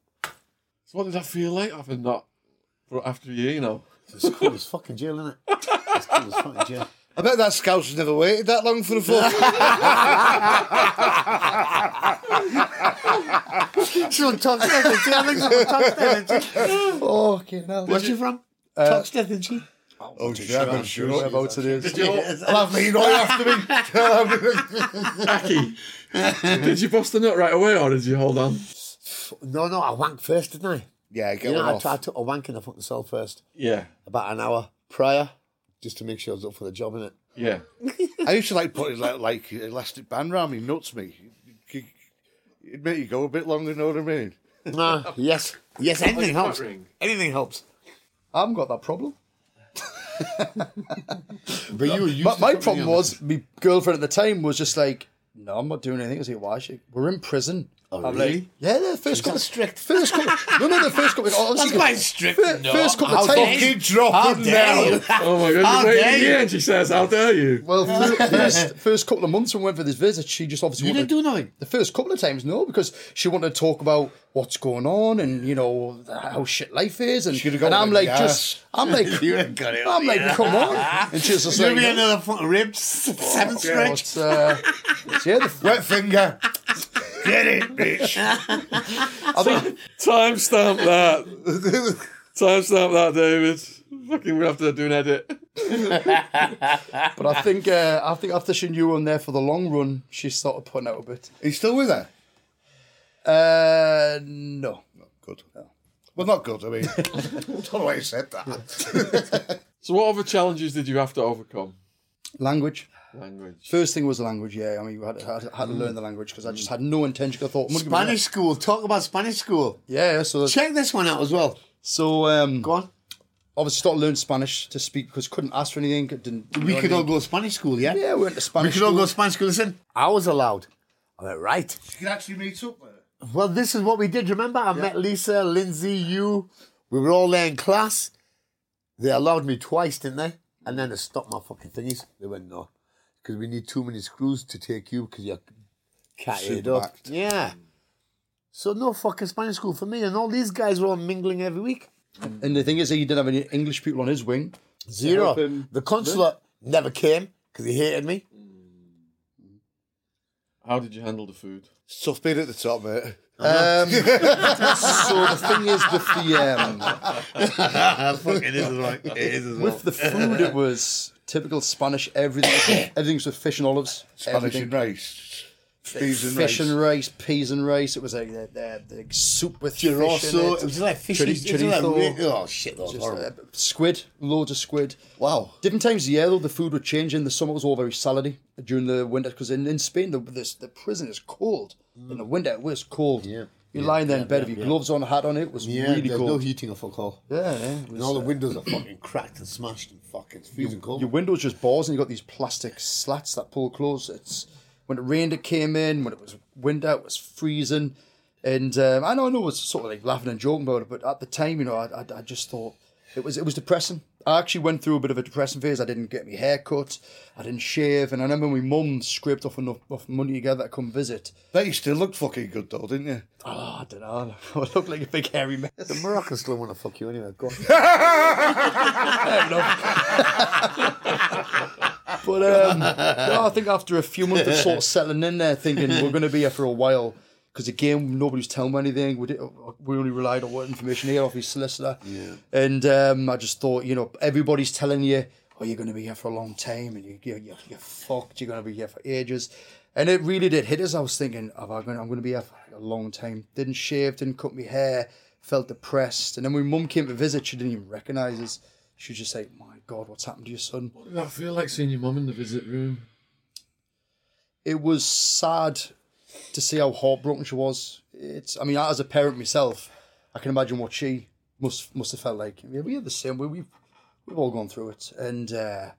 [SPEAKER 1] So what did that feel like having that for after a year, you know?
[SPEAKER 2] It's cool as fucking jail, isn't it? It's cool as fucking jail.
[SPEAKER 3] I bet that scout's never waited that long for a fuck.
[SPEAKER 2] She's on Toxteth, isn't she? I think she's on Toxteth, isn't she?
[SPEAKER 4] Oh, okay, now.
[SPEAKER 2] Where's she from? Toxteth, isn't she?
[SPEAKER 3] oh, shit, I'm not sure.
[SPEAKER 4] Whereabouts it is.
[SPEAKER 1] Did you,
[SPEAKER 3] I'll have me right after me.
[SPEAKER 1] Aki, did you bust the nut right away or did you hold on?
[SPEAKER 2] No, no, I wanked first, didn't I?
[SPEAKER 3] yeah, get
[SPEAKER 2] You know,
[SPEAKER 3] one
[SPEAKER 2] I,
[SPEAKER 3] off.
[SPEAKER 2] t- I took a wank in the fucking cell first,
[SPEAKER 1] Yeah,
[SPEAKER 2] about an hour prior, just to make sure I was up for the job, innit?
[SPEAKER 1] yeah.
[SPEAKER 3] I used to like putting like, like elastic band around me nuts me. It'd make you go a bit longer, you know what I mean?
[SPEAKER 2] Nah, yes. Yes, anything
[SPEAKER 1] Like
[SPEAKER 2] helps.
[SPEAKER 1] ring.
[SPEAKER 2] Anything helps.
[SPEAKER 4] I haven't got that problem.
[SPEAKER 2] But you were used
[SPEAKER 4] But
[SPEAKER 2] to
[SPEAKER 4] my problem was, my girlfriend at the time was just like, "No, I'm not doing anything." I was like, "Why?" She, we're in prison.
[SPEAKER 2] Oh,
[SPEAKER 4] I'm
[SPEAKER 2] really?
[SPEAKER 4] like, "Yeah, the first couple,
[SPEAKER 2] strict.
[SPEAKER 4] first couple, no, no, the first couple, obviously,
[SPEAKER 5] That's quite strict,
[SPEAKER 4] fir-
[SPEAKER 5] no.
[SPEAKER 4] first couple
[SPEAKER 2] How
[SPEAKER 4] of times,
[SPEAKER 3] Fucking drop him now.
[SPEAKER 1] Oh my god,
[SPEAKER 5] How dare you.
[SPEAKER 1] here and she says, How dare you?
[SPEAKER 4] Well, first, first couple of months when we went for this visit, she just obviously
[SPEAKER 2] You
[SPEAKER 4] wanted,
[SPEAKER 2] didn't do nothing.
[SPEAKER 4] the first couple of times, no, because she wanted to talk about what's going on and you know how shit life is, and, and I'm
[SPEAKER 3] with
[SPEAKER 4] like,
[SPEAKER 3] the
[SPEAKER 4] just, I'm like,
[SPEAKER 2] You got it.
[SPEAKER 4] I'm like, come on, and she's just
[SPEAKER 5] You'll
[SPEAKER 4] like,
[SPEAKER 5] be
[SPEAKER 4] no,
[SPEAKER 5] another fucking ribs, seven
[SPEAKER 4] you know,
[SPEAKER 5] stretch.
[SPEAKER 4] it's, uh, yeah, the,
[SPEAKER 3] Wet finger. Get it, bitch.
[SPEAKER 4] I think
[SPEAKER 1] Timestamp that. Timestamp that, David. Fucking, we have to do an edit.
[SPEAKER 4] But I think uh, I think after she knew we were in there for the long run, she started putting out a bit.
[SPEAKER 3] He's still with her?
[SPEAKER 4] Uh, no.
[SPEAKER 3] Not good. Well, not good, I mean. I don't know why you said that.
[SPEAKER 1] So, what other challenges did you have to overcome?
[SPEAKER 4] Language.
[SPEAKER 1] Language.
[SPEAKER 4] First thing was language. Yeah, I mean, we had, had, had to learn the language because I just had no intention. I thought I'm gonna give
[SPEAKER 5] Spanish school. Talk about Spanish school.
[SPEAKER 4] Yeah, so
[SPEAKER 5] Check this one out as well.
[SPEAKER 4] so um,
[SPEAKER 5] Go on.
[SPEAKER 4] obviously started learning Spanish to speak because couldn't ask for anything. Didn't. you
[SPEAKER 5] We
[SPEAKER 4] know
[SPEAKER 5] could
[SPEAKER 4] what I
[SPEAKER 5] all
[SPEAKER 4] mean?
[SPEAKER 5] go to Spanish school, yeah?
[SPEAKER 4] Yeah, we went to Spanish.
[SPEAKER 5] We
[SPEAKER 4] Spanish.
[SPEAKER 5] could all go
[SPEAKER 4] school.
[SPEAKER 5] to Spanish school. Listen,
[SPEAKER 2] I was allowed. I went, right.
[SPEAKER 3] You can actually meet up there.
[SPEAKER 2] Well, this is what we did. Remember, I met Lisa, Lindsay, you. We were all there in class. They allowed me twice, didn't they? And then they stopped my fucking thingies. They went, no. Because we need too many screws to take you because you're catted up.
[SPEAKER 3] Super-backed.
[SPEAKER 2] Yeah. So no fucking Spanish school for me. And all these guys were all mingling every week.
[SPEAKER 4] And the thing is, he didn't have any English people on his wing.
[SPEAKER 2] Zero.
[SPEAKER 4] help him
[SPEAKER 2] The consulate never came because he hated me.
[SPEAKER 1] How did you handle the food?
[SPEAKER 3] It's tough being at the top, mate.
[SPEAKER 4] Um, so the thing is with the um,
[SPEAKER 5] fucking is right. It is as well.
[SPEAKER 4] with the food, it was typical Spanish. Everything, everything's with fish and olives.
[SPEAKER 3] Spanish
[SPEAKER 4] everything.
[SPEAKER 3] and rice. Peas and
[SPEAKER 4] fish
[SPEAKER 3] rice.
[SPEAKER 4] and rice, peas and rice. It was like the, the, the soup with fish in it.
[SPEAKER 2] It was like fish.
[SPEAKER 4] Chori-
[SPEAKER 2] it like oh, shit. That was
[SPEAKER 4] Just,
[SPEAKER 2] horrible.
[SPEAKER 4] uh, squid, loads of squid.
[SPEAKER 3] Wow.
[SPEAKER 4] Different times of year, though, the food would change. In the summer, it was all very salady. During the winter, because in, in Spain, the, the the prison is cold. In the winter, it was cold.
[SPEAKER 2] Yeah.
[SPEAKER 4] You're lying there in bed with your gloves on, a hat on. It was
[SPEAKER 2] Yeah,
[SPEAKER 4] really
[SPEAKER 2] there's no heating or fuck all.
[SPEAKER 4] yeah, yeah. It
[SPEAKER 2] And all the
[SPEAKER 4] uh,
[SPEAKER 2] windows are fucking cracked and smashed and fucking it's freezing cold.
[SPEAKER 4] your windows just bars, and you got these plastic slats that pull close. It's when it rained, it came in. When it was winter, it was freezing. And um, I know, I know, it was sort of like laughing and joking about it, but at the time, you know, I, I, I just thought it was it was depressing. I actually went through a bit of a depressing phase. I didn't get my hair cut, I didn't shave, and I remember my mum scraped off enough, enough money together to come visit.
[SPEAKER 3] Bet you still looked fucking good though, didn't you?
[SPEAKER 4] Oh, I don't know. I looked like a big hairy mess.
[SPEAKER 2] the Moroccans still want to fuck you anyway. Go on.
[SPEAKER 4] But um, no, I think after a few months of sort of settling in there, thinking we're going to be here for a while, because again, nobody was telling me anything. We, did, we only relied on what information he had off his solicitor. Yeah. And um, I just thought, you know, everybody's telling you, oh, you're going to be here for a long time, and you, you're, you're, you're fucked. You're going to be here for ages. And it really did hit us. I was thinking, oh, I'm going I'm going to be here for a long time. Didn't shave, didn't cut my hair, felt depressed. And then when mum came to visit, she didn't even recognise us. She was just like, my God, what's happened to your son?
[SPEAKER 1] What did that feel like seeing your mum in the visit room?
[SPEAKER 4] it was sad to see how heartbroken she was. It's, I mean, as a parent myself, I can imagine what she must must have felt like. Yeah, we are the same. We, we've we've all gone through it, and uh,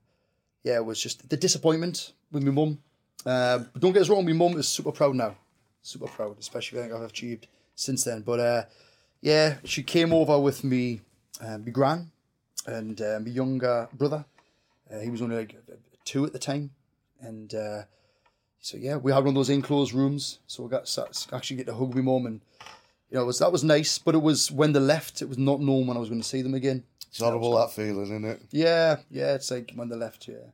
[SPEAKER 4] yeah, it was just the disappointment with my mum. Uh, but don't get us wrong, my mum is super proud now, super proud, especially everything I've achieved since then. But uh, yeah, she came over with me, uh, my gran, and uh, my younger brother. Uh, he was only like two at the time, and. So yeah, we had one of those enclosed rooms, so we got to actually get to hug my mum, and you know, it was that was nice. But it was when they left, it was not known when I was going to see them again.
[SPEAKER 3] It's horrible that feeling, isn't it?
[SPEAKER 4] Yeah, yeah, it's like when they left, yeah.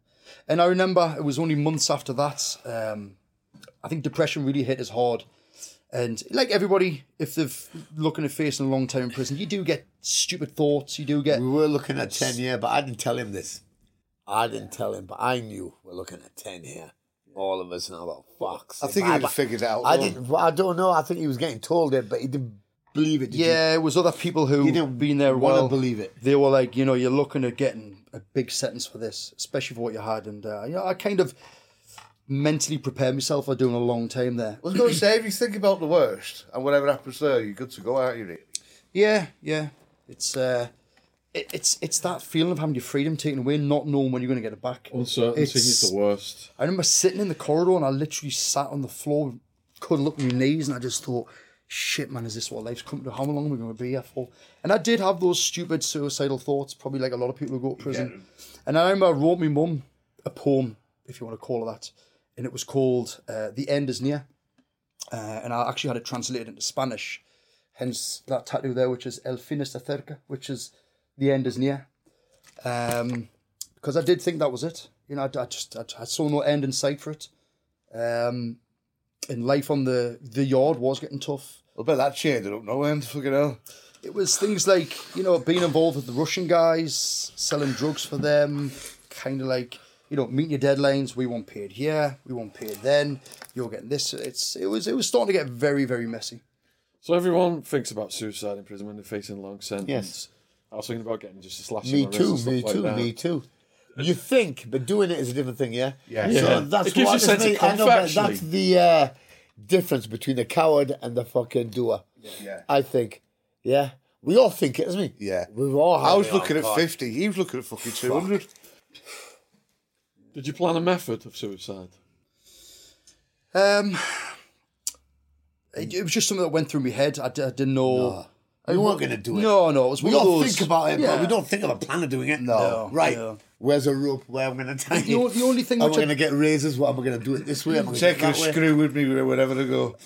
[SPEAKER 4] And I remember it was only months after that. Um, I think depression really hit us hard, and like everybody, if they've looking at facing a long time in prison, you do get stupid thoughts. You do get
[SPEAKER 2] we were looking at 10 year, but I didn't tell him this. I didn't tell him, but I knew we're looking at 10 here. All of us now about fucks.
[SPEAKER 3] I think he would have figured it out.
[SPEAKER 2] I
[SPEAKER 3] though.
[SPEAKER 2] didn't. I don't know. I think he was getting told it, but he didn't believe it. did you?
[SPEAKER 4] Yeah, it was other people who
[SPEAKER 2] didn't
[SPEAKER 4] been there a
[SPEAKER 2] wanna believe it.
[SPEAKER 4] They were like, you know, you're looking at getting a big sentence for this, especially for what you had. And uh, you know, I kind of mentally prepared myself for doing a long time there.
[SPEAKER 3] I was going to say, if you think about the worst and whatever happens there, you're good to go, aren't you? Really?
[SPEAKER 4] Yeah, yeah. It's uh, it, it's it's that feeling of having your freedom taken away, not knowing when you're going to get it back.
[SPEAKER 1] Uncertainty is
[SPEAKER 4] It's-
[SPEAKER 1] the worst.
[SPEAKER 4] I remember sitting in the corridor and I literally sat on the floor, couldn't look at my knees, and I just thought, shit, man, is this what life's come to? How long are we going to be here for? And I did have those stupid suicidal thoughts, probably like a lot of people who go to prison. And I remember I wrote my mum a poem, if you want to call it that, and it was called uh, The End is Near. Uh, and I actually had it translated into Spanish, hence that tattoo there, which is El fin está cerca, which is The End is Near. Um, because I did think that was it. You know, I, I just I, I saw no end in sight for it. Um, and life on the the yard was getting tough.
[SPEAKER 3] I bet that changed it up no end. Fucking hell.
[SPEAKER 4] It was things like you know being involved with the Russian guys, selling drugs for them, kind of like you know meeting your deadlines. We won't pay it here, we won't pay it then. You're getting this. It's it was it was starting to get very very messy.
[SPEAKER 1] So everyone thinks about suicide in prison when they're facing a long sentence.
[SPEAKER 2] Yes.
[SPEAKER 1] I was thinking about getting just a slash.
[SPEAKER 2] Me
[SPEAKER 1] my wrist
[SPEAKER 2] too,
[SPEAKER 1] and stuff
[SPEAKER 2] me
[SPEAKER 1] like
[SPEAKER 2] too,
[SPEAKER 1] that.
[SPEAKER 2] me too. You think, but doing it is a different thing, yeah?
[SPEAKER 3] Yeah.
[SPEAKER 1] Yeah.
[SPEAKER 2] So that's
[SPEAKER 1] It gives
[SPEAKER 2] what
[SPEAKER 1] you a sense of
[SPEAKER 2] I know, but that's the uh, difference between the coward and the fucking doer.
[SPEAKER 3] Yeah.
[SPEAKER 2] I think. Yeah. We all think it, isn't we?
[SPEAKER 3] Yeah.
[SPEAKER 2] We've all had
[SPEAKER 3] I was
[SPEAKER 2] it,
[SPEAKER 3] looking
[SPEAKER 2] oh,
[SPEAKER 3] at
[SPEAKER 2] God.
[SPEAKER 3] 50. He was looking at fucking 200.
[SPEAKER 1] Did you plan a method of suicide?
[SPEAKER 4] Um, it, it was just something that went through my head. I didn't know.
[SPEAKER 2] We weren't going to do it.
[SPEAKER 4] No, no, it was
[SPEAKER 2] We all
[SPEAKER 4] those.
[SPEAKER 2] think about it,
[SPEAKER 4] yeah.
[SPEAKER 2] but we don't think of a plan of doing it.
[SPEAKER 3] No.
[SPEAKER 2] Right.
[SPEAKER 4] Yeah.
[SPEAKER 2] Where's a rope? Where am I going to tie it?
[SPEAKER 4] the only thing
[SPEAKER 2] Am
[SPEAKER 4] which I-
[SPEAKER 2] going to get razors? What am I going to do it this way? Am I gonna do it
[SPEAKER 3] Taking a screw with me wherever I go.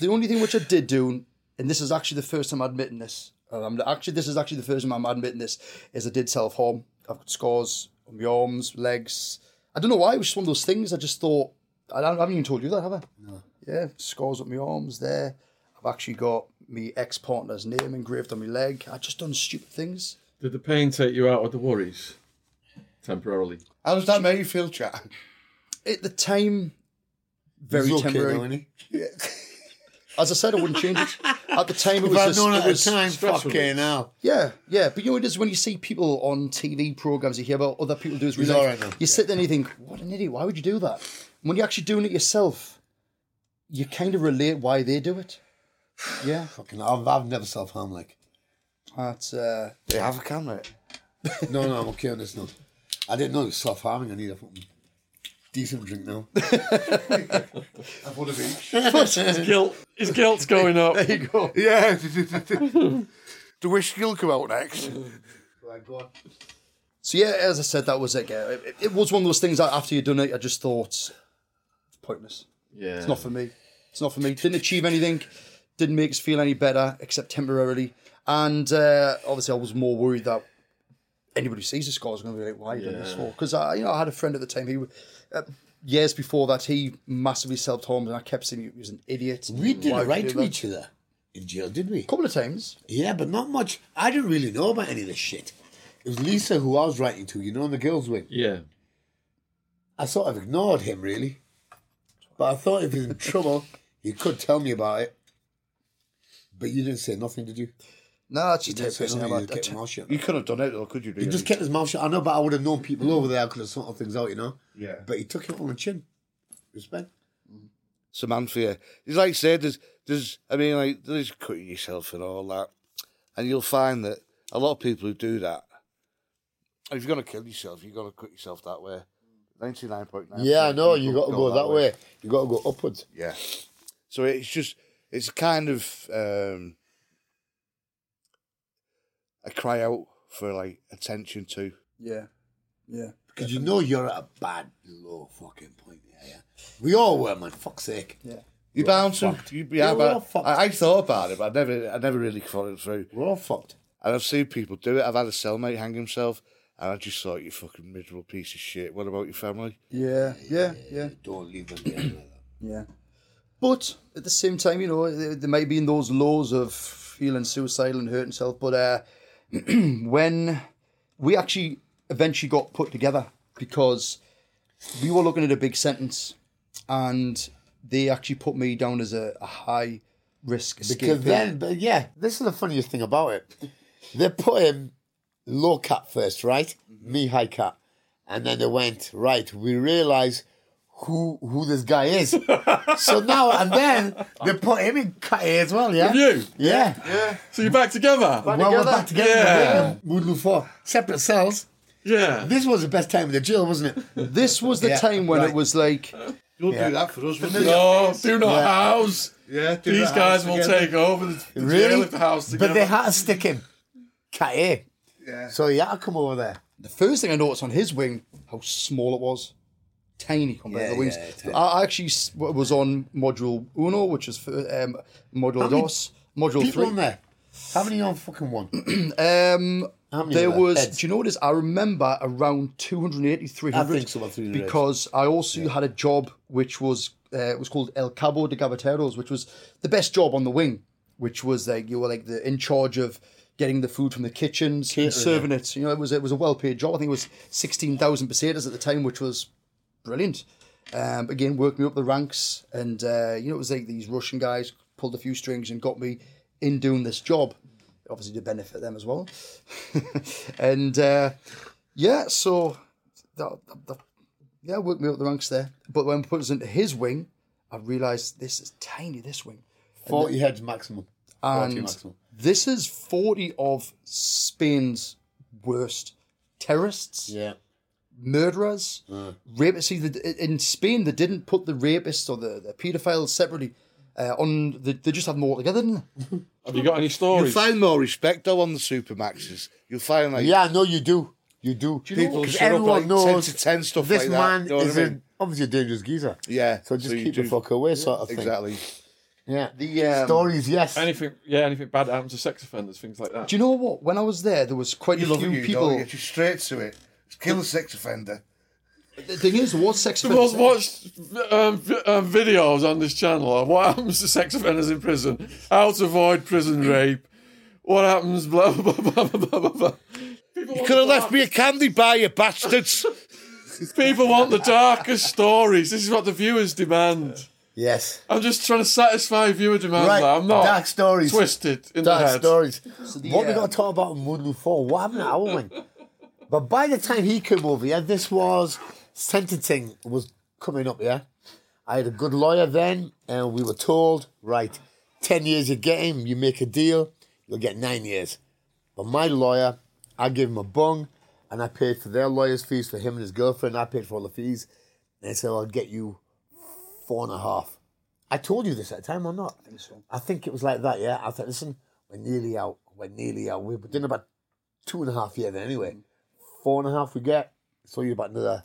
[SPEAKER 4] The only thing which I did do, and this is actually the first time I'm admitting this, I'm actually this is actually the first time I'm admitting this, is I did self harm. I've got scars on my arms, legs. I don't know why. It was just one of those things. I just thought I, don't- I haven't even told you that, have I? No. Yeah, scars up my arms there. I've actually got my ex partner's name engraved on my leg. I just done stupid things.
[SPEAKER 1] Did the pain take you out of the worries temporarily?
[SPEAKER 3] How does that make you feel, chat?
[SPEAKER 4] At the time, very
[SPEAKER 2] He's okay
[SPEAKER 4] temporary.
[SPEAKER 2] though, isn't?
[SPEAKER 4] As I said, I wouldn't change it. At the time, it was
[SPEAKER 2] I'd
[SPEAKER 4] just,
[SPEAKER 2] known at the time,
[SPEAKER 1] stress
[SPEAKER 2] fucking
[SPEAKER 1] relief.
[SPEAKER 2] now.
[SPEAKER 4] Yeah, yeah, but you know what it is when you see people on TV programs, you hear about other people do this.
[SPEAKER 2] He's
[SPEAKER 4] real life,
[SPEAKER 2] all right now.
[SPEAKER 4] You sit there and you think, "What an idiot! Why would you do that?" When you're actually doing it yourself, you kind of relate why they do it. Yeah,
[SPEAKER 2] Fucking, I've, I've never self harmed like.
[SPEAKER 4] that's uh,
[SPEAKER 3] Yeah, have a camera.
[SPEAKER 2] No, no, I'm okay on this now. I didn't know it was self harming. I need a fucking decent drink now.
[SPEAKER 3] I've one of each.
[SPEAKER 1] His guilt, his guilt's going up.
[SPEAKER 4] there you go.
[SPEAKER 3] yeah. the whiskey will come out next.
[SPEAKER 2] right, go on.
[SPEAKER 4] So yeah, as I said, that was it. yeah. It, it was one of those things that after you'd done it, I just thought it's pointless.
[SPEAKER 1] Yeah.
[SPEAKER 4] It's not for me. It's not for me. Didn't achieve anything. Didn't make us feel any better, except temporarily. And uh, obviously, I was more worried that anybody who sees the score is going to be like, "Why are you doing this for?" Because I, you know, I had a friend at the time. He uh, years before that, he massively self harmed, and I kept saying he was an idiot.
[SPEAKER 2] We did
[SPEAKER 4] Why
[SPEAKER 2] it right to
[SPEAKER 4] that?
[SPEAKER 2] each other in jail, did we?
[SPEAKER 4] A couple of times.
[SPEAKER 2] Yeah, but not much. I didn't really know about any of this shit. It was Lisa who I was writing to, you know, in the girls' wing.
[SPEAKER 1] Yeah.
[SPEAKER 2] I sort of ignored him, really. But I thought if he was in trouble, he could tell me about it. But you didn't say nothing, did you?
[SPEAKER 4] No, that's
[SPEAKER 2] You
[SPEAKER 4] just
[SPEAKER 2] didn't say
[SPEAKER 4] it.
[SPEAKER 2] nothing, you
[SPEAKER 4] I,
[SPEAKER 2] just kept your mouth shut.
[SPEAKER 3] You could have done it, though, could you?
[SPEAKER 2] He
[SPEAKER 3] really?
[SPEAKER 2] just kept his mouth shut. I know, but I would have known people over there. I could have sorted things out, you know.
[SPEAKER 3] Yeah.
[SPEAKER 2] But he took it on the chin. Respect.
[SPEAKER 3] It's a man for you. It's like I said, there's, there's, I mean, like, there's cutting yourself and all that. And you'll find that a lot of people who do that, if you're going to kill yourself, you've got to cut yourself that way. 99.9.
[SPEAKER 2] Yeah, I know. You got to go that way. You got to go upwards.
[SPEAKER 3] Yeah. So it's just, it's kind of um, a cry out for like attention to.
[SPEAKER 4] yeah, yeah.
[SPEAKER 2] Because you know you're at a bad, low fucking point. Yeah, yeah. We all were, man. Fuck's sake.
[SPEAKER 4] Yeah.
[SPEAKER 3] You bound to, you,
[SPEAKER 2] Yeah,
[SPEAKER 3] yeah,
[SPEAKER 2] we're all
[SPEAKER 3] but
[SPEAKER 2] fucked.
[SPEAKER 3] I, I thought about it, but I never, I never really thought it through.
[SPEAKER 2] We're all fucked.
[SPEAKER 3] And I've seen people do it. I've had a cellmate hang himself, and I just thought, you fucking miserable piece of shit. What about your family?
[SPEAKER 4] Yeah, yeah, yeah,
[SPEAKER 2] Don't leave them there
[SPEAKER 4] yeah. But at the same time, you know, there, there may be in those lows of feeling suicidal and hurting himself. But uh, when we actually eventually got put together because we were looking at a big sentence, and they actually put me down as a, a high risk.
[SPEAKER 2] Because then, but yeah, this is the funniest thing about it. They put him low cat first, right? Me high cat. And then they went, right, we realise who who this guy is. so now and then they put him in cut as well. Yeah.
[SPEAKER 1] Have you?
[SPEAKER 2] Yeah. Yeah.
[SPEAKER 1] So you're back together?
[SPEAKER 2] Well, we're back together.
[SPEAKER 1] Yeah.
[SPEAKER 2] Woodloo for separate cells.
[SPEAKER 1] Yeah.
[SPEAKER 2] This was the best time in the jail, wasn't it?
[SPEAKER 4] This was the
[SPEAKER 2] Yeah,
[SPEAKER 4] time when
[SPEAKER 2] right.
[SPEAKER 4] it was like
[SPEAKER 3] Don't
[SPEAKER 2] Yeah.
[SPEAKER 3] do that for us.
[SPEAKER 1] No, do not house.
[SPEAKER 3] Yeah, do
[SPEAKER 1] These guys
[SPEAKER 3] house
[SPEAKER 1] will
[SPEAKER 3] together.
[SPEAKER 1] take over the, the
[SPEAKER 2] Really?
[SPEAKER 1] jail if the house together.
[SPEAKER 2] But they had to stick him. Cat A.
[SPEAKER 3] Yeah.
[SPEAKER 2] So he had to come over there.
[SPEAKER 4] the first thing I noticed on his wing how small it was, tiny compared
[SPEAKER 2] Yeah,
[SPEAKER 4] to the wings.
[SPEAKER 2] yeah.
[SPEAKER 4] I actually was on module uno, which is for, um, module dos, module three.
[SPEAKER 2] on there. How many on fucking one?
[SPEAKER 4] Um, there was.
[SPEAKER 2] Heads?
[SPEAKER 4] Do you know what is? I remember around 280, 300.
[SPEAKER 2] I think so, about 300
[SPEAKER 4] Because I also had a job which was uh, it was called El Cabo de Gaveteros, which was the best job on the wing. Which was like you were like the in charge of getting the food from the kitchens and serving it. You know, it was it was a well paid job. I think it was sixteen thousand pesetas at the time, which was brilliant. Um, again, worked me up the ranks, and uh, you know, it was like these Russian guys pulled a few strings and got me in doing this job. Obviously, to benefit them as well. and uh, yeah, so that, that, that- yeah, worked me up the ranks there. But when put us into his wing, I realised this is tiny. This wing,
[SPEAKER 2] 40 heads maximum. 40
[SPEAKER 4] and
[SPEAKER 2] maximum.
[SPEAKER 4] this is forty of Spain's worst terrorists
[SPEAKER 2] Yeah.
[SPEAKER 4] Murderers, rapists. See, the, in Spain, they didn't put the rapists or the, the paedophiles separately. Uh, on the, they just had them all together, didn't?
[SPEAKER 1] Have you got any stories?
[SPEAKER 3] You'll find more respect though on the Supermaxes. You'll find like
[SPEAKER 2] Yeah, no, you do. You do.
[SPEAKER 3] people
[SPEAKER 2] Because
[SPEAKER 3] shut up
[SPEAKER 2] everyone
[SPEAKER 3] like
[SPEAKER 2] knows
[SPEAKER 3] 10 to 10 stuff
[SPEAKER 2] this
[SPEAKER 3] like
[SPEAKER 2] man
[SPEAKER 3] you know what
[SPEAKER 2] is
[SPEAKER 3] I mean?
[SPEAKER 2] a, obviously a dangerous geezer.
[SPEAKER 3] Yeah.
[SPEAKER 2] So just
[SPEAKER 3] you
[SPEAKER 2] keep the fuck away, sort of thing.
[SPEAKER 3] Exactly.
[SPEAKER 2] Yeah.
[SPEAKER 4] The um,
[SPEAKER 2] Stories, yes.
[SPEAKER 1] Anything? Yeah, anything bad happens to sex offenders, things like that.
[SPEAKER 4] Do you know what? When I was there, there was quite
[SPEAKER 3] You
[SPEAKER 4] a
[SPEAKER 3] love
[SPEAKER 4] few
[SPEAKER 3] you
[SPEAKER 4] people.
[SPEAKER 3] don't you? Just straight to it. Kill a sex offender.
[SPEAKER 4] The thing is, there was sex
[SPEAKER 1] The most
[SPEAKER 4] offenders.
[SPEAKER 1] watched um, um, videos on this channel are what happens to sex offenders in prison, how to avoid prison rape, what happens, blah, blah, blah, blah, blah, blah, blah. People
[SPEAKER 3] You could have left me a candy bar, you bastards.
[SPEAKER 1] People want the darkest stories. This is what the viewers demand.
[SPEAKER 2] yes.
[SPEAKER 1] I'm just trying to satisfy viewer demand.
[SPEAKER 2] Right.
[SPEAKER 1] I'm not
[SPEAKER 2] Dark stories.
[SPEAKER 1] twisted in the
[SPEAKER 2] Dark
[SPEAKER 1] head.
[SPEAKER 2] stories.
[SPEAKER 4] the,
[SPEAKER 2] what we
[SPEAKER 4] uh,
[SPEAKER 2] got to talk about in Woodloo 4? What happened at our wing? But by the time he came over, yeah, this was sentencing was coming up, yeah. I had a good lawyer then, and we were told, right, 10 years you get him, you make a deal, you'll get nine years. But my lawyer, I gave him a bung, and I paid for their lawyer's fees for him and his girlfriend. I paid for all the fees. And they said, I'll get you four and a half. I told you this at the time or not? I think
[SPEAKER 4] so.
[SPEAKER 2] I think it was like that, yeah. I thought, listen, we're nearly out. We're nearly out. We've been about two and a half years then anyway. Mm. Four and a half we get. So you're about another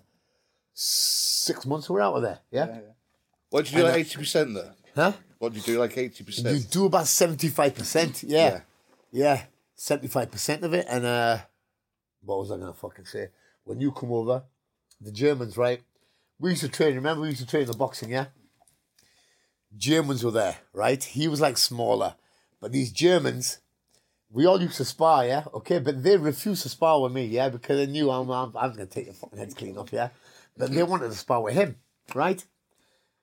[SPEAKER 2] six months we're out of there, yeah?
[SPEAKER 3] What did you do like 80% there?
[SPEAKER 2] Huh?
[SPEAKER 3] What did you do like 80%?
[SPEAKER 2] You do about 75%, yeah. Yeah, 75% of it. And uh, what was I going to fucking say? When you come over, the Germans, right? We used to train, remember we used to train the boxing, yeah? Germans were there, right? He was like smaller. But these Germans, we all used to spar, yeah? Okay, but they refused to spar with me, yeah? Because they knew I'm, I'm, I'm going to take your fucking heads clean off, yeah? But they wanted to spar with him, right?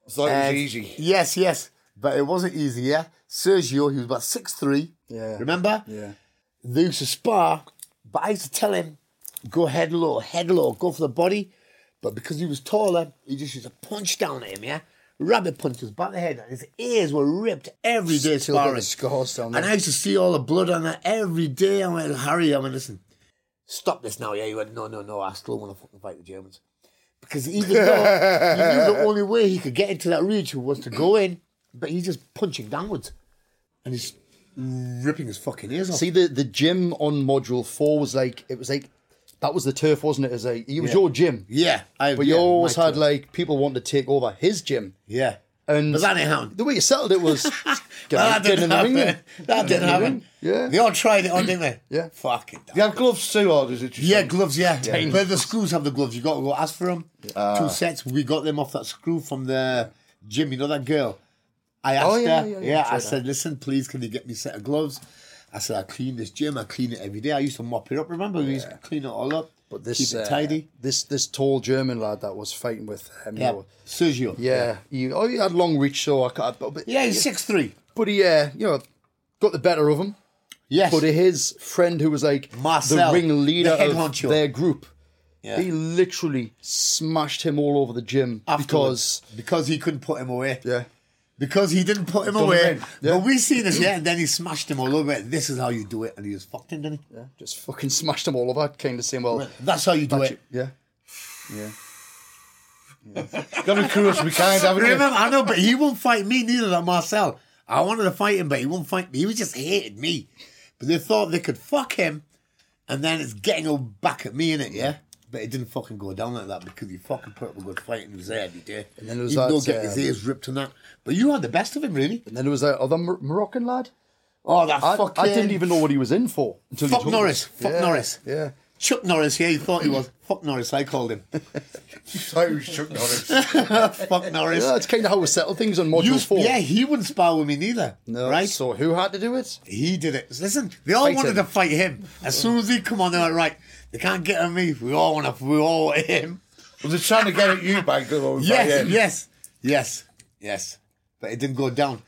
[SPEAKER 3] I thought it was
[SPEAKER 2] And-
[SPEAKER 3] easy.
[SPEAKER 2] Yes, yes. But it wasn't easy, yeah? Sergio, he was about six three.
[SPEAKER 4] Yeah.
[SPEAKER 2] Remember?
[SPEAKER 4] Yeah.
[SPEAKER 2] They used to spar, but I used to tell him, go head low, head low, go for the body. But because he was taller, he just used to punch down at him, yeah? Rabbit punches, back the head. And his ears were ripped every day
[SPEAKER 4] Still
[SPEAKER 2] sparring.
[SPEAKER 4] scars down there.
[SPEAKER 2] And I used to see all the blood on that every day. I went, Harry, I went, listen, stop this now. Yeah, he went, no, no, no, I still want to fucking fight the Germans. Because even though he knew the only way he could get into that region was to go in, but he's just punching downwards. And he's ripping his fucking ears off.
[SPEAKER 4] See the the gym on module four was like it was like that was the turf, wasn't it? As a it was your gym,
[SPEAKER 2] yeah. I,
[SPEAKER 4] but you
[SPEAKER 2] yeah,
[SPEAKER 4] always
[SPEAKER 2] my
[SPEAKER 4] had
[SPEAKER 2] turn.
[SPEAKER 4] like people wanting to take over his gym,
[SPEAKER 2] Yeah.
[SPEAKER 4] and
[SPEAKER 2] But that ain't happened.
[SPEAKER 4] the way you settled it was
[SPEAKER 2] That
[SPEAKER 4] getting, getting in the ring.
[SPEAKER 2] happen. That didn't happen.
[SPEAKER 4] Yeah.
[SPEAKER 2] They all tried it on, didn't they?
[SPEAKER 4] Yeah.
[SPEAKER 2] Fucking
[SPEAKER 3] Do you have gloves too, or does it just
[SPEAKER 2] Yeah, gloves, yeah. But the screws have the gloves. You got to go ask for them. Two ah. sets. We got them off that screw from the gym. You know that girl? I oh, asked
[SPEAKER 4] Oh, yeah,
[SPEAKER 2] her.
[SPEAKER 4] yeah,
[SPEAKER 2] Yeah,
[SPEAKER 4] yeah,
[SPEAKER 2] I said, listen, please, can you get me a set of gloves? I said, I clean this gym. I clean it every day. I used to mop it up. Remember, we used to clean it all up.
[SPEAKER 4] But this
[SPEAKER 2] keep it
[SPEAKER 4] uh,
[SPEAKER 2] tidy.
[SPEAKER 4] This this tall German lad that was fighting with him. you
[SPEAKER 2] Yeah,
[SPEAKER 4] know,
[SPEAKER 2] Sergio.
[SPEAKER 4] yeah. He, oh, he had long reach, so I can't. But, but
[SPEAKER 2] Yeah, he's six three.
[SPEAKER 4] but he, uh, you know, got the better of him.
[SPEAKER 2] Yes.
[SPEAKER 4] But his friend, who was like
[SPEAKER 2] Marcel,
[SPEAKER 4] the ringleader
[SPEAKER 2] the
[SPEAKER 4] of their group,
[SPEAKER 2] Yeah.
[SPEAKER 4] He literally smashed him all over the gym
[SPEAKER 2] Afterwards.
[SPEAKER 4] because
[SPEAKER 2] because he couldn't put him away.
[SPEAKER 4] yeah,
[SPEAKER 2] Because he didn't put him
[SPEAKER 3] Done
[SPEAKER 2] away.
[SPEAKER 3] him
[SPEAKER 2] But we seen this, yeah, and then he smashed him all over. This is how you do it, and he was fucked in, didn't he?
[SPEAKER 4] yeah, just fucking smashed him all over. Kind of saying, well,
[SPEAKER 2] That's how you do it.
[SPEAKER 4] it. yeah,
[SPEAKER 3] Got to be cruel to be kind, haven't you?
[SPEAKER 2] Remember, I know, but he won't fight me neither. That Marcel. I wanted to fight him, but he won't fight me. He was just hated me. But they thought they could fuck him, and then it's getting all back at me in it, yeah. But it didn't fucking go down like that because he fucking put up a good fight and he was there every day.
[SPEAKER 4] And then there was
[SPEAKER 2] Even
[SPEAKER 4] that,
[SPEAKER 2] though getting his ears ripped and that. But you had the best of him, really.
[SPEAKER 4] And then there was that other Mor- Moroccan lad.
[SPEAKER 2] Oh, that
[SPEAKER 4] I,
[SPEAKER 2] fucking.
[SPEAKER 4] I didn't even know what he was in for until you
[SPEAKER 2] Fuck
[SPEAKER 4] told me.
[SPEAKER 2] Norris. Fuck
[SPEAKER 4] Yeah,
[SPEAKER 2] Norris.
[SPEAKER 4] Yeah.
[SPEAKER 2] Chuck Norris, yeah, he thought he was. Fuck Norris, I called him.
[SPEAKER 3] Sorry, we shook Norris.
[SPEAKER 2] Fuck Norris.
[SPEAKER 4] Yeah, that's kind of how we settle things on Module
[SPEAKER 2] You,
[SPEAKER 4] 4.
[SPEAKER 2] yeah, he wouldn't spar with me neither.
[SPEAKER 4] No,
[SPEAKER 2] right?
[SPEAKER 4] So who had to do it?
[SPEAKER 2] He did it. Listen, they all
[SPEAKER 4] Fight
[SPEAKER 2] wanted
[SPEAKER 4] him.
[SPEAKER 2] to fight him. As soon as he come on, they're like, right, they can't get at me. We all want to, we all want him.
[SPEAKER 3] Well, they're trying to get at you by going
[SPEAKER 2] Yes, yes, yes, yes. But it didn't go down.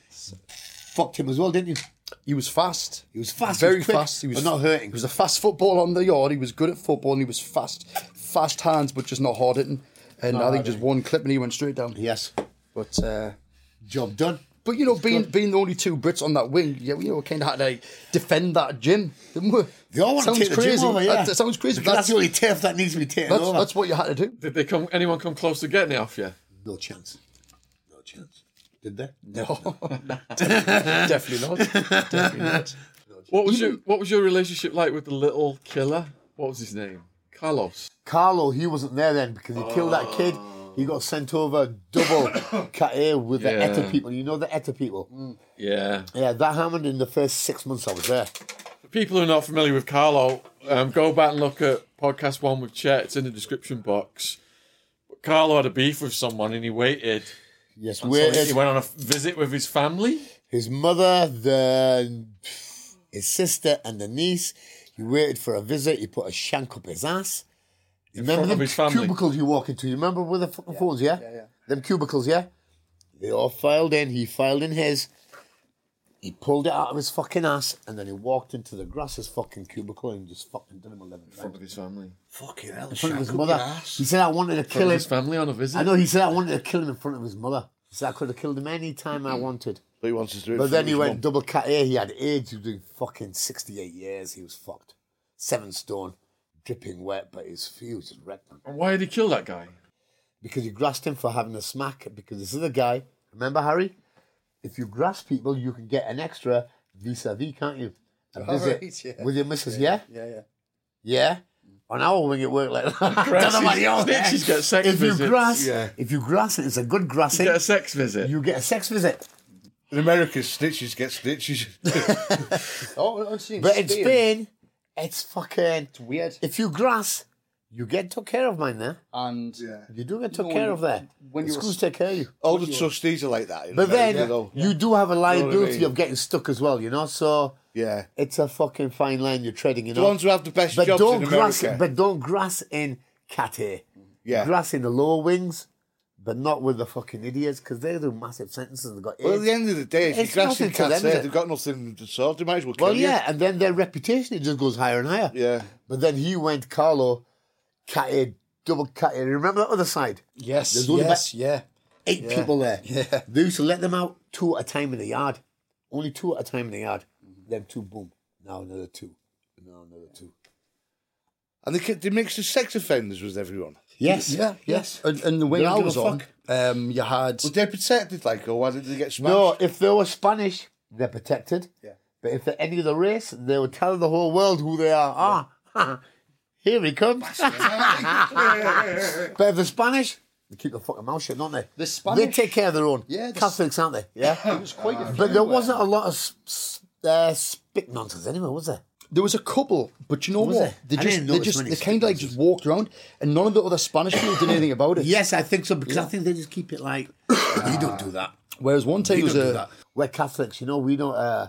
[SPEAKER 2] Fucked him as well, didn't you?
[SPEAKER 4] He was fast.
[SPEAKER 2] He was fast, he
[SPEAKER 4] Very
[SPEAKER 2] was quick,
[SPEAKER 4] fast. He was
[SPEAKER 2] but not hurting.
[SPEAKER 4] He was a fast football on the yard. He was good at football and he was fast. Fast hands, but just not hard hitting. And I think just one clip and he went straight down.
[SPEAKER 2] Yes.
[SPEAKER 4] But uh,
[SPEAKER 2] Job done.
[SPEAKER 4] but you know, being being the only two Brits on that wing, yeah, you know, kind of had to defend that gym, didn't we?
[SPEAKER 2] They all want
[SPEAKER 4] sounds
[SPEAKER 2] to take the
[SPEAKER 4] crazy.
[SPEAKER 2] gym over, yeah.
[SPEAKER 4] That, that sounds crazy.
[SPEAKER 2] Because that's,
[SPEAKER 4] that's
[SPEAKER 2] the only turf that needs to be taken
[SPEAKER 4] that's,
[SPEAKER 2] over.
[SPEAKER 4] that's what you had to do.
[SPEAKER 1] Did they come? Anyone come close to getting it off you?
[SPEAKER 2] No chance. No chance. Did they?
[SPEAKER 4] No, definitely not. Definitely not.
[SPEAKER 1] What was your What was your relationship like with the little killer? What was his name? Carlos.
[SPEAKER 2] Carlo, he wasn't there then because he killed that kid. He got sent over double cat A with the
[SPEAKER 1] Yeah.
[SPEAKER 2] ETA people. You know the ETA people?
[SPEAKER 1] Yeah.
[SPEAKER 2] Yeah, that happened in the first six months I was there.
[SPEAKER 1] For people who are not familiar with Carlo, um, go back and look at podcast one with Chet. It's in the description box. But Carlo had a beef with someone and he waited.
[SPEAKER 2] Yes,
[SPEAKER 1] So he went on a visit with his family.
[SPEAKER 2] his mother, the his sister, and the niece. He waited for a visit. He put a shank up his ass. You remember
[SPEAKER 1] front
[SPEAKER 2] them
[SPEAKER 1] of his family.
[SPEAKER 2] cubicles you walk into? You remember with the fucking phones? Yeah?
[SPEAKER 4] yeah, yeah.
[SPEAKER 2] Them cubicles, yeah. They all filed in. He filed in his. He pulled it out of his fucking ass, and then he walked into the grass's fucking cubicle and just fucking did him eleven
[SPEAKER 1] In front
[SPEAKER 2] times
[SPEAKER 1] of his family.
[SPEAKER 2] Fucking hell! In front of his mother. He said, "I wanted to kill him."
[SPEAKER 1] his family on a visit.
[SPEAKER 2] I know he said I wanted to kill him in front of his mother. He said I could have killed him any time I mm-hmm. wanted.
[SPEAKER 3] But he wants to do it
[SPEAKER 2] But then he went
[SPEAKER 3] mum.
[SPEAKER 2] double cat A. He had AIDS. He was doing fucking 68 years. He was fucked. Seven stone, dripping wet, but his, he was just wrecked, man.
[SPEAKER 1] And why did he kill that guy?
[SPEAKER 2] Because you grasped him for having a smack. Because this is a guy. Remember, Harry? If you grasp people, you can get an extra vis-a-vis, can't you? A oh, visit
[SPEAKER 4] right, yeah.
[SPEAKER 2] with your missus, yeah?
[SPEAKER 4] Yeah, yeah.
[SPEAKER 2] Yeah? On our wing, it worked like that. I don't know about yours?
[SPEAKER 1] Snitches get sex
[SPEAKER 2] If you grass,
[SPEAKER 3] Yeah.
[SPEAKER 2] if you grass it, it's a good grassing.
[SPEAKER 1] Get a sex visit.
[SPEAKER 2] You get a sex visit.
[SPEAKER 3] In America, snitches get stitches.
[SPEAKER 4] Oh, I'm seeing
[SPEAKER 2] But in Spain, it's fucking.
[SPEAKER 4] it's weird.
[SPEAKER 2] If you grass, you get took care of, mine there.
[SPEAKER 4] And
[SPEAKER 2] You do get took
[SPEAKER 4] No,
[SPEAKER 2] care
[SPEAKER 4] when-
[SPEAKER 2] of there.
[SPEAKER 4] when
[SPEAKER 2] the schools take care of you.
[SPEAKER 3] All the trustees are like that. in
[SPEAKER 2] But then
[SPEAKER 3] America, though.
[SPEAKER 2] you do have a liability
[SPEAKER 3] mean?
[SPEAKER 2] of getting stuck as well, you know. So
[SPEAKER 3] yeah.
[SPEAKER 2] it's a fucking fine line you're treading, you
[SPEAKER 3] The
[SPEAKER 2] know.
[SPEAKER 3] ones who have the best
[SPEAKER 2] but
[SPEAKER 3] jobs
[SPEAKER 2] don't
[SPEAKER 3] in
[SPEAKER 2] grass,
[SPEAKER 3] America.
[SPEAKER 2] but don't grass in cat A.
[SPEAKER 3] yeah.
[SPEAKER 2] Grass in the lower wings, but not with the fucking idiots because they do massive sentences. They've got
[SPEAKER 3] Well, at the end of the day, if
[SPEAKER 2] It's
[SPEAKER 3] you're grassing
[SPEAKER 2] nothing to
[SPEAKER 3] cats
[SPEAKER 2] them, is
[SPEAKER 3] there,
[SPEAKER 2] it?
[SPEAKER 3] they've got nothing to solve. They might as well kill
[SPEAKER 2] well,
[SPEAKER 3] you.
[SPEAKER 2] yeah, and then their reputation it just goes higher and higher.
[SPEAKER 3] Yeah.
[SPEAKER 2] But then he went Carlo, cat A, double cat A. Remember that other side?
[SPEAKER 4] yes,
[SPEAKER 2] There's only
[SPEAKER 4] yes, yeah.
[SPEAKER 2] eight people there.
[SPEAKER 4] Yeah.
[SPEAKER 2] They used to let them out two at a time in the yard. Only two at a time in the yard. Then two, boom. Now another two. Now another two.
[SPEAKER 3] And they, ki- they mixed the sex offenders with everyone.
[SPEAKER 2] Yes.
[SPEAKER 4] Yeah, yes. And, and the wing
[SPEAKER 2] They don't
[SPEAKER 4] I
[SPEAKER 2] give
[SPEAKER 4] was
[SPEAKER 2] a
[SPEAKER 4] on,
[SPEAKER 2] fuck.
[SPEAKER 4] um, you had
[SPEAKER 3] Was they protected, like, or why did they get smashed?
[SPEAKER 2] No, if they were Spanish, they're protected.
[SPEAKER 4] Yeah.
[SPEAKER 2] But if they're any other race, they would tell the whole world who they are. Ah, here he comes. but if they're Spanish, they keep their fucking mouth shut, don't they?
[SPEAKER 4] The Spanish- They
[SPEAKER 2] take care of their own.
[SPEAKER 4] Yeah, the-
[SPEAKER 2] Catholics, aren't they? Yeah.
[SPEAKER 4] it was quite a few,
[SPEAKER 2] but there
[SPEAKER 4] uh,
[SPEAKER 2] wasn't a lot of s- s- uh, spit nonsense anyway, was there?
[SPEAKER 4] There was a couple, but you know
[SPEAKER 2] Was
[SPEAKER 4] what?
[SPEAKER 2] there?
[SPEAKER 4] They
[SPEAKER 2] I
[SPEAKER 4] just
[SPEAKER 2] didn't
[SPEAKER 4] they
[SPEAKER 2] notice
[SPEAKER 4] just
[SPEAKER 2] many
[SPEAKER 4] they kind of like just walked around, and none of the other Spanish people did anything about it.
[SPEAKER 2] Yes, I think so because I think they just keep it like we don't do that.
[SPEAKER 4] Whereas one time
[SPEAKER 2] We
[SPEAKER 4] was
[SPEAKER 2] don't do
[SPEAKER 4] a
[SPEAKER 2] that. We're Catholics, you know. We don't. Uh,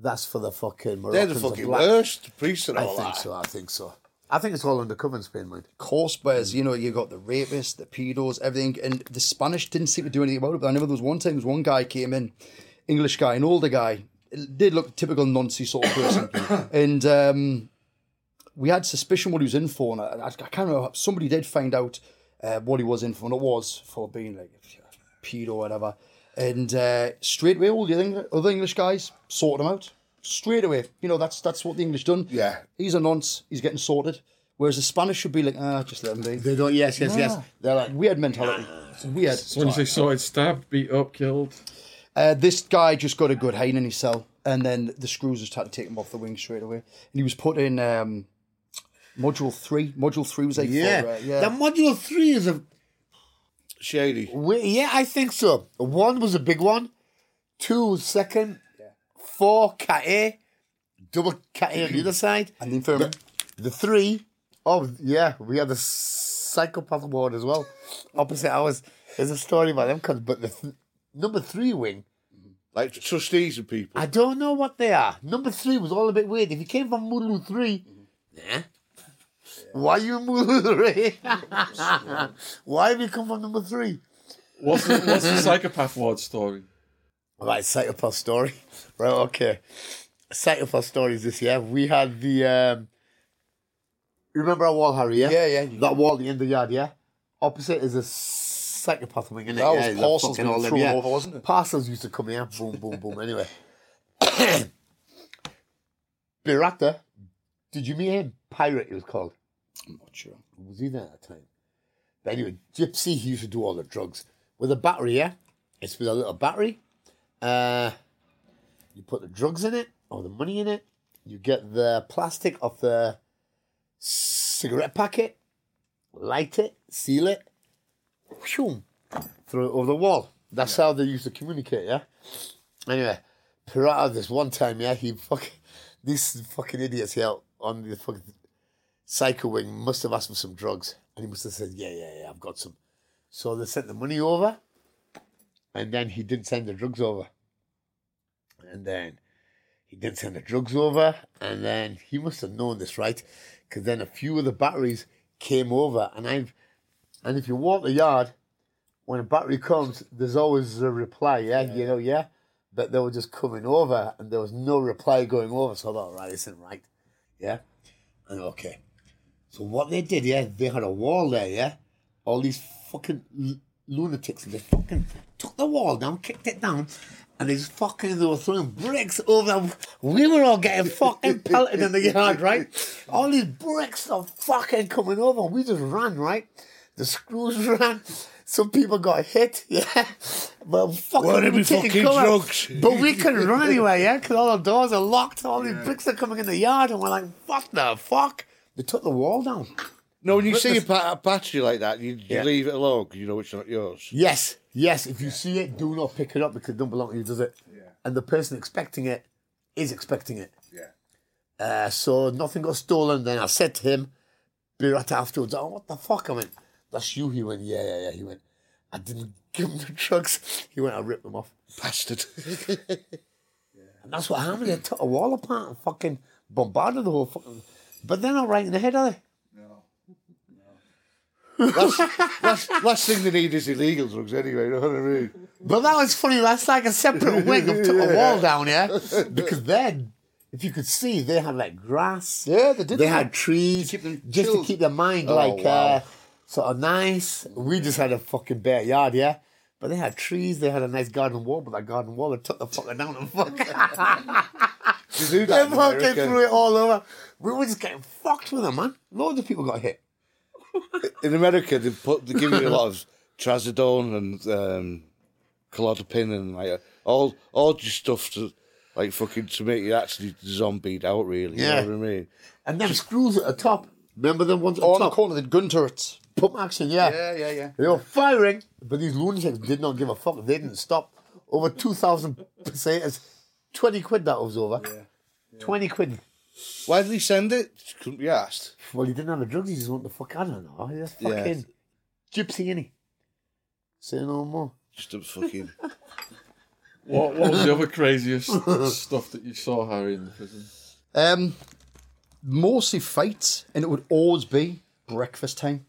[SPEAKER 2] that's for the fucking.
[SPEAKER 3] They're the
[SPEAKER 2] and
[SPEAKER 3] fucking
[SPEAKER 2] blacks.
[SPEAKER 3] worst, the priests and
[SPEAKER 2] I
[SPEAKER 3] all
[SPEAKER 2] think
[SPEAKER 3] that.
[SPEAKER 2] so. I think so. I think it's all undercover in Spain, mind.
[SPEAKER 4] course, whereas you know you got the rapists, the pedos, everything, and the Spanish didn't seem to do anything about it. But I remember there was one time, there was one guy came in, English guy, an older guy, did look typical Nazi sort of person, and um, we had suspicion what he was in for, and I, I can't remember. Somebody did find out uh, what he was in for, and it was for being like a pedo or whatever. And uh, straight away, all the other Eng- other English guys sorted him out straight away. You know, that's that's what the English done.
[SPEAKER 3] Yeah.
[SPEAKER 4] he's a nonce. He's getting sorted. Whereas the Spanish should be like, ah, just let him be.
[SPEAKER 2] They don't. Yes, yes, yes.
[SPEAKER 4] Ah.
[SPEAKER 2] They're like,
[SPEAKER 4] Weird mentality. It's weird.
[SPEAKER 1] So when you say sorted, stabbed, beat up, killed.
[SPEAKER 4] Uh, this guy just got a good hane in his cell, and then the screws just had to take him off the wing straight away. And he was put in um, module three. Module three was like,
[SPEAKER 2] yeah.
[SPEAKER 4] uh, yeah.
[SPEAKER 2] The module three is a.
[SPEAKER 3] Shady.
[SPEAKER 2] we- Yeah, I think so. One was a big one. Two was second. Four cat A. Double cat A on the other side.
[SPEAKER 4] and the infirmary.
[SPEAKER 2] The three, oh yeah, we had the psychopath ward as well. Opposite ours. There's a story about them, 'cause- but the th- number three wing,
[SPEAKER 3] Like trustees and people.
[SPEAKER 2] I don't know what they are. Number three was all a bit weird. If you came from Mulu three, yeah. Why you in Mulu three? Why have you come from number three?
[SPEAKER 1] What's the, what's the psychopath ward story?
[SPEAKER 2] Right, psychopath story. Right, okay. Psychopath stories this year. We had the um you remember our wall, Harry, yeah?
[SPEAKER 4] Yeah, yeah.
[SPEAKER 2] That wall at the end of the yard, yeah? Opposite is a psychopath wing, innit?
[SPEAKER 4] That was
[SPEAKER 2] yeah,
[SPEAKER 4] parcels being
[SPEAKER 2] all them,
[SPEAKER 4] thrown
[SPEAKER 2] yeah.
[SPEAKER 4] over, wasn't it?
[SPEAKER 2] Parcels used to come here, boom, boom, boom. Anyway. Pirata, did you meet him? Pirate, he was called.
[SPEAKER 4] I'm not sure.
[SPEAKER 2] Was he there at the time? But anyway, Gypsy, he used to do all the drugs. With a battery, yeah? It's with a little battery. Uh, you put the drugs in it, or the money in it. You get the plastic of the cigarette packet, light it, seal it, whew, throw it over the wall. That's how they used to communicate, yeah? Anyway, Pirata, this one time, yeah, he fucking, these fucking idiots here on the fucking Psycho Wing must have asked for some drugs. And he must have said, yeah, yeah, yeah, I've got some. So they sent the money over, and then he didn't send the drugs over. And then he didn't send the drugs over, and then he must have known this, right? Because then a few of the batteries came over, and I've, and if you walk the yard, when a battery comes, there's always a reply, yeah, you know, yeah. But they were just coming over, and there was no reply going over. So I thought, right, this isn't right, yeah. And okay, so what they did, yeah, they had a wall there, yeah. All these fucking l- lunatics, they fucking took the wall down, kicked it down, and they just fucking they were throwing bricks over. We were all getting fucking pelted in the yard, right? All these bricks are fucking coming over. We just ran, right? The screws ran. Some people got hit, yeah. But fucking,
[SPEAKER 3] we
[SPEAKER 2] taking
[SPEAKER 3] fucking
[SPEAKER 2] cover.
[SPEAKER 3] drugs?
[SPEAKER 2] But we couldn't run anyway, yeah, because all the doors are locked. All these bricks are coming in the yard, and we're like, "What the fuck?" They took the wall down.
[SPEAKER 3] No, when you see a, pa- a battery like that, you, you
[SPEAKER 2] Yeah.
[SPEAKER 3] leave it alone because you know it's not yours.
[SPEAKER 2] Yes, yes. If you see it, do not pick it up because it don't belong to you, does it? Yeah. And the person expecting it is expecting it.
[SPEAKER 3] Yeah.
[SPEAKER 2] Uh, so nothing got stolen. Then I said to him, be right afterwards, oh, what the fuck? I went, that's you. He went, yeah, yeah, yeah. He went, I didn't give him the drugs. He went, I ripped them off.
[SPEAKER 3] Bastard.
[SPEAKER 2] And that's what happened. They took a wall apart and fucking bombarded the whole fucking. But they're not right in the head, are they? No. no.
[SPEAKER 3] last, last, last thing they need is illegal drugs anyway, you know what I mean?
[SPEAKER 2] But that was funny. That's like a separate wing. I took a wall down, yeah? Because then, if you could see, they had like grass.
[SPEAKER 4] Yeah, they did
[SPEAKER 2] They had trees
[SPEAKER 4] keep them
[SPEAKER 2] just to keep their mind
[SPEAKER 3] Oh,
[SPEAKER 2] like
[SPEAKER 3] wow.
[SPEAKER 2] uh, sort of nice. We just had a fucking bare yard, yeah? But they had trees, they had a nice garden wall, but that garden wall, they took the fucker down and fuck. They fucking threw it all over. We were just getting fucked with them, man. Loads of people got hit.
[SPEAKER 3] In America, they put they give you a lot of trazodone and um, clozapine and like all all just stuff to like fucking to make you actually zombied out. Really,
[SPEAKER 2] Yeah.
[SPEAKER 3] you know what I mean?
[SPEAKER 2] And them screws at the top. Remember them ones at
[SPEAKER 4] Oh,
[SPEAKER 2] the
[SPEAKER 4] on the
[SPEAKER 2] top?
[SPEAKER 4] corner, the gun turrets.
[SPEAKER 2] Pump action, yeah.
[SPEAKER 4] Yeah, yeah, yeah.
[SPEAKER 2] They were firing, but these lunatics did not give a fuck. They didn't stop. Over 2,000 pesetas. 20 quid that was over. Yeah. 20 quid.
[SPEAKER 3] Why did he send it? Couldn't be asked.
[SPEAKER 2] Well, he didn't have the drugs. He just wanted the fuck out of know. He's a
[SPEAKER 3] Yeah.
[SPEAKER 2] fucking gypsy, innit? Say no more.
[SPEAKER 3] Just a fucking.
[SPEAKER 1] What, what was the other craziest stuff that you saw, Harry, in the prison?
[SPEAKER 4] Um, mostly fights, and it would always be breakfast time.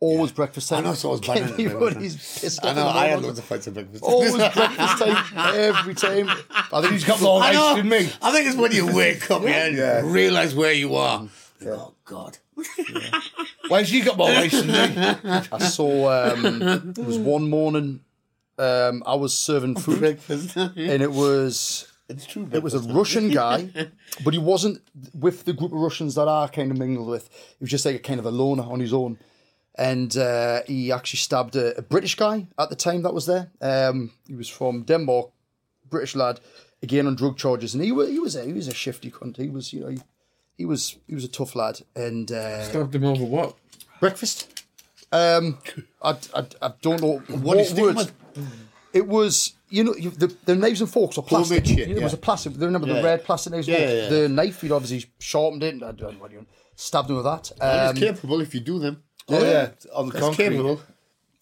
[SPEAKER 4] Always breakfast time.
[SPEAKER 2] I know, so I was banging.
[SPEAKER 4] Everybody's pissed off. I know,
[SPEAKER 2] I had loads of fights at breakfast.
[SPEAKER 4] Always breakfast time, every time. I think he's got more
[SPEAKER 3] ice than me.
[SPEAKER 2] I think it's when you wake up yeah, and
[SPEAKER 3] Yeah.
[SPEAKER 2] realise where you are. Oh God.
[SPEAKER 3] Why's you got more race than me?
[SPEAKER 4] I saw um, it was one morning um, I was serving food
[SPEAKER 2] Breakfast.
[SPEAKER 4] and it was
[SPEAKER 2] it's true.
[SPEAKER 4] it was a Russian guy, but he wasn't with the group of Russians that I kind of mingled with. He was just like a kind of a loner on his own. And uh, he actually stabbed a, a British guy at the time that was there. Um, he was from Denmark, British lad, again on drug charges, and he was he was a, he was a shifty cunt. He was you know he, he was he was a tough lad. And uh,
[SPEAKER 1] Stabbed him over what?
[SPEAKER 4] breakfast. Um, I, I, I don't know what,
[SPEAKER 2] What
[SPEAKER 4] words. It was, you know, you, the, the knives and forks are plastic.
[SPEAKER 2] Shit,
[SPEAKER 4] You know, It was a plastic. Remember the red plastic knives?
[SPEAKER 2] Yeah, yeah, yeah.
[SPEAKER 4] The knife, he'd obviously sharpened it. and I don't know what you stabbed him with that. Um,
[SPEAKER 2] capable if you do them.
[SPEAKER 3] Oh yeah, on the
[SPEAKER 2] It's
[SPEAKER 3] concrete.
[SPEAKER 2] capable.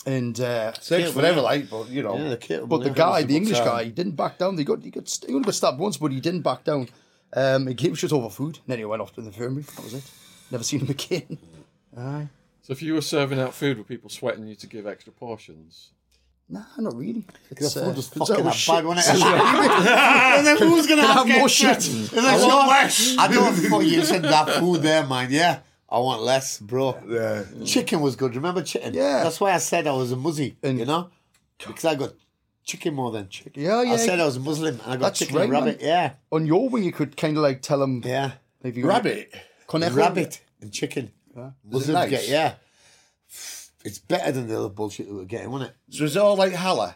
[SPEAKER 4] and uh,
[SPEAKER 3] Takes forever, like, but you know.
[SPEAKER 2] Yeah, they're capable.
[SPEAKER 4] but the
[SPEAKER 2] yeah.
[SPEAKER 4] guy, the English
[SPEAKER 3] time.
[SPEAKER 4] guy, he didn't back down. He got he got he only got stabbed once, but he didn't back down. Um, he came shit over food, and then he went off to the infirmary. That was it. Never seen him again. Aye.
[SPEAKER 1] So if you were serving out food, were people sweating you to give extra portions?
[SPEAKER 4] Nah, not really.
[SPEAKER 2] The
[SPEAKER 4] It's,
[SPEAKER 2] food
[SPEAKER 4] uh,
[SPEAKER 2] was
[SPEAKER 4] it's
[SPEAKER 2] fucking
[SPEAKER 4] always
[SPEAKER 2] that
[SPEAKER 4] shit.
[SPEAKER 2] bad, wasn't it? And then who's gonna have
[SPEAKER 4] have more
[SPEAKER 2] extra?
[SPEAKER 4] shit?
[SPEAKER 2] And then so- I don't fuck you said that food there, man. Yeah, I want less, bro.
[SPEAKER 3] Yeah.
[SPEAKER 2] Chicken was good. Remember chicken?
[SPEAKER 4] Yeah.
[SPEAKER 2] That's why I said I was a muzzy.
[SPEAKER 4] And-
[SPEAKER 2] you know, because I got chicken more than chicken.
[SPEAKER 4] Yeah, yeah.
[SPEAKER 2] I said I was Muslim and I got
[SPEAKER 4] That's
[SPEAKER 2] chicken
[SPEAKER 4] right,
[SPEAKER 2] and rabbit.
[SPEAKER 4] man. on your wing, you could kind of like tell them.
[SPEAKER 2] Yeah,
[SPEAKER 4] if you.
[SPEAKER 3] Rabbit.
[SPEAKER 2] And rabbit and chicken. Muslims
[SPEAKER 3] nice?
[SPEAKER 2] get yeah. It's better than the other bullshit that we're getting, wasn't it?
[SPEAKER 3] So is it all like halal?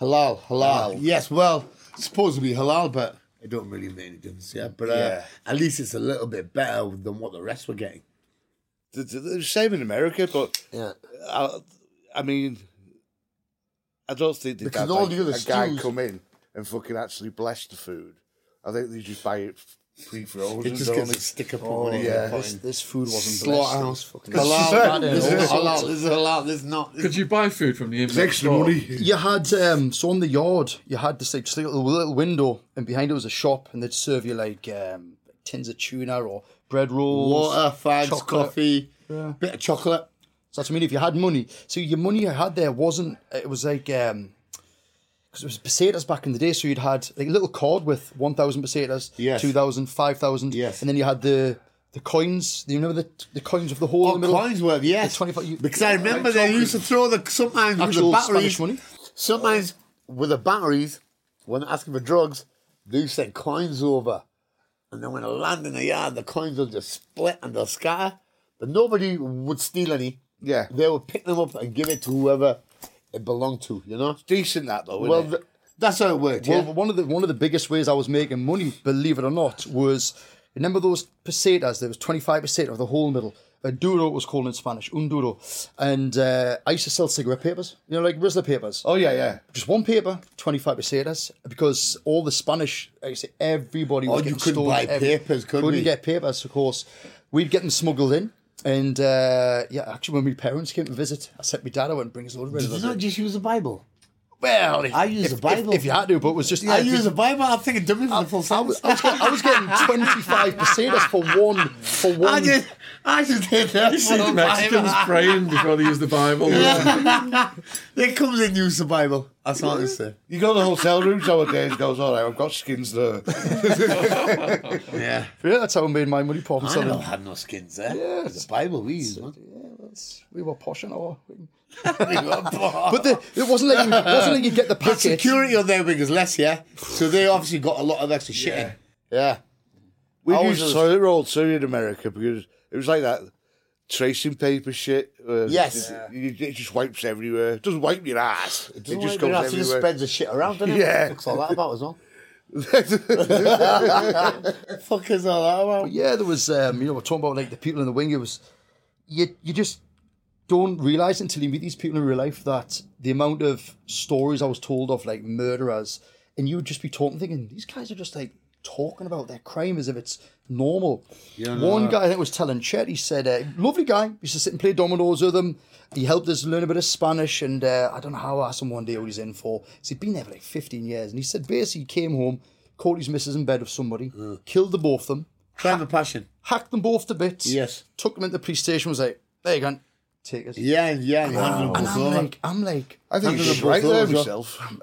[SPEAKER 2] Halal, halal.
[SPEAKER 3] Halal.
[SPEAKER 2] Yes, well, it's supposed to be halal, but it don't really make any difference. Yeah, but uh,
[SPEAKER 3] Yeah.
[SPEAKER 2] at least it's a little bit better than what the rest were getting.
[SPEAKER 3] The, the, the same in America, but
[SPEAKER 2] Yeah,
[SPEAKER 3] I, I mean, I don't think they
[SPEAKER 2] Because all
[SPEAKER 3] like,
[SPEAKER 2] the other
[SPEAKER 3] a guy
[SPEAKER 2] stews-
[SPEAKER 3] come in and fucking actually bless the food. I think they just buy it pre-frozen.
[SPEAKER 2] it just
[SPEAKER 3] don't
[SPEAKER 2] gets
[SPEAKER 3] they?
[SPEAKER 2] a sticker
[SPEAKER 3] Oh,
[SPEAKER 2] on
[SPEAKER 3] yeah.
[SPEAKER 4] this, this food wasn't
[SPEAKER 2] Slaughterhouse.
[SPEAKER 4] Fucking
[SPEAKER 2] Halal. This is
[SPEAKER 4] Fucking
[SPEAKER 2] halal. This is halal. This is not.
[SPEAKER 1] Could you buy food from the
[SPEAKER 3] It's
[SPEAKER 1] in
[SPEAKER 3] extra money.
[SPEAKER 4] You had um, so in the yard, you had this like just like a little, little window, and behind it was a shop, and they'd serve you like um, tins of tuna or bread rolls,
[SPEAKER 2] Water, fags,
[SPEAKER 4] chocolate.
[SPEAKER 2] coffee, bit of chocolate.
[SPEAKER 4] So that's what I mean. If you had money, so your money you had there wasn't. It was like um, because it was pesetas back in the day. So you'd had like a little card with one thousand pesetas,
[SPEAKER 2] Yes.
[SPEAKER 4] 2,000, 5,000.
[SPEAKER 2] Yes.
[SPEAKER 4] and then you had the the coins. Do you remember the the coins of the hole
[SPEAKER 2] Oh,
[SPEAKER 4] in the oh, middle?
[SPEAKER 2] coins worth, yes.
[SPEAKER 4] The 25 you-
[SPEAKER 2] because I remember
[SPEAKER 4] like
[SPEAKER 2] they used to throw the sometimes with the batteries.
[SPEAKER 4] Spanish money.
[SPEAKER 2] Sometimes with the batteries, when they're asking for drugs, they used to send coins over. And then when they land in the yard, the coins will just split and they'll scatter. But nobody would steal any.
[SPEAKER 3] Yeah.
[SPEAKER 2] They would pick them up and give it to whoever it belonged to, you know?
[SPEAKER 3] Decent that though,
[SPEAKER 2] Well, th- that's how it worked,
[SPEAKER 4] Well,
[SPEAKER 2] yeah?
[SPEAKER 4] one of the one of the biggest ways I was making money, believe it or not, was remember those pesetas. There was twenty five percent of the whole middle. A duro was called in Spanish, un duro. And uh, I used to sell cigarette papers, you know, like Rizla papers.
[SPEAKER 3] Oh yeah, yeah.
[SPEAKER 4] Just one paper, 25 pesetas, because all the Spanish, like I say, everybody was
[SPEAKER 2] Oh, you couldn't buy
[SPEAKER 4] every-
[SPEAKER 2] papers, could
[SPEAKER 4] couldn't
[SPEAKER 2] we?
[SPEAKER 4] get papers, of course. We'd get them smuggled in. And uh, yeah, actually, when my parents came to visit, I sent my dad I and bring his of
[SPEAKER 2] Did you not just use the Bible?
[SPEAKER 4] Well, if,
[SPEAKER 2] I use
[SPEAKER 4] if,
[SPEAKER 2] the Bible.
[SPEAKER 4] If, if you had to, but it was just
[SPEAKER 2] I use the Bible. I'm thinking dummy for the full
[SPEAKER 4] I was,
[SPEAKER 2] sentence.
[SPEAKER 4] I, was getting, I was getting 25 pesetas for one. For
[SPEAKER 2] I
[SPEAKER 4] one.
[SPEAKER 2] just, I just did that.
[SPEAKER 1] You see the Mexicans praying before they use the Bible.
[SPEAKER 2] They comes in use the Bible. That's all I say.
[SPEAKER 3] You go to the hotel rooms nowadays. Goes all right. I've got skins there.
[SPEAKER 2] Yeah.
[SPEAKER 4] Yeah, that's how I made my money pop and
[SPEAKER 2] I
[SPEAKER 4] selling.
[SPEAKER 2] don't have no skins there. Yeah, It's the Bible we use, man.
[SPEAKER 4] We were posh and all.
[SPEAKER 2] but
[SPEAKER 4] But the, it wasn't like you, it wasn't like you get the packet.
[SPEAKER 2] security on their wing is less, yeah. So they obviously got a lot of extra shit in. Yeah.
[SPEAKER 3] We
[SPEAKER 2] I was
[SPEAKER 3] used
[SPEAKER 2] just-
[SPEAKER 3] toilet roll too in America because it was like that tracing paper shit. uh,
[SPEAKER 2] Yes.
[SPEAKER 3] you- it just wipes everywhere. It doesn't wipe your ass. It,
[SPEAKER 2] Doesn't
[SPEAKER 3] just
[SPEAKER 2] like
[SPEAKER 3] goes
[SPEAKER 2] it just
[SPEAKER 3] everywhere.
[SPEAKER 2] spreads the shit around, doesn't it?
[SPEAKER 3] Yeah.
[SPEAKER 2] What's all that about as well? Fuck is all that about?
[SPEAKER 4] yeah, there was, um, you know, we're talking about like the people in the wing. It was, you, you just don't realize until you meet these people in real life that the amount of stories I was told of like murderers, and you would just be talking, thinking, these guys are just like talking about their crime as if it's normal. One guy I think was telling Chet, he said, uh, lovely guy, used to sit and play dominoes with him. He helped us learn a bit of Spanish, and uh, I don't know how I asked him one day what he's in for. So he'd been there for like 15 years, and he said basically he came home, caught his missus in bed with somebody, killed the both of them,
[SPEAKER 2] Crime of passion.
[SPEAKER 4] hacked them both to bits.
[SPEAKER 2] Yes.
[SPEAKER 4] Took them into the police station. Was like, there you go. Take us.
[SPEAKER 2] Yeah, yeah. he handed them
[SPEAKER 4] And I'm like, I'm like,
[SPEAKER 3] I think you
[SPEAKER 2] Handed
[SPEAKER 3] did
[SPEAKER 2] them
[SPEAKER 3] right
[SPEAKER 2] both
[SPEAKER 3] there
[SPEAKER 2] over.
[SPEAKER 3] myself.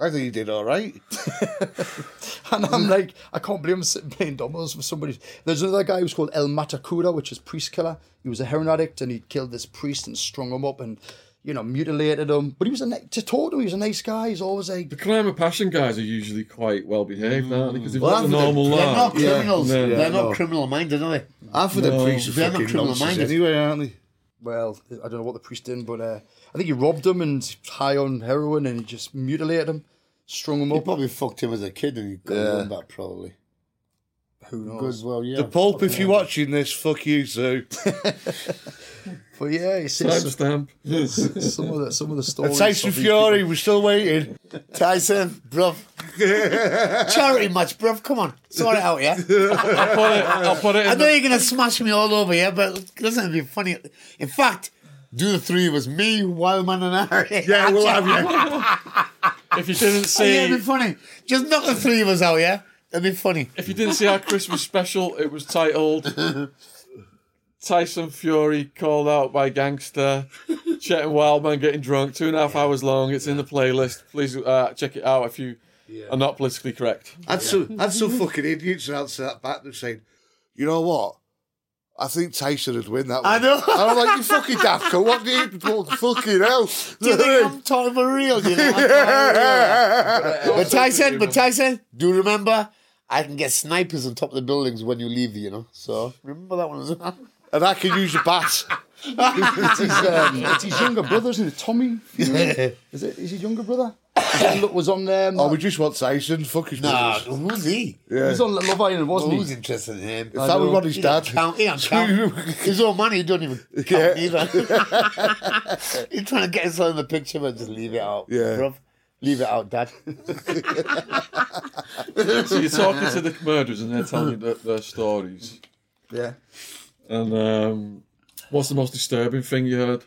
[SPEAKER 3] I think you did all right.
[SPEAKER 4] and I'm like, I can't believe I'm sitting playing dominoes with somebody. There's another guy who's called El Matacura, which is priest killer. He was a heroin addict and he killed this priest and strung him up and, you know, mutilated him. But he was a ni- to talk to him, he was a nice guy. He's always like,
[SPEAKER 1] The crime of passion guys are usually quite well behaved, mm. aren't they? Because they've
[SPEAKER 2] Well,
[SPEAKER 1] got the
[SPEAKER 2] they're-
[SPEAKER 1] normal
[SPEAKER 2] They're not
[SPEAKER 1] life.
[SPEAKER 2] criminals.
[SPEAKER 1] No,
[SPEAKER 2] they're
[SPEAKER 3] no.
[SPEAKER 2] not criminal minded, are they?
[SPEAKER 3] Half of the
[SPEAKER 1] No.
[SPEAKER 3] priests are
[SPEAKER 2] They're not criminal minded.
[SPEAKER 3] anyway, aren't they?
[SPEAKER 4] Well, I don't know what the priest did, but uh, I think he robbed him and high on heroin and he just mutilated him, strung him
[SPEAKER 2] He
[SPEAKER 4] up.
[SPEAKER 2] probably fucked him as a kid and he got
[SPEAKER 3] Yeah.
[SPEAKER 2] him back probably.
[SPEAKER 4] Who knows?
[SPEAKER 2] Good as well, yeah.
[SPEAKER 3] The Pope, if you're watching this, fuck you too.
[SPEAKER 4] But yeah, he says
[SPEAKER 1] Timestamp.
[SPEAKER 4] some of the some of the stories.
[SPEAKER 3] Tyson
[SPEAKER 4] of these
[SPEAKER 3] Fury, we're still waiting.
[SPEAKER 2] Tyson, bruv. Charity match, bruv. Come on. Sort it out, yeah?
[SPEAKER 1] I'll put it. I'll put it.
[SPEAKER 2] I
[SPEAKER 1] In
[SPEAKER 2] know
[SPEAKER 1] the,
[SPEAKER 2] you're going to smash me all over, yeah? But it doesn't be funny. In fact, do the three of us, me, Wildman, and Harry.
[SPEAKER 3] Yeah, we'll have you.
[SPEAKER 1] if you didn't
[SPEAKER 2] Oh, yeah, it'd be funny. Just knock the three of us out, yeah? That'd be funny.
[SPEAKER 1] if you didn't see our Christmas special, it was titled Tyson Fury called out by gangster. Chet and Wildman getting drunk, two and a half hours long. It's in the playlist. Please uh, check it out if you are not politically correct.
[SPEAKER 3] Had some, had some fucking idiots answer that back and saying, you know what? I think Tyson would win that one.
[SPEAKER 2] I know.
[SPEAKER 3] And I'm like, you fucking daft cunt, What do you what the fucking hell?
[SPEAKER 2] Do you think I'm talking for real? Do you know I'm talking? But Tyson, but Tyson, do remember, I can get snipers on top of the buildings when you leave, you know? So remember that one as well.
[SPEAKER 3] And I can use a bat.
[SPEAKER 4] It's his, um, it's his younger brother, isn't it? Tommy? Fury? Is it? Is his younger brother? Look, was on. Um,
[SPEAKER 3] Oh, we just want Tyson. Fuck his
[SPEAKER 2] Nah,
[SPEAKER 3] brothers.
[SPEAKER 2] who's he?
[SPEAKER 4] he was on Love Island, wasn't
[SPEAKER 2] Who's
[SPEAKER 4] he?
[SPEAKER 2] interested in him?
[SPEAKER 3] If that was what his
[SPEAKER 2] He
[SPEAKER 3] dad.
[SPEAKER 2] don't count. He don't count. His own money, he don't even count either. He's trying to get himself in the picture, but just leave it out.
[SPEAKER 3] Yeah.
[SPEAKER 2] Bruv. Leave it out, Dad.
[SPEAKER 1] So you're talking to the murderers and they're telling you their, their stories.
[SPEAKER 4] Yeah.
[SPEAKER 1] And um, what's the most disturbing thing you heard?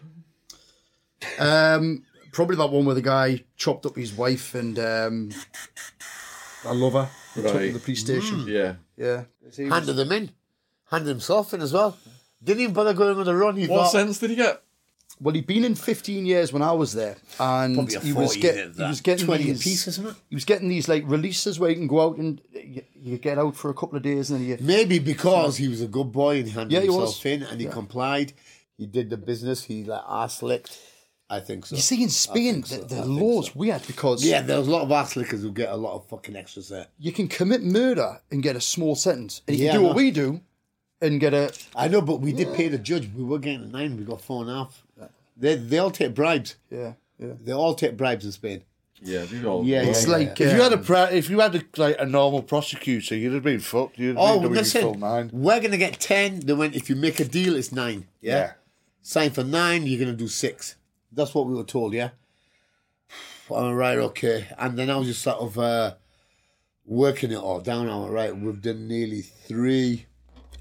[SPEAKER 4] Um, probably that one where the guy chopped up his wife and um, I love her. Took her to the police station.
[SPEAKER 1] Yeah.
[SPEAKER 4] Yeah.
[SPEAKER 2] Handed them in. Handed himself in as well. Didn't even bother going on the run. He
[SPEAKER 1] What
[SPEAKER 2] thought,
[SPEAKER 1] sentence did he get?
[SPEAKER 4] Well, he'd been in 15 years when I was there, and
[SPEAKER 2] a
[SPEAKER 4] he was get, he was getting
[SPEAKER 2] 20 a
[SPEAKER 4] these,
[SPEAKER 2] piece or something?
[SPEAKER 4] He was getting these like releases where you can go out and you, you get out for a couple of days, and then you
[SPEAKER 2] Maybe because he was a good boy and he handed
[SPEAKER 4] Yeah, he
[SPEAKER 2] himself
[SPEAKER 4] was.
[SPEAKER 2] in and he complied. He did the business. He like ass licked. I think so.
[SPEAKER 4] You see, in Spain,
[SPEAKER 2] so.
[SPEAKER 4] the, the law's
[SPEAKER 2] so.
[SPEAKER 4] weird because
[SPEAKER 2] yeah, there's a lot of ass lickers who get a lot of fucking extras there.
[SPEAKER 4] you can commit murder and get a small sentence, and you
[SPEAKER 2] Yeah,
[SPEAKER 4] can do what we do and get a.
[SPEAKER 2] I know, but we did pay the judge. We were getting a nine. We got four and a half. They they all take bribes.
[SPEAKER 4] Yeah, yeah.
[SPEAKER 2] They all take bribes in Spain.
[SPEAKER 1] Yeah, these all.
[SPEAKER 2] Yeah,
[SPEAKER 4] It's
[SPEAKER 2] yeah,
[SPEAKER 4] like
[SPEAKER 3] If you had a
[SPEAKER 4] um,
[SPEAKER 3] if you had a, like a normal prosecutor, you'd have been fucked. You'd have
[SPEAKER 2] Oh,
[SPEAKER 3] been doing your
[SPEAKER 2] listen,
[SPEAKER 3] full nine.
[SPEAKER 2] we're gonna get ten. Then when if you make a deal, it's nine. Yeah.
[SPEAKER 3] Yeah.
[SPEAKER 2] Sign for nine, you're gonna do six. That's what we were told. Yeah. All right, okay. And then I was just sort of uh, working it all down. All right, we've done nearly three.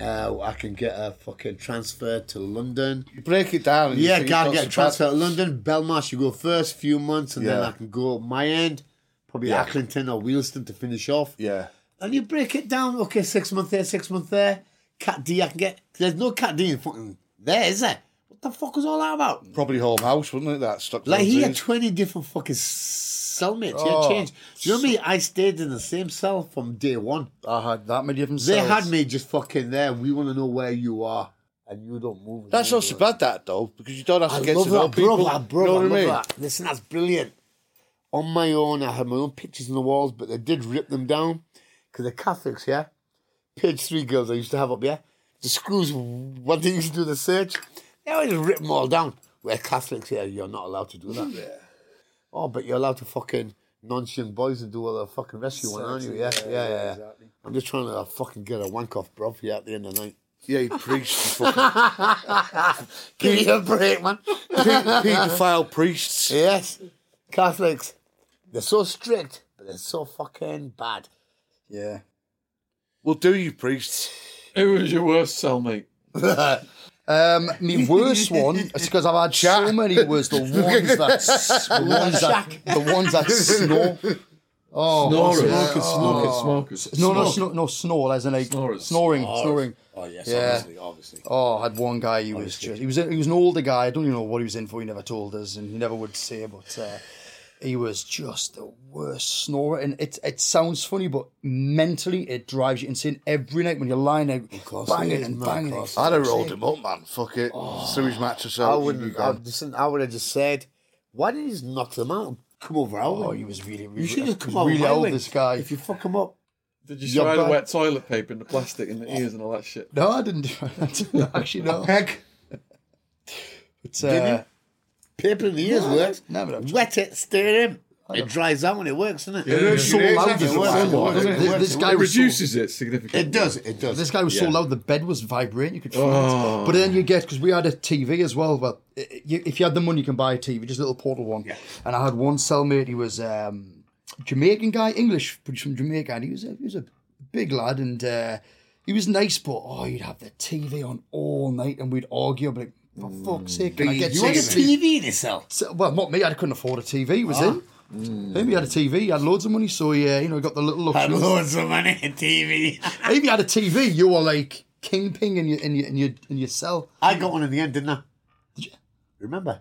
[SPEAKER 2] Uh, I can get a fucking transfer to London.
[SPEAKER 3] You break it down.
[SPEAKER 2] Yeah, can't get a transfer to London. Belmarsh, you go first, few months, and then I can go my end, probably
[SPEAKER 3] Yeah.
[SPEAKER 2] Accrington or Wealstun to finish off.
[SPEAKER 3] Yeah.
[SPEAKER 2] And you break it down. Okay, six months there, six months there. Cat D, I can get. There's no Cat D in fucking there, is there? What the fuck was all that about?
[SPEAKER 3] Probably home house, wasn't it? That stuck.
[SPEAKER 2] Like he had twenty different fucking cellmates. He had
[SPEAKER 4] Oh.
[SPEAKER 2] changed. Do you know me? I stayed in the same cell from day one.
[SPEAKER 4] I had that many different. Cells.
[SPEAKER 2] They
[SPEAKER 4] cells.
[SPEAKER 2] had me just fucking there. We want to know where you are, and you don't move.
[SPEAKER 3] That's not so bad, that though, because you don't have to
[SPEAKER 2] I
[SPEAKER 3] get
[SPEAKER 2] love
[SPEAKER 3] to know
[SPEAKER 2] that,
[SPEAKER 3] people.
[SPEAKER 2] bro. That, bro.
[SPEAKER 3] you know what I mean?
[SPEAKER 2] that. Listen, that's brilliant. On my own, I had my own pictures on the walls, but they did rip them down because they're Catholics, yeah. Page three girls I used to have up, yeah. The screws, when they used to do the search, they always rip them all down. We're Catholics here, you're not allowed to do that. Oh, but you're allowed to fucking nonce young boys and do all the fucking rescue one, aren't you? Yeah, yeah, yeah. yeah. I'm just trying to uh, fucking get a wank off, bro, for you at the end of the night.
[SPEAKER 3] Yeah, you priest, you fucking
[SPEAKER 2] Give me a break, man.
[SPEAKER 3] paedophile priests.
[SPEAKER 2] Yes, Catholics. They're so strict, but they're so fucking bad.
[SPEAKER 4] Yeah.
[SPEAKER 3] Well, do you priests?
[SPEAKER 1] Who was your worst cellmate?
[SPEAKER 4] Um, my worst one is because I've had so many. Was the ones that s- the ones that the ones that snore. Oh,
[SPEAKER 1] Snorers.
[SPEAKER 4] yeah.
[SPEAKER 1] Smokers, smokers.
[SPEAKER 4] No, no, snor- no, snore as in like
[SPEAKER 1] Snorers.
[SPEAKER 4] snoring, snoring.
[SPEAKER 2] Oh yes,
[SPEAKER 4] Yeah.
[SPEAKER 2] obviously, obviously.
[SPEAKER 4] Oh, I had one guy. He was just he was he was an older guy. I don't even know what he was in for. He never told us, and he never would say. But uh, he was just the worst snorer. And it it sounds funny, but mentally it drives you insane every night when you're lying there
[SPEAKER 2] course
[SPEAKER 4] banging and banging.
[SPEAKER 2] of
[SPEAKER 3] I'd have rolled him up, man. Fuck it. Threw his mattress
[SPEAKER 2] I
[SPEAKER 3] out. he'd
[SPEAKER 2] wouldn't.
[SPEAKER 3] be
[SPEAKER 2] I, listen, I would have just said, "Why didn't you just knock them out? Come over our
[SPEAKER 4] Oh, he was really,
[SPEAKER 2] You
[SPEAKER 4] really,
[SPEAKER 2] should just
[SPEAKER 4] he
[SPEAKER 2] come over
[SPEAKER 4] really old. This guy.
[SPEAKER 2] If you fuck him up,
[SPEAKER 1] Did you
[SPEAKER 2] You're
[SPEAKER 1] try the wet toilet paper in the plastic in the ears and all that shit?
[SPEAKER 4] no, I didn't do that. Actually, no.
[SPEAKER 2] peg,
[SPEAKER 4] But, uh,
[SPEAKER 2] paper in the ears works.
[SPEAKER 4] no, but
[SPEAKER 2] Wet it, stir him. It dries out when it works, doesn't it?
[SPEAKER 1] Yeah, yeah,
[SPEAKER 4] so
[SPEAKER 1] yeah.
[SPEAKER 4] loud.
[SPEAKER 2] It
[SPEAKER 4] This,
[SPEAKER 2] works, it works, it
[SPEAKER 4] this, this guy
[SPEAKER 1] It
[SPEAKER 4] was so
[SPEAKER 1] reduces it significantly.
[SPEAKER 2] It does. It does.
[SPEAKER 4] This guy was so loud, the bed was vibrating. You could feel
[SPEAKER 1] Oh.
[SPEAKER 4] it. But then you get because we had a TV as well. Well, if you had the money, you can buy a TV, just a little portal one.
[SPEAKER 2] Yeah.
[SPEAKER 4] And I had one cellmate. He was um, Jamaican guy, English, but he's from Jamaica, and he was a, he was a big lad, and uh, he was nice. But oh, he'd have the TV on all night, and we'd argue. I'd like, for fuck's sake, can I get
[SPEAKER 2] you had a? TV in yourself.
[SPEAKER 4] So- well, not me. I couldn't afford a TV. He was in. Him, he had a TV. He had loads of money, so yeah, you know, he got the little
[SPEAKER 2] Had
[SPEAKER 4] luxury.
[SPEAKER 2] loads of money in TV.
[SPEAKER 4] If you had a TV, you were like kingpin in your in your in your in your cell.
[SPEAKER 2] I got one in the end, didn't I?
[SPEAKER 4] Did you?
[SPEAKER 2] Remember?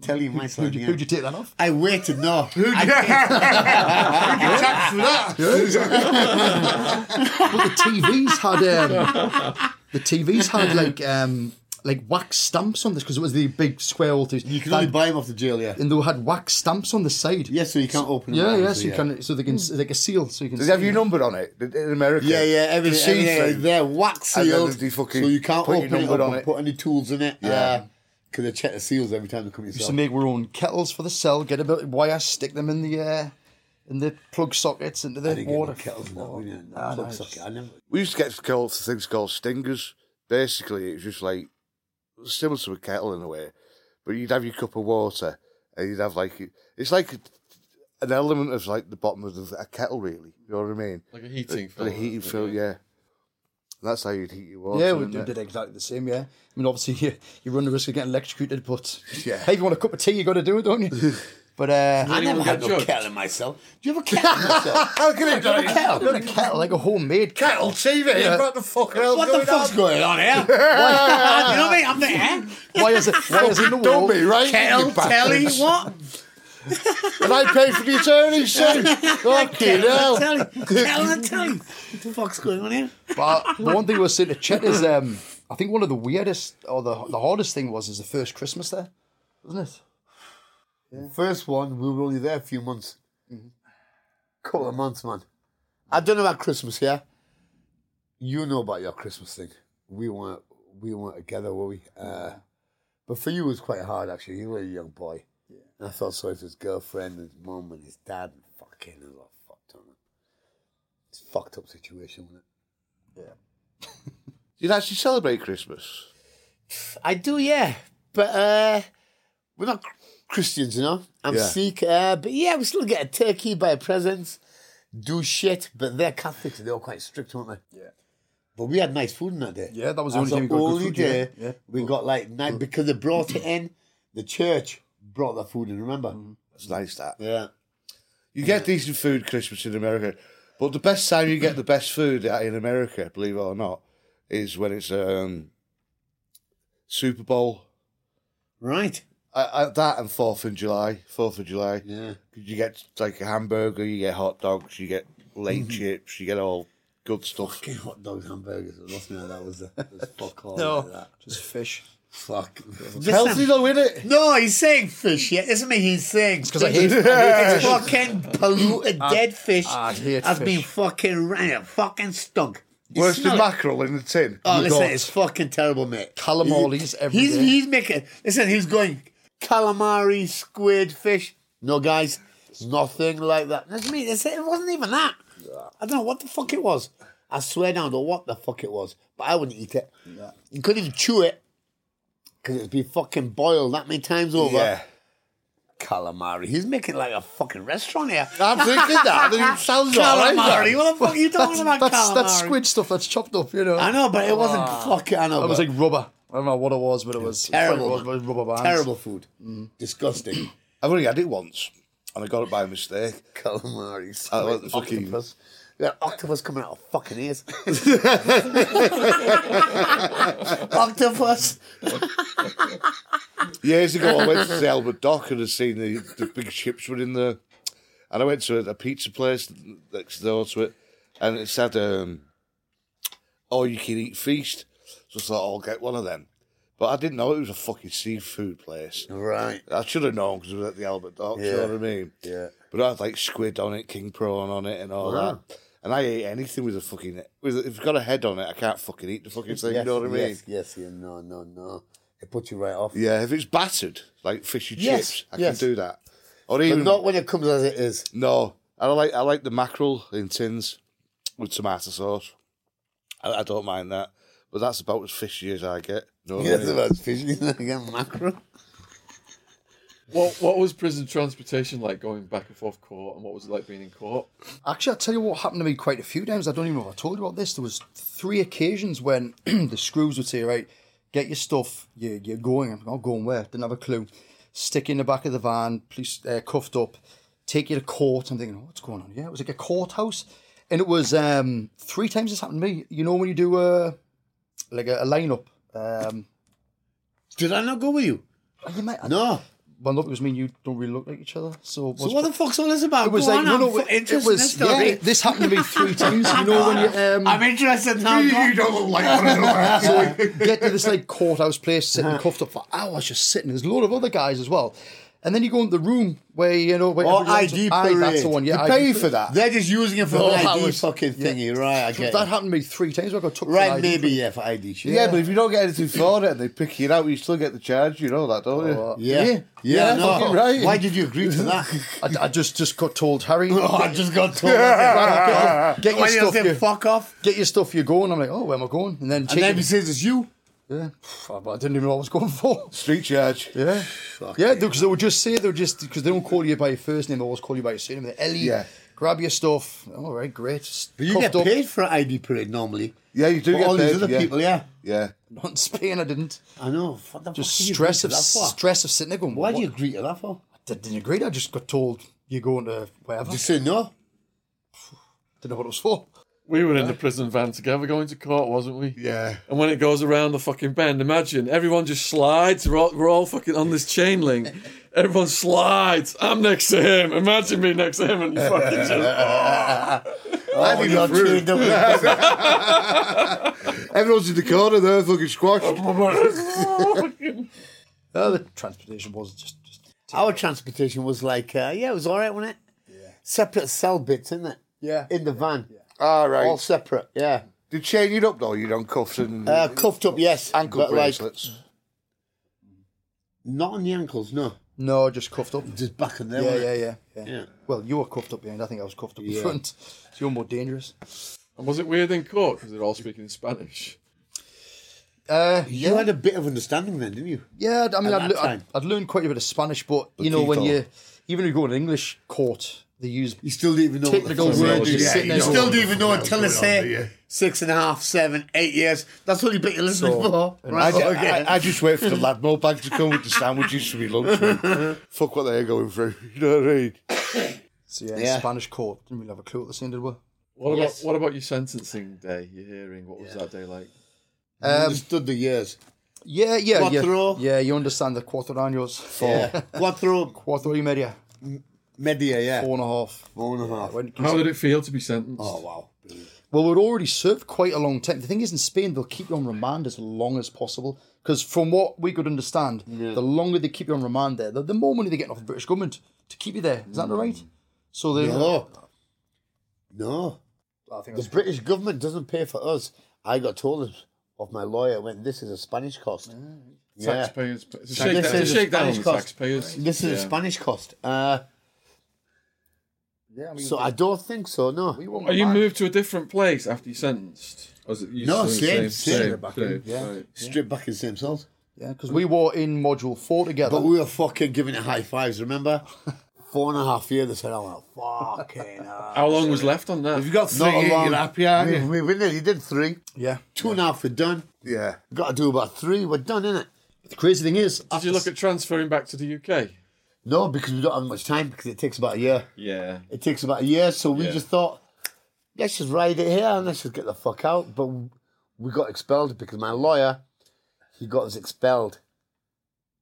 [SPEAKER 2] Tell you my.
[SPEAKER 4] Who'd you, who'd you take that off?
[SPEAKER 2] I waited. No. I
[SPEAKER 4] But the TVs had um, the TVs had like um, like wax stamps on this because it was the big square old TVs.
[SPEAKER 2] you can only buy them off the jail, yeah.
[SPEAKER 4] and they had wax stamps on the side.
[SPEAKER 2] Yes, so you can't open them.
[SPEAKER 4] yeah, yeah. So you can, so they can, like a seal, so you can.
[SPEAKER 3] Does it have
[SPEAKER 4] see
[SPEAKER 3] your number on it? In America?
[SPEAKER 2] Yeah, yeah, everything,
[SPEAKER 3] The
[SPEAKER 2] everything
[SPEAKER 3] see-through.
[SPEAKER 2] is there, wax
[SPEAKER 3] And then
[SPEAKER 2] sealed,
[SPEAKER 3] they fucking
[SPEAKER 2] so you can't open it
[SPEAKER 3] number
[SPEAKER 2] up
[SPEAKER 3] on
[SPEAKER 2] and
[SPEAKER 3] it.
[SPEAKER 2] put any tools in it.
[SPEAKER 3] Yeah.
[SPEAKER 2] because they check the seals every time they come
[SPEAKER 4] Used
[SPEAKER 2] yourself.
[SPEAKER 4] to make our own kettles for the cell, get a bit of wire, stick them in the uh, in the plug sockets into
[SPEAKER 2] I
[SPEAKER 4] the
[SPEAKER 2] didn't get
[SPEAKER 4] water.
[SPEAKER 2] kettles and that, we didn't.
[SPEAKER 4] Ah,
[SPEAKER 2] Plug
[SPEAKER 4] no,
[SPEAKER 2] socket, I never.
[SPEAKER 3] We used to get called things called stingers. Basically, it was just like similar to a kettle in a way, but you'd have your cup of water and you'd have like it's like an element of like the bottom of the, a kettle, really. You know what I mean?
[SPEAKER 1] Like a heating
[SPEAKER 3] The,
[SPEAKER 1] film.
[SPEAKER 3] the heating film, yeah. that's how you'd heat your water.
[SPEAKER 4] Yeah, we did
[SPEAKER 3] it?
[SPEAKER 4] exactly the same. Yeah, I mean, obviously you, you run the risk of getting electrocuted, but
[SPEAKER 3] Yeah.
[SPEAKER 4] hey, if you want a cup of tea, you got to do it, don't you? But uh,
[SPEAKER 2] I never had
[SPEAKER 1] get
[SPEAKER 2] no
[SPEAKER 1] judged?
[SPEAKER 2] kettle in myself. Do you have a kettle in yourself?
[SPEAKER 3] How can it
[SPEAKER 2] Do you have a kettle?
[SPEAKER 4] got a kettle, like a homemade kettle.
[SPEAKER 3] TV?
[SPEAKER 4] Yeah.
[SPEAKER 3] What the fuck else
[SPEAKER 2] What the
[SPEAKER 3] going
[SPEAKER 2] fuck's
[SPEAKER 3] on?
[SPEAKER 2] going on here? you know what I mean? I'm there.
[SPEAKER 4] Why is it? Why is it in the
[SPEAKER 3] Don't be right,
[SPEAKER 2] Kettle,
[SPEAKER 3] you
[SPEAKER 2] telly,
[SPEAKER 3] bastards.
[SPEAKER 2] what?
[SPEAKER 3] And I paid for the attorney, son. Fucking
[SPEAKER 2] Kettle,
[SPEAKER 3] hell.
[SPEAKER 2] telly, kettle, and telly. What the fuck's going on here?
[SPEAKER 4] But the one thing we was saying to Chet is, um, I think one of the weirdest or the the hardest thing was is the first Christmas there, wasn't it?
[SPEAKER 2] First one, we were only there a few months.
[SPEAKER 4] Mm-hmm.
[SPEAKER 2] Couple of months, man. I don't know about Christmas, yeah? You know about your Christmas thing. We weren't we weren't together, were we? Uh, but for you it was quite hard actually. You were a young boy. And I felt sorry for his girlfriend and his mum and his dad and fucking was all fucked up. It's a fucked up situation, wasn't it? Yeah.
[SPEAKER 3] You'd actually celebrate Christmas.
[SPEAKER 2] I do, yeah. But uh we're not Christians, you know. I'm
[SPEAKER 3] Yeah.
[SPEAKER 2] Sikh, uh, but yeah, we still get a turkey, buy presents, do shit. But they're Catholics, they're all quite strict, aren't they?
[SPEAKER 4] Yeah.
[SPEAKER 2] But we had nice food in that day.
[SPEAKER 4] Yeah, that was the only time we got good
[SPEAKER 2] only
[SPEAKER 4] food,
[SPEAKER 2] day
[SPEAKER 4] Yeah.
[SPEAKER 2] we got like night because they brought it in. The church brought the food in. Remember?
[SPEAKER 4] Mm-hmm.
[SPEAKER 3] It's nice that.
[SPEAKER 2] Yeah.
[SPEAKER 3] You get decent food Christmas in America, but the best time you get the best food in America, believe it or not, is when it's um, Super Bowl.
[SPEAKER 2] Right.
[SPEAKER 3] I, I, that and Fourth of July. Fourth of July.
[SPEAKER 2] Yeah,
[SPEAKER 3] You get like a hamburger, you get hot dogs, you get late
[SPEAKER 4] Mm-hmm.
[SPEAKER 3] chips, you get all good stuff.
[SPEAKER 2] Fucking hot dogs, hamburgers. Lost me. That was a that was fuck all.
[SPEAKER 4] No,
[SPEAKER 2] Like that.
[SPEAKER 4] just fish.
[SPEAKER 2] Fuck.
[SPEAKER 3] It's healthy though, isn't it?
[SPEAKER 2] No, he's saying fish. Yeah, isn't me. He's saying
[SPEAKER 4] Because I hate, I hate
[SPEAKER 2] it's fucking polluted dead fish
[SPEAKER 4] I hate
[SPEAKER 2] has
[SPEAKER 4] fish.
[SPEAKER 2] been fucking ran, fucking stunk. You
[SPEAKER 3] Worse than mackerel in the tin.
[SPEAKER 2] Oh,
[SPEAKER 3] You
[SPEAKER 2] listen,
[SPEAKER 3] got-
[SPEAKER 2] it's fucking terrible, mate.
[SPEAKER 4] Calamaris every
[SPEAKER 2] he's,
[SPEAKER 4] day.
[SPEAKER 2] He's making. Listen, he's going calamari, squid, fish. No, guys, nothing like that. That's me. That's it. It wasn't even that. I don't know what the fuck it was. I swear down to what the fuck it was, but I wouldn't eat it. You couldn't even chew it because it's been fucking boiled that many times over.
[SPEAKER 3] Yeah.
[SPEAKER 2] Calamari. He's making like a fucking restaurant here.
[SPEAKER 3] I'm thinking that. It sounds.
[SPEAKER 2] Calamari.
[SPEAKER 3] that.
[SPEAKER 2] What the fuck are you talking
[SPEAKER 4] that's,
[SPEAKER 2] about?
[SPEAKER 4] that's,
[SPEAKER 2] calamari?
[SPEAKER 4] that's squid stuff that's chopped up, you know.
[SPEAKER 2] I know, but it wasn't ah. fucking. I know.
[SPEAKER 4] It was like rubber. I don't know what it was, but it was
[SPEAKER 2] terrible.
[SPEAKER 4] It was, it was rubber bands.
[SPEAKER 2] terrible food. Disgusting.
[SPEAKER 3] I've only had it once. and I got it by mistake.
[SPEAKER 2] Calamari.
[SPEAKER 3] The fucking-
[SPEAKER 2] octopus. Yeah, octopus coming out of fucking ears. octopus.
[SPEAKER 3] Years ago, I went to the Albert Dock and had seen the, the big ships were in there. And I went to a, a pizza place next door to it, and it said, um, "Oh, you can eat feast." So I thought I'll get one of them, but I didn't know it was a fucking seafood place.
[SPEAKER 2] Right.
[SPEAKER 3] I should have known because it was at the Albert Dock. You know
[SPEAKER 2] Yeah.
[SPEAKER 3] what I mean?
[SPEAKER 2] Yeah.
[SPEAKER 3] But I had like squid on it, king prawn on it, and all
[SPEAKER 2] Wow.
[SPEAKER 3] that. And I ate anything with a fucking with if it's got a head on it, I can't fucking eat the fucking thing. you know what I mean?
[SPEAKER 2] Yes, yes, yeah, no, no, no. It puts you right off.
[SPEAKER 3] Yeah, if it's battered like fishy
[SPEAKER 2] Yes,
[SPEAKER 3] chips, I
[SPEAKER 2] yes.
[SPEAKER 3] can do that. Or
[SPEAKER 2] But
[SPEAKER 3] even
[SPEAKER 2] not when it comes as it is.
[SPEAKER 3] no, I like I like the mackerel in tins with tomato sauce. I, I don't mind that, but that's about as fishy as I get. Know what I
[SPEAKER 2] Yes,
[SPEAKER 3] mean?
[SPEAKER 2] about fishing again, mackerel.
[SPEAKER 1] What what was prison transportation like going back and forth court, and what was it like being in court?
[SPEAKER 4] Actually, I'll tell you what happened to me quite a few times. I don't even know if I told you about this. There was three occasions when the screws would say, right, get your stuff, you're, you're going. I'm not going where? Didn't have a clue. Stick you in the back of the van, police uh, cuffed up, take you to court. I'm thinking, oh, what's going on? Yeah, it was like a courthouse. And it was um, three times this happened to me. You know when you do a, like a, a lineup? Um,
[SPEAKER 2] Did I not go with you?
[SPEAKER 4] you might,
[SPEAKER 2] No.
[SPEAKER 4] Well, no, because me and you don't really look like each other. So,
[SPEAKER 2] So what the fuck's all this about?
[SPEAKER 4] It was
[SPEAKER 2] Go
[SPEAKER 4] like
[SPEAKER 2] on,
[SPEAKER 4] no,
[SPEAKER 2] I'm
[SPEAKER 4] no.
[SPEAKER 2] f-
[SPEAKER 4] It, it
[SPEAKER 2] interested in
[SPEAKER 4] was
[SPEAKER 2] this story.
[SPEAKER 4] yeah. This happened to me three times. You know when you um,
[SPEAKER 2] I'm interested now. You don't look like one of those.
[SPEAKER 4] so get to this like courthouse place, sitting cuffed up for hours, just sitting. There's a load of other guys as well, and then you go into the room where you know where
[SPEAKER 2] Or
[SPEAKER 4] everyone's-
[SPEAKER 2] ID
[SPEAKER 4] Aye,
[SPEAKER 2] parade.
[SPEAKER 4] that's the one. Yeah,
[SPEAKER 3] You pay
[SPEAKER 4] ID
[SPEAKER 3] for that.
[SPEAKER 2] They're just using it for
[SPEAKER 4] No,
[SPEAKER 2] an ID
[SPEAKER 4] was-
[SPEAKER 2] fucking thingy, right? I get
[SPEAKER 4] That
[SPEAKER 2] it.
[SPEAKER 4] happened to me three times. I got took for
[SPEAKER 2] Right,
[SPEAKER 4] ID
[SPEAKER 2] maybe, yeah, for ID shit.
[SPEAKER 3] Yeah, but if you don't get anything for it and they pick you out, you still get the charge. You know that, don't you?
[SPEAKER 4] Oh,
[SPEAKER 2] Yeah.
[SPEAKER 3] Yeah.
[SPEAKER 2] Yeah,
[SPEAKER 3] Yeah,
[SPEAKER 2] no.
[SPEAKER 3] fucking right.
[SPEAKER 2] Why did you agree to that?
[SPEAKER 4] I, I just just got told, Harry,
[SPEAKER 2] oh, I just got told.
[SPEAKER 4] get your stuff. You,
[SPEAKER 2] fuck off?
[SPEAKER 4] get your stuff. You're going. I'm like, oh, where am I going? And then,
[SPEAKER 2] And then he says it's you.
[SPEAKER 4] Yeah, Pff, I didn't even know what I was going for.
[SPEAKER 3] Street charge.
[SPEAKER 4] Yeah, yeah, because they would just say they would just because they don't call you by your first name, they always call you by your surname. They're Ellie,
[SPEAKER 3] Yeah.
[SPEAKER 4] grab your stuff. All right, great.
[SPEAKER 2] But you
[SPEAKER 4] cuffed
[SPEAKER 2] get
[SPEAKER 4] up.
[SPEAKER 2] paid for an ID parade normally.
[SPEAKER 3] Yeah, you do
[SPEAKER 2] But
[SPEAKER 3] get
[SPEAKER 2] all
[SPEAKER 3] paid.
[SPEAKER 2] these other
[SPEAKER 3] yeah.
[SPEAKER 2] people, yeah.
[SPEAKER 3] Yeah.
[SPEAKER 4] Not in Spain, I didn't.
[SPEAKER 2] I know. What the
[SPEAKER 4] Just
[SPEAKER 2] fuck did you
[SPEAKER 4] stress of
[SPEAKER 2] to that for?
[SPEAKER 4] stress of sitting there going.
[SPEAKER 2] Why
[SPEAKER 4] what?
[SPEAKER 2] do you agree to that for?
[SPEAKER 4] I didn't agree. I just got told you're going to wherever.
[SPEAKER 2] You say no.
[SPEAKER 4] Didn't know what it was for.
[SPEAKER 1] We were in the prison van together going to court, wasn't we?
[SPEAKER 3] Yeah.
[SPEAKER 1] And when it goes around the fucking bend, imagine everyone just slides. We're all, we're all fucking on this chain link. Everyone slides. I'm next to him. Imagine me next to him and you fucking just.
[SPEAKER 2] Oh, you're chained up with-
[SPEAKER 3] Everyone's in the corner there, fucking squash.
[SPEAKER 4] oh, the transportation was just. just
[SPEAKER 2] Our transportation was like, uh, yeah, it was all right, wasn't it? Yeah. Separate cell bits, isn't it?
[SPEAKER 4] yeah.
[SPEAKER 2] In the van.
[SPEAKER 3] All right.
[SPEAKER 2] All separate, yeah.
[SPEAKER 3] Did you chain you up though? You don't cuffs and
[SPEAKER 2] Uh, cuffed up, yes.
[SPEAKER 3] ankle
[SPEAKER 2] but like,
[SPEAKER 3] bracelets.
[SPEAKER 2] not on the ankles, no.
[SPEAKER 4] No, just cuffed up.
[SPEAKER 2] Just back in there.
[SPEAKER 4] Yeah, yeah, yeah, yeah,
[SPEAKER 2] Yeah.
[SPEAKER 4] Well, you were cuffed up behind. I think I was cuffed up in
[SPEAKER 2] Yeah.
[SPEAKER 4] front. So you're more dangerous.
[SPEAKER 1] And was it weird in court because they're all speaking in Spanish?
[SPEAKER 4] Uh,
[SPEAKER 2] You had a bit of understanding then, didn't you?
[SPEAKER 4] Yeah, I mean,
[SPEAKER 2] At
[SPEAKER 4] I'd,
[SPEAKER 2] that
[SPEAKER 4] le- I'd,
[SPEAKER 2] time.
[SPEAKER 4] I'd learned quite a bit of Spanish, but you know, when
[SPEAKER 3] Poquito.
[SPEAKER 4] you even if you go to an English court, they use
[SPEAKER 2] You still didn't even know
[SPEAKER 4] Technical
[SPEAKER 2] what the fuck
[SPEAKER 4] words,
[SPEAKER 2] it
[SPEAKER 4] you're
[SPEAKER 2] is.
[SPEAKER 4] sitting
[SPEAKER 2] You
[SPEAKER 4] there
[SPEAKER 2] still
[SPEAKER 4] going,
[SPEAKER 2] didn't even know until they say six and a half, seven, eight years. That's what you bet you're listening
[SPEAKER 4] So-
[SPEAKER 2] for.
[SPEAKER 3] I,
[SPEAKER 2] Right,
[SPEAKER 3] ju-
[SPEAKER 2] okay.
[SPEAKER 3] I, I just wait for the Ladmo bag to come with the sandwiches for me lunch. man. Fuck what they're going through. You know what I mean?
[SPEAKER 4] so yeah,
[SPEAKER 2] Yeah.
[SPEAKER 4] Spanish court. Didn't really have a clue what the scene did. Were.
[SPEAKER 1] What
[SPEAKER 2] Yes.
[SPEAKER 1] about what about your sentencing day? Your hearing? What was that day like?
[SPEAKER 2] You um, understood the years.
[SPEAKER 4] Yeah, yeah,
[SPEAKER 2] Quattro.
[SPEAKER 4] yeah. Yeah, you understand the cuatro años.
[SPEAKER 2] Yeah. Quattro
[SPEAKER 4] Cuatro y media.
[SPEAKER 2] Media, yeah.
[SPEAKER 4] Four and a half.
[SPEAKER 2] Four and a half.
[SPEAKER 4] When-
[SPEAKER 1] How did it feel to be sentenced?
[SPEAKER 2] Oh, wow.
[SPEAKER 4] Well, we'd already served quite a long time. The thing is, in Spain, they'll keep you on remand as long as possible. Because from what we could understand, the longer they keep you on remand there, the, the more money they get off the British government to keep you there. Is that right? So they.
[SPEAKER 2] No. No.
[SPEAKER 4] I think
[SPEAKER 2] The
[SPEAKER 4] that's
[SPEAKER 2] British government doesn't pay for us. I got told of my lawyer when this is a Spanish cost. Yeah.
[SPEAKER 1] Taxpayers. It's a
[SPEAKER 2] This
[SPEAKER 1] shakedown,
[SPEAKER 2] is
[SPEAKER 1] a
[SPEAKER 2] a
[SPEAKER 1] on
[SPEAKER 2] Spanish
[SPEAKER 1] the
[SPEAKER 2] cost.
[SPEAKER 1] taxpayers.
[SPEAKER 2] This is a Spanish cost. Uh,
[SPEAKER 4] yeah, I mean,
[SPEAKER 2] so I don't think so, no.
[SPEAKER 4] we won't
[SPEAKER 1] Are you moved to a different place after you sentenced? Or was it you
[SPEAKER 2] No,
[SPEAKER 1] still in the
[SPEAKER 2] same, same.
[SPEAKER 4] Back in, yeah.
[SPEAKER 1] right.
[SPEAKER 2] Straight back in the same cells.
[SPEAKER 4] Yeah, because we were in module four together.
[SPEAKER 2] But we were fucking giving it high fives, remember? Four and a half years, they said, oh, fucking hell.
[SPEAKER 1] How long was left on that?
[SPEAKER 3] If you got three,
[SPEAKER 2] Not a long.
[SPEAKER 3] you're happy, aren't you?
[SPEAKER 2] we, we nearly did three.
[SPEAKER 4] yeah.
[SPEAKER 2] Two and a half, we're done.
[SPEAKER 3] Yeah.
[SPEAKER 2] Got to do about three, we're done, innit?
[SPEAKER 4] The crazy thing is,
[SPEAKER 1] Did you look at transferring back to the UK?
[SPEAKER 2] No, because we don't have much time because it takes about a year.
[SPEAKER 1] Yeah.
[SPEAKER 2] It takes about a year, so we
[SPEAKER 1] Yeah.
[SPEAKER 2] just thought, let's just ride it here and let's just get the fuck out. But we got expelled because my lawyer, he got us expelled,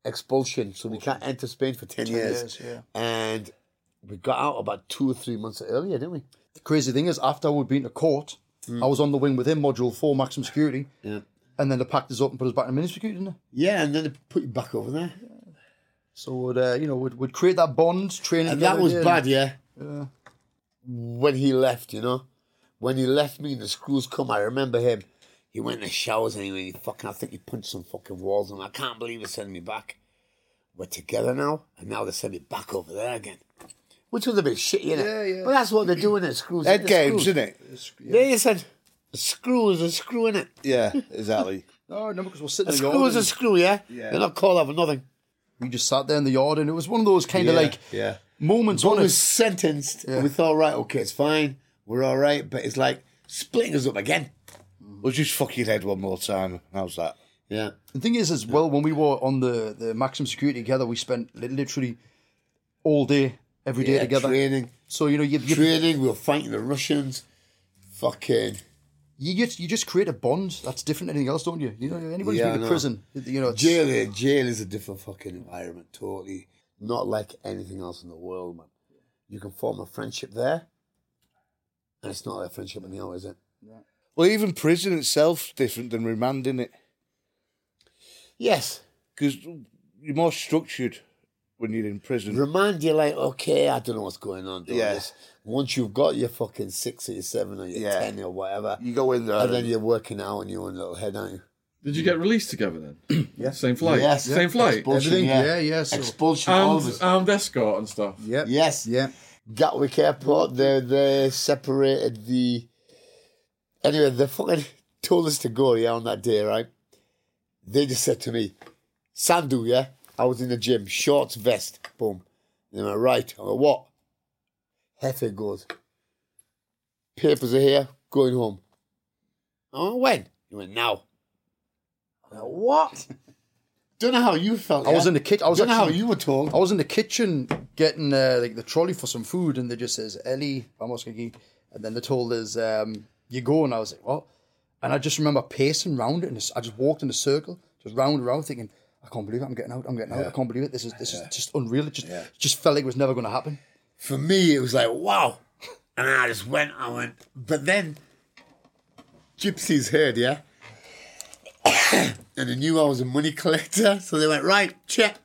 [SPEAKER 2] expulsion, so we can't enter Spain for ten, years.
[SPEAKER 4] years, yeah.
[SPEAKER 2] And we got out about two or three months earlier, didn't we?
[SPEAKER 4] The crazy thing is, after we'd been to court, hmm. I was on the wing with him, module four, maximum security,
[SPEAKER 2] Yeah.
[SPEAKER 4] and then they packed us up and put us back in ministry security, didn't they?
[SPEAKER 2] Yeah, and then they put you back over there,
[SPEAKER 4] So we'd, uh, you know, we'd, we'd create that bond, training.
[SPEAKER 2] and that was
[SPEAKER 4] again.
[SPEAKER 2] bad, yeah.
[SPEAKER 4] Yeah.
[SPEAKER 2] when he left, you know, when he left me the screws come, I remember him. He went in the showers and he, fucking, I think he punched some fucking walls and I can't believe he's sending me back. We're together now, and now they send me back over there again. Which was a bit shitty, innit?
[SPEAKER 4] Yeah, yeah.
[SPEAKER 2] But that's what they're doing at screws.
[SPEAKER 5] Head
[SPEAKER 2] the
[SPEAKER 5] games,
[SPEAKER 2] screws.
[SPEAKER 5] isn't it? Yeah.
[SPEAKER 2] They said, a screw is a screw, innit?
[SPEAKER 5] Yeah, exactly.
[SPEAKER 4] No, no, because we're sitting
[SPEAKER 2] A
[SPEAKER 4] in the
[SPEAKER 2] screw
[SPEAKER 4] yard.
[SPEAKER 2] is a screw, yeah?
[SPEAKER 5] Yeah.
[SPEAKER 2] They're not called over nothing.
[SPEAKER 4] We just sat there in the yard, and it was one of those kind of
[SPEAKER 2] Yeah,
[SPEAKER 4] like
[SPEAKER 2] yeah.
[SPEAKER 4] moments
[SPEAKER 2] One
[SPEAKER 4] on
[SPEAKER 2] was
[SPEAKER 4] it.
[SPEAKER 2] sentenced, and we thought, right, okay, it's fine, we're all right, but it's like splitting us up again. Mm.
[SPEAKER 5] We'll just fuck your head one more time. How's that?
[SPEAKER 2] Yeah.
[SPEAKER 4] The thing is, as well, when we were on the, the maximum security together, we spent literally all day, every day
[SPEAKER 2] yeah
[SPEAKER 4] together.
[SPEAKER 2] Training.
[SPEAKER 4] So you know, you you,
[SPEAKER 2] training. We were fighting the Russians. Fucking
[SPEAKER 4] you just you just create a bond that's different than anything else, don't you? You know, anybody's
[SPEAKER 2] Yeah,
[SPEAKER 4] been to
[SPEAKER 2] know.
[SPEAKER 4] prison, you know, it's,
[SPEAKER 2] jail. Jail is a different fucking environment. Totally not like anything else in the world, man. You can form a friendship there, and it's not like a friendship in the out, is it?
[SPEAKER 5] Well, even prison itself's different than remand, isn't it?
[SPEAKER 2] Yes.
[SPEAKER 5] Because you're more structured when you're in prison.
[SPEAKER 2] Remind you're like, okay, I don't know what's going on. Doing
[SPEAKER 5] Yeah.
[SPEAKER 2] This. Once you've got your fucking six or your seven or your
[SPEAKER 5] Yeah.
[SPEAKER 2] ten or whatever,
[SPEAKER 5] You go in there.
[SPEAKER 2] and then you're working out on your own little head, aren't you?
[SPEAKER 1] Did you get released together then? yeah. Same flight.
[SPEAKER 2] Yes.
[SPEAKER 1] Same flight.
[SPEAKER 2] Expulsion,
[SPEAKER 4] Everything,
[SPEAKER 2] yeah,
[SPEAKER 4] yeah, yeah, so-
[SPEAKER 2] Expulsion, all
[SPEAKER 1] Armed, armed escort and stuff.
[SPEAKER 4] yeah,
[SPEAKER 2] Yes.
[SPEAKER 4] yeah.
[SPEAKER 2] Gatwick Airport, they they separated the. Anyway, they fucking told us to go, yeah, on that day, right? They just said to me, Sandu, yeah? I was in the gym, shorts, vest, boom. They went, right. I went, what? Jefe goes, papers are here, going home. I went, when? He went, now. I went, what? Don't know how you felt.
[SPEAKER 4] I was in the kitchen. I was
[SPEAKER 2] Don't know how you were told.
[SPEAKER 4] I was in the kitchen getting uh, like the trolley for some food, and they just says Ellie, vamos aquí, and then they told us um, you go, and I was like, what? And I just remember pacing round it, and I just walked in a circle, just round and round, thinking, I can't believe it, I'm getting out, I'm getting out, I can't believe it. This is this is just unreal. It just just felt like it was never going to happen.
[SPEAKER 2] For me, it was like, wow. And I just went, I went. But then, gypsies heard, yeah? and they knew I was a money collector. So they went, right, check.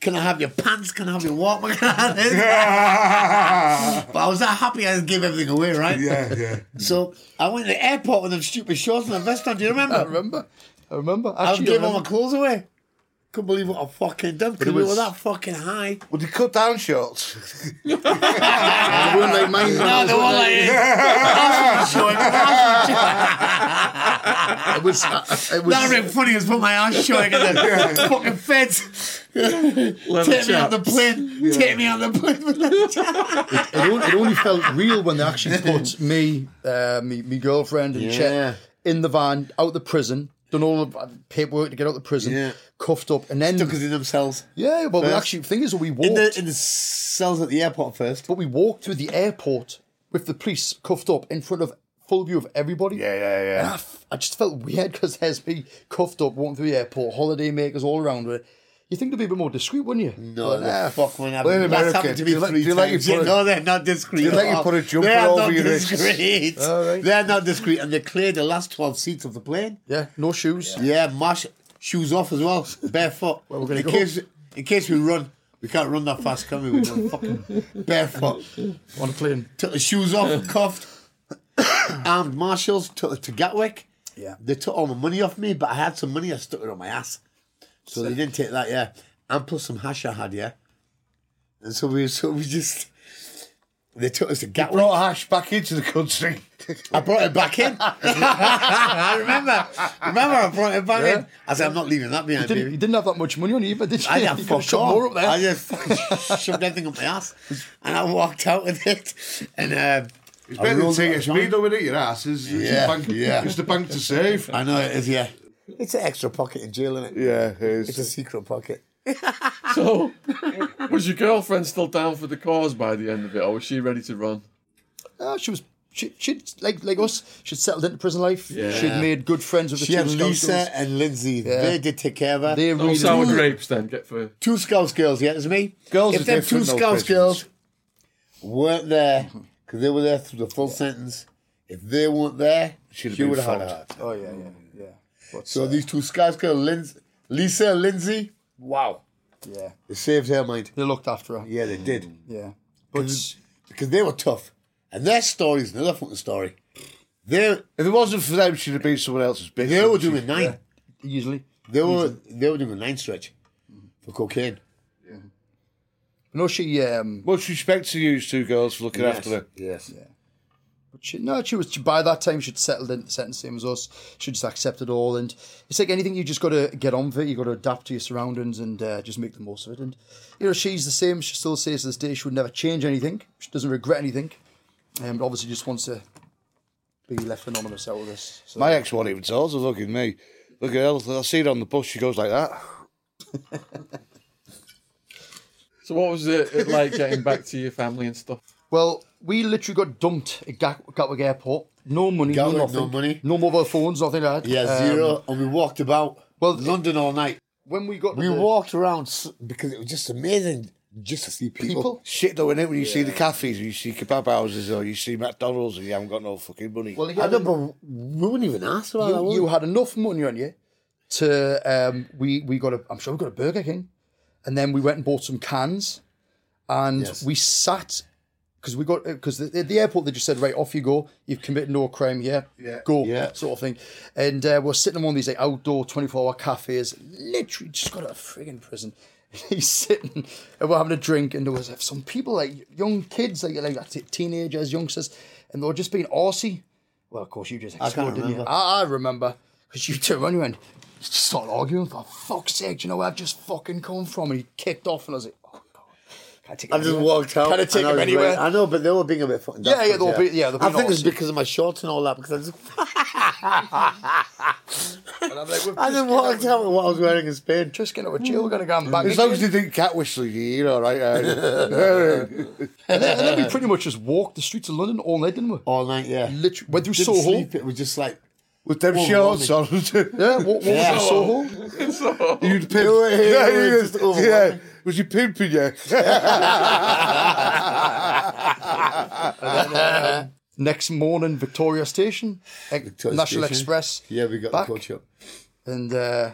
[SPEAKER 2] Can I have your pants? Can I have your Walkman? but I was that happy I gave everything away, right?
[SPEAKER 5] yeah, yeah.
[SPEAKER 2] So I went to the airport with them stupid shorts and a vest on. Do you remember?
[SPEAKER 4] I
[SPEAKER 2] remember?
[SPEAKER 4] remember, I remember.
[SPEAKER 2] I gave
[SPEAKER 4] I
[SPEAKER 2] all my clothes away. Couldn't believe what I fucking done because
[SPEAKER 4] it
[SPEAKER 2] we
[SPEAKER 4] was-
[SPEAKER 2] were that fucking high.
[SPEAKER 5] Would you cut down shorts?
[SPEAKER 4] They weren't like mine.
[SPEAKER 2] No, they were like, ass was showing, ass was showing.
[SPEAKER 4] It was. It was.
[SPEAKER 2] That would have been funny as put my ass showing at the fucking feds. Take me on the plane. Take me on the plane.
[SPEAKER 4] it, only, it only felt real when they actually put me, uh, me, me girlfriend and
[SPEAKER 2] Yeah.
[SPEAKER 4] Chet in the van out the prison. Done all the paperwork to get out the prison,
[SPEAKER 2] Yeah.
[SPEAKER 4] cuffed up, and then
[SPEAKER 2] Took us in themselves.
[SPEAKER 4] yeah. Well, we actually thing is, we walked,
[SPEAKER 2] In the, in the cells at the airport first.
[SPEAKER 4] but we walked through the airport with the police cuffed up in front of full view of everybody.
[SPEAKER 5] Yeah, yeah, yeah.
[SPEAKER 4] And I, f- I just felt weird because there's me cuffed up, walking through the airport, holiday makers all around with it. You think they'd be a bit more discreet, wouldn't you?
[SPEAKER 2] No,
[SPEAKER 4] But,
[SPEAKER 2] the
[SPEAKER 4] ah,
[SPEAKER 2] fuck when
[SPEAKER 5] Well, in
[SPEAKER 2] happened. That's happened to
[SPEAKER 5] do
[SPEAKER 2] me
[SPEAKER 5] you like-
[SPEAKER 2] three
[SPEAKER 5] you like you
[SPEAKER 2] times. Yeah,
[SPEAKER 5] a-
[SPEAKER 2] no, they're not discreet.
[SPEAKER 5] do you like you put a jumper
[SPEAKER 2] They're
[SPEAKER 5] over
[SPEAKER 2] not
[SPEAKER 5] your wrist?
[SPEAKER 2] discreet.
[SPEAKER 4] All right.
[SPEAKER 2] They're not discreet, and they cleared the last twelve seats of the plane.
[SPEAKER 4] Yeah, no shoes.
[SPEAKER 2] Yeah, marsh shoes off as well, barefoot.
[SPEAKER 4] Where we're gonna
[SPEAKER 2] in
[SPEAKER 4] go?
[SPEAKER 2] case in case we run, we can't run that fast, can we? We're fucking barefoot.
[SPEAKER 4] on a plane.
[SPEAKER 2] Took the shoes off, cuffed. Armed marshals took it to Gatwick.
[SPEAKER 4] Yeah.
[SPEAKER 2] They took all my money off me, but I had some money. I stuck it on my ass, so they didn't take that. Yeah, and plus some hash I had. Yeah, and so we so we just they took us to Gatwick.
[SPEAKER 5] Brought hash back into the country.
[SPEAKER 2] I brought it back in. I remember. Remember, I brought it back in. I said, I'm not leaving that behind,
[SPEAKER 4] Didn't,
[SPEAKER 2] baby.
[SPEAKER 4] you didn't have that much money on you, but did you?
[SPEAKER 2] I
[SPEAKER 4] you
[SPEAKER 2] got
[SPEAKER 4] could have
[SPEAKER 2] fucked
[SPEAKER 4] shot
[SPEAKER 2] all.
[SPEAKER 4] more up there.
[SPEAKER 2] I just fucking shoved everything up my ass, and I walked out with it. And um,
[SPEAKER 5] It's
[SPEAKER 2] I
[SPEAKER 5] better than
[SPEAKER 2] rolled it up
[SPEAKER 5] TSB
[SPEAKER 2] down.
[SPEAKER 5] though, isn't it? Your ass is it's
[SPEAKER 2] Yeah,
[SPEAKER 5] the bank,
[SPEAKER 2] yeah.
[SPEAKER 5] It's the bank to save.
[SPEAKER 2] I know it is. Yeah, it's an extra pocket in jail, isn't it?
[SPEAKER 5] Yeah, it
[SPEAKER 2] It's a secret pocket.
[SPEAKER 1] So, was your girlfriend still down for the cause by the end of it, or was she ready to run?
[SPEAKER 4] Uh, she was. She, she'd like like us. She'd settled into prison life.
[SPEAKER 1] Yeah.
[SPEAKER 4] She'd made good friends with the
[SPEAKER 2] She
[SPEAKER 4] two
[SPEAKER 2] had Lisa
[SPEAKER 4] girls.
[SPEAKER 2] and Lindsay. They did take care of her.
[SPEAKER 4] They
[SPEAKER 1] No
[SPEAKER 4] really
[SPEAKER 1] sour
[SPEAKER 4] did.
[SPEAKER 1] grapes then. Get for
[SPEAKER 2] two Scouts girls, yeah, it's me.
[SPEAKER 3] Girls
[SPEAKER 2] if them two
[SPEAKER 3] different, though,
[SPEAKER 2] Scouts girls weren't there, because they were there through the full sentence, if they weren't there,
[SPEAKER 3] She'd have
[SPEAKER 2] she
[SPEAKER 3] been
[SPEAKER 2] would have had a heart.
[SPEAKER 4] Oh yeah, yeah, yeah. But,
[SPEAKER 2] So
[SPEAKER 4] uh,
[SPEAKER 2] these two Scouts girls, Lindsay, Lisa and Lindsay, wow,
[SPEAKER 4] yeah,
[SPEAKER 2] they saved her mind.
[SPEAKER 4] they looked after her.
[SPEAKER 2] Yeah, they did.
[SPEAKER 4] Yeah, but
[SPEAKER 2] Because they were tough. And their story is another fucking story. They
[SPEAKER 3] If it wasn't for them, she'd have been someone else's bitch.
[SPEAKER 2] they were
[SPEAKER 3] wouldn't she?
[SPEAKER 2] doing nine.
[SPEAKER 4] usually,
[SPEAKER 2] They were they were doing a nine stretch for cocaine.
[SPEAKER 4] no, she um,
[SPEAKER 3] Much respect to you two girls for looking after her.
[SPEAKER 2] Yes.
[SPEAKER 4] But she, no, she was. She, by that time, she'd settled into the sentence, same as us. She just accepted all, and it's like anything. You just got to get on with it. You got to adapt to your surroundings and uh, just make the most of it. And you know, she's the same. She still says to this day she would never change anything. She doesn't regret anything, um, but obviously just wants to be left anonymous out of this. So.
[SPEAKER 3] My ex won't even tell us. Look at me. Look at her. I see her on the bus. She goes like that.
[SPEAKER 1] So, what was it, it like getting back to your family and stuff?
[SPEAKER 4] Well, we literally got dumped at Gat- Gatwick Airport. No money,
[SPEAKER 2] Gatwick,
[SPEAKER 4] no
[SPEAKER 2] no
[SPEAKER 4] nothing.
[SPEAKER 2] money.
[SPEAKER 4] No mobile phones, nothing like that.
[SPEAKER 2] Yeah,
[SPEAKER 4] Um,
[SPEAKER 2] zero. and we walked about
[SPEAKER 4] well,
[SPEAKER 2] London all night.
[SPEAKER 4] When we got
[SPEAKER 2] We
[SPEAKER 4] the
[SPEAKER 2] walked around s- because it was just amazing just to see people.
[SPEAKER 4] people,
[SPEAKER 3] Shit though, innit? When you see the cafes, or you see kebab houses, or you see McDonald's, and you haven't got no fucking money.
[SPEAKER 4] well,
[SPEAKER 2] I don't, but we wouldn't even ask about that.
[SPEAKER 4] you,
[SPEAKER 2] would
[SPEAKER 4] you had enough money on you to um we we got a I'm sure we got a Burger King and then we went and bought some cans and
[SPEAKER 2] Yes.
[SPEAKER 4] we sat because we got because the, the airport they just said right off you go you've committed no crime here yeah go
[SPEAKER 2] Yeah.
[SPEAKER 4] sort of thing and uh, we're sitting in one of these like outdoor 24 hour cafes literally just got out of frigging prison he's sitting and we're having a drink and there was some people like young kids like like that's it teenagers youngsters and they were just being arsey well of course you just
[SPEAKER 2] can't
[SPEAKER 4] didn't you
[SPEAKER 2] remember.
[SPEAKER 4] I, I remember because you turned around and you went, started arguing. For fuck's sake, do you know where I've just fucking come from? And he kicked off, and I was like, god, can't.
[SPEAKER 2] I
[SPEAKER 4] him
[SPEAKER 2] just walked out.
[SPEAKER 4] Take
[SPEAKER 2] and I
[SPEAKER 4] him anywhere.
[SPEAKER 2] like- I know, but they were being a bit fucking.
[SPEAKER 4] Yeah, yeah, they were be- yeah, they were
[SPEAKER 2] I think it's because of my shorts and all that. Because I just,
[SPEAKER 4] like,
[SPEAKER 2] I just walked out with what I was wearing in Spain.
[SPEAKER 4] just getting out of jail. We're gonna go and back.
[SPEAKER 3] as long as you didn't cat whistle, you're all right. aren't um,
[SPEAKER 4] and, then, and then we pretty much just walked the streets of London all night, didn't we?
[SPEAKER 2] All night, yeah.
[SPEAKER 4] Literally went through
[SPEAKER 2] Didn't
[SPEAKER 4] Soho.
[SPEAKER 2] sleep. It was just like
[SPEAKER 3] With them
[SPEAKER 2] Oh,
[SPEAKER 3] shorts on.
[SPEAKER 4] Yeah, what, what
[SPEAKER 2] Yeah.
[SPEAKER 4] was it, Soho?
[SPEAKER 3] You'd pimp.
[SPEAKER 2] They were here,
[SPEAKER 3] yeah,
[SPEAKER 2] they were
[SPEAKER 3] yeah,
[SPEAKER 2] just over
[SPEAKER 3] yeah. Was you pimping you?
[SPEAKER 4] Next morning, Victoria Station,
[SPEAKER 2] Victoria
[SPEAKER 4] National
[SPEAKER 2] Station.
[SPEAKER 4] Express.
[SPEAKER 2] Yeah, we got
[SPEAKER 4] Back.
[SPEAKER 2] the coach up.
[SPEAKER 4] and uh,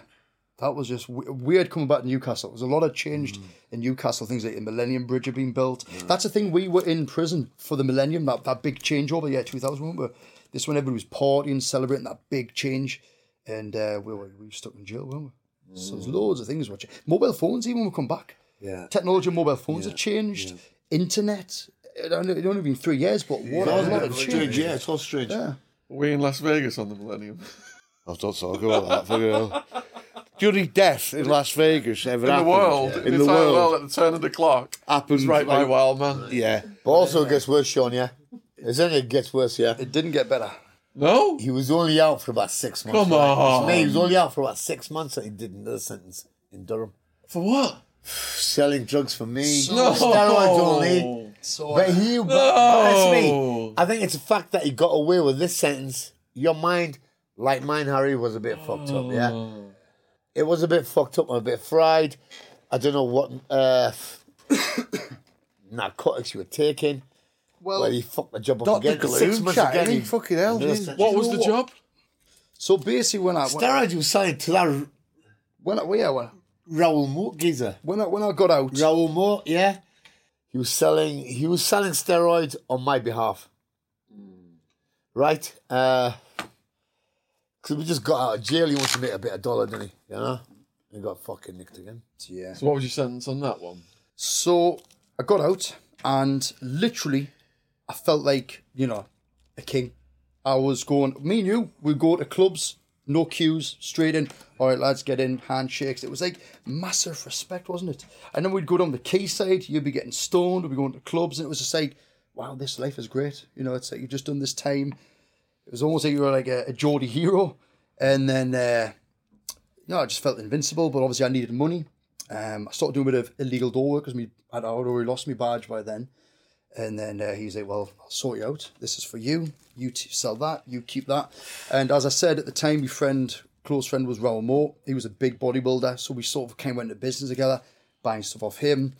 [SPEAKER 4] that was just w- weird coming back to Newcastle. There's a lot of changed in Newcastle. Things like the Millennium Bridge have been built. That's the thing. We were in prison for the Millennium. That that big changeover. Yeah, 2000. weren't we? This one, everybody was partying, celebrating that big change, and uh, we were we were stuck in jail, weren't we? So there's loads of things watching. Mobile phones, even when we come back.
[SPEAKER 2] Yeah.
[SPEAKER 4] Technology, and mobile phones have changed. Internet. It only, it only been three years, but what a lot of
[SPEAKER 2] Strange,
[SPEAKER 4] change.
[SPEAKER 2] yeah, it's all strange.
[SPEAKER 4] Yeah.
[SPEAKER 1] Were we in Las Vegas on the Millennium?
[SPEAKER 3] I don't talk about that. For real. During death in Las Vegas ever
[SPEAKER 1] In the
[SPEAKER 3] happened?
[SPEAKER 1] world,
[SPEAKER 3] in
[SPEAKER 1] in
[SPEAKER 3] the
[SPEAKER 1] the
[SPEAKER 3] world,
[SPEAKER 1] world at the turn of the clock. happens right by
[SPEAKER 3] like-
[SPEAKER 1] Wild Man.
[SPEAKER 3] Yeah,
[SPEAKER 2] But also it gets worse, Sean, yeah? It's only it gets worse, yeah?
[SPEAKER 4] It didn't get better.
[SPEAKER 1] No?
[SPEAKER 2] He was only out for about six months.
[SPEAKER 1] Come
[SPEAKER 2] right?
[SPEAKER 1] on.
[SPEAKER 2] Mate, he was only out for about six months and he did another sentence in Durham.
[SPEAKER 1] For what?
[SPEAKER 2] Selling drugs for me.
[SPEAKER 1] No.
[SPEAKER 2] Steroids only.
[SPEAKER 4] So
[SPEAKER 2] But he, but, but me. I think it's a fact that he got away with this sentence. Your mind, like mine, Harry, was a bit fucked up, yeah? It was a bit fucked up, a bit fried. I don't know what uh, narcotics you were taking.
[SPEAKER 4] Well,
[SPEAKER 2] Well, he fucked the job up again.
[SPEAKER 3] Gloom
[SPEAKER 2] Six months
[SPEAKER 3] chatting,
[SPEAKER 2] again.
[SPEAKER 3] he fucking hell,
[SPEAKER 2] another
[SPEAKER 1] What was the job?
[SPEAKER 4] so basically, when I when,
[SPEAKER 2] Steroids you were selling to that
[SPEAKER 4] when I, well, yeah, when,
[SPEAKER 2] Raoul Moat geezer.
[SPEAKER 4] when I when I got out,
[SPEAKER 2] Raoul Moat, yeah. He was selling he was selling steroids on my behalf. Right? Uh because we just got out of jail, he wants to make a bit of dollar, didn't he? You know? He got fucking nicked again.
[SPEAKER 4] yeah.
[SPEAKER 1] So, what was your sentence on that one?
[SPEAKER 4] So I got out, and literally, I felt like you know, a king. I was going. Me and you, we go to clubs, no queues, straight in. All right, lads, get in, handshakes. It was like massive respect, wasn't it? And then we'd go down the quayside. You'd be getting stoned. We'd be going to clubs, and it was just like, wow, this life is great. You know, it's like you've just done this time. It was almost like you were like a, a Geordie hero. And then, uh, you know, I just felt invincible, but obviously I needed money. Um, I started doing a bit of illegal door work because I'd already lost my badge by then. And then uh, he's like, "Well, I'll sort you out. This is for you. You t- sell that. You keep that." And as I said at the time, my friend, close friend, was Raoul Moat. He was a big bodybuilder, so we sort of came into business together, buying stuff off him.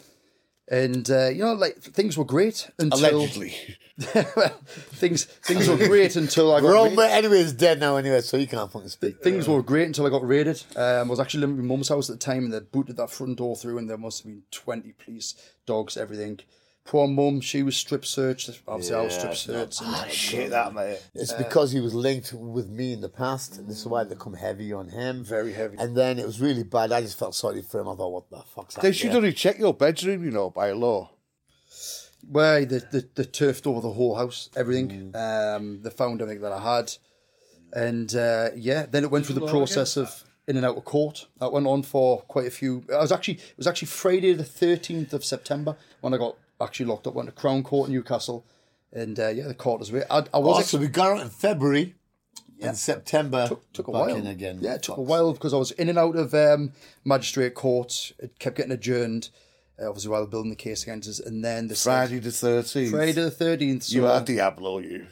[SPEAKER 4] And uh, you know, like things were great until
[SPEAKER 5] Allegedly.
[SPEAKER 4] things things were great until I got
[SPEAKER 2] Rome,
[SPEAKER 4] raided.
[SPEAKER 2] anyway, is dead now anyway, so you can't fucking speak.
[SPEAKER 4] Things were great until I got raided. Um, I was actually living at my mum's house at the time, and they booted that front door through, and there must have been twenty police, dogs, everything. Poor mum, she was strip searched. Obviously, I was strip searched. and-
[SPEAKER 5] Shit, that mate.
[SPEAKER 2] It's because he was linked with me in the past. This is why they come heavy on him.
[SPEAKER 4] Very heavy.
[SPEAKER 2] And then it was really bad. I just felt sorry for him. I thought, what the fuck's
[SPEAKER 5] They
[SPEAKER 2] happening?
[SPEAKER 5] should only check your bedroom, you know, by law.
[SPEAKER 4] where the, the, the turfed over the whole house, everything.
[SPEAKER 2] Mm.
[SPEAKER 4] Um, they found everything that I had, and uh, yeah, then it went through the process of in and out of court. That went on for quite a few. I was actually it was actually Friday the thirteenth of September when I got actually locked up. Went to Crown Court in Newcastle, and uh, yeah, the court was. I, I was
[SPEAKER 2] Oh,
[SPEAKER 4] ex-
[SPEAKER 2] so we got out in February. In September,
[SPEAKER 4] took, took a while.
[SPEAKER 2] in again.
[SPEAKER 4] Yeah, it took a while because I was in and out of um, magistrate court. It kept getting adjourned. Uh, obviously, while building the case against us, and then the
[SPEAKER 5] Friday the 13th.
[SPEAKER 4] Friday the thirteenth. So
[SPEAKER 5] You are Diablo, you.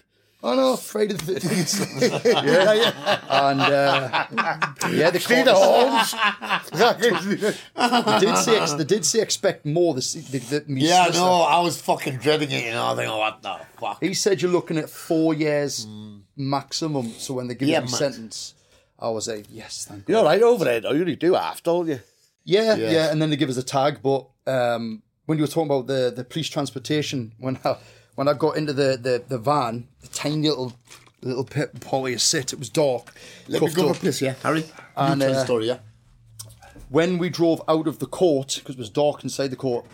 [SPEAKER 4] Oh no, Friday the thirteenth. yeah, yeah. And uh, yeah, the
[SPEAKER 5] See
[SPEAKER 4] court
[SPEAKER 5] the horns?
[SPEAKER 4] they did say ex- they did say expect more. The, the, the me
[SPEAKER 2] Yeah,
[SPEAKER 4] solicitor.
[SPEAKER 2] no, I was fucking dreading it. You know, I think, oh, what the fuck?
[SPEAKER 4] He said you're looking at four years maximum. So when they give
[SPEAKER 2] Yeah,
[SPEAKER 4] you a sentence, I was like, yes, thank
[SPEAKER 5] You're all right over there, though. You only do half, don't you?
[SPEAKER 4] Yeah,
[SPEAKER 2] Yeah.
[SPEAKER 4] yeah, and then they give us a tag. But um, when you were talking about the, the police transportation, when I when I got into the, the, the van, the tiny little little pit you sit, it was dark.
[SPEAKER 2] Let me go
[SPEAKER 4] up.
[SPEAKER 2] piss, yeah, Harry.
[SPEAKER 4] And,
[SPEAKER 2] you tell the
[SPEAKER 4] uh,
[SPEAKER 2] story, yeah.
[SPEAKER 4] when we drove out of the court, because it was dark inside the court,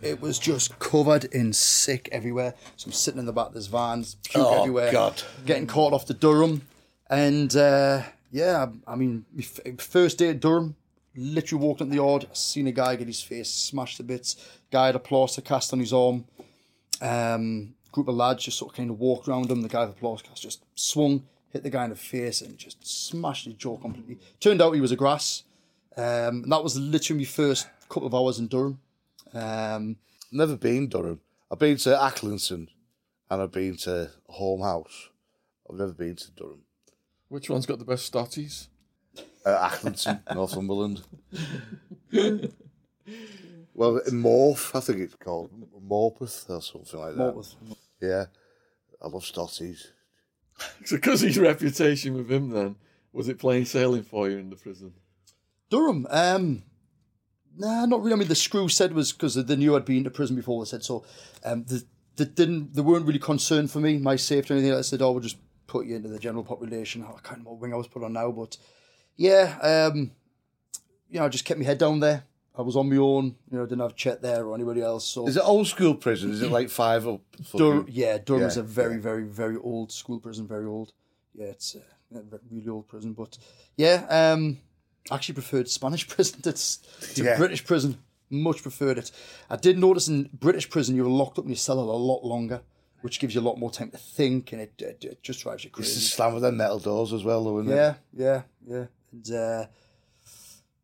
[SPEAKER 4] it was just covered in sick everywhere. So I'm sitting in the back of this van, puke
[SPEAKER 5] Oh,
[SPEAKER 4] everywhere,
[SPEAKER 5] God.
[SPEAKER 4] getting caught off to Durham. And uh, yeah, I mean, my f- first day at Durham, literally walked in the yard, seen a guy get his face smashed to bits, guy had a plaster cast on his arm. Um, group of lads just sort of kind of walked around him. The guy with the plaster cast just swung, hit the guy in the face, and just smashed his jaw completely. Turned out he was a grass. Um, and that was literally my first couple of hours in Durham. Um,
[SPEAKER 5] Never been Durham. I've been to Acklington and I've been to Holme House. I've never been to Durham.
[SPEAKER 1] Which one's got the best stotties?
[SPEAKER 5] Uh, Acklington, Northumberland. well, Morph, I think it's called. Morpeth or something like that.
[SPEAKER 4] Morpeth.
[SPEAKER 5] Yeah. I love Stotties.
[SPEAKER 1] So, because his reputation with him, then was it plain sailing for you in the prison?
[SPEAKER 4] Durham, um, nah, not really. I mean, the screw said was because they knew I'd been to prison before. They said so. Um, they, they didn't. They weren't really concerned for me, my safety or anything. They said, "Oh, we'll just put you into the general population." I can't remember what wing I was put on now, but yeah, um, you know, I just kept my head down there. I was on my own. You know, didn't have Chet there or anybody else. So
[SPEAKER 5] Is it old school prison? Is it like five up?
[SPEAKER 4] Dur- yeah, Durham is
[SPEAKER 5] Yeah,
[SPEAKER 4] a very, very, very old school prison. Very old. Yeah, it's a a really old prison. But yeah, um, I actually preferred Spanish prison to, to
[SPEAKER 5] Yeah.
[SPEAKER 4] British prison. Much preferred it. I did notice in British prison you were locked up in your cell a lot longer, which gives you a lot more time to think, and it, it, it just drives you
[SPEAKER 5] It's the
[SPEAKER 4] crazy.
[SPEAKER 5] slam with metal doors as well, though, isn't it?
[SPEAKER 4] Yeah, yeah, yeah. And uh,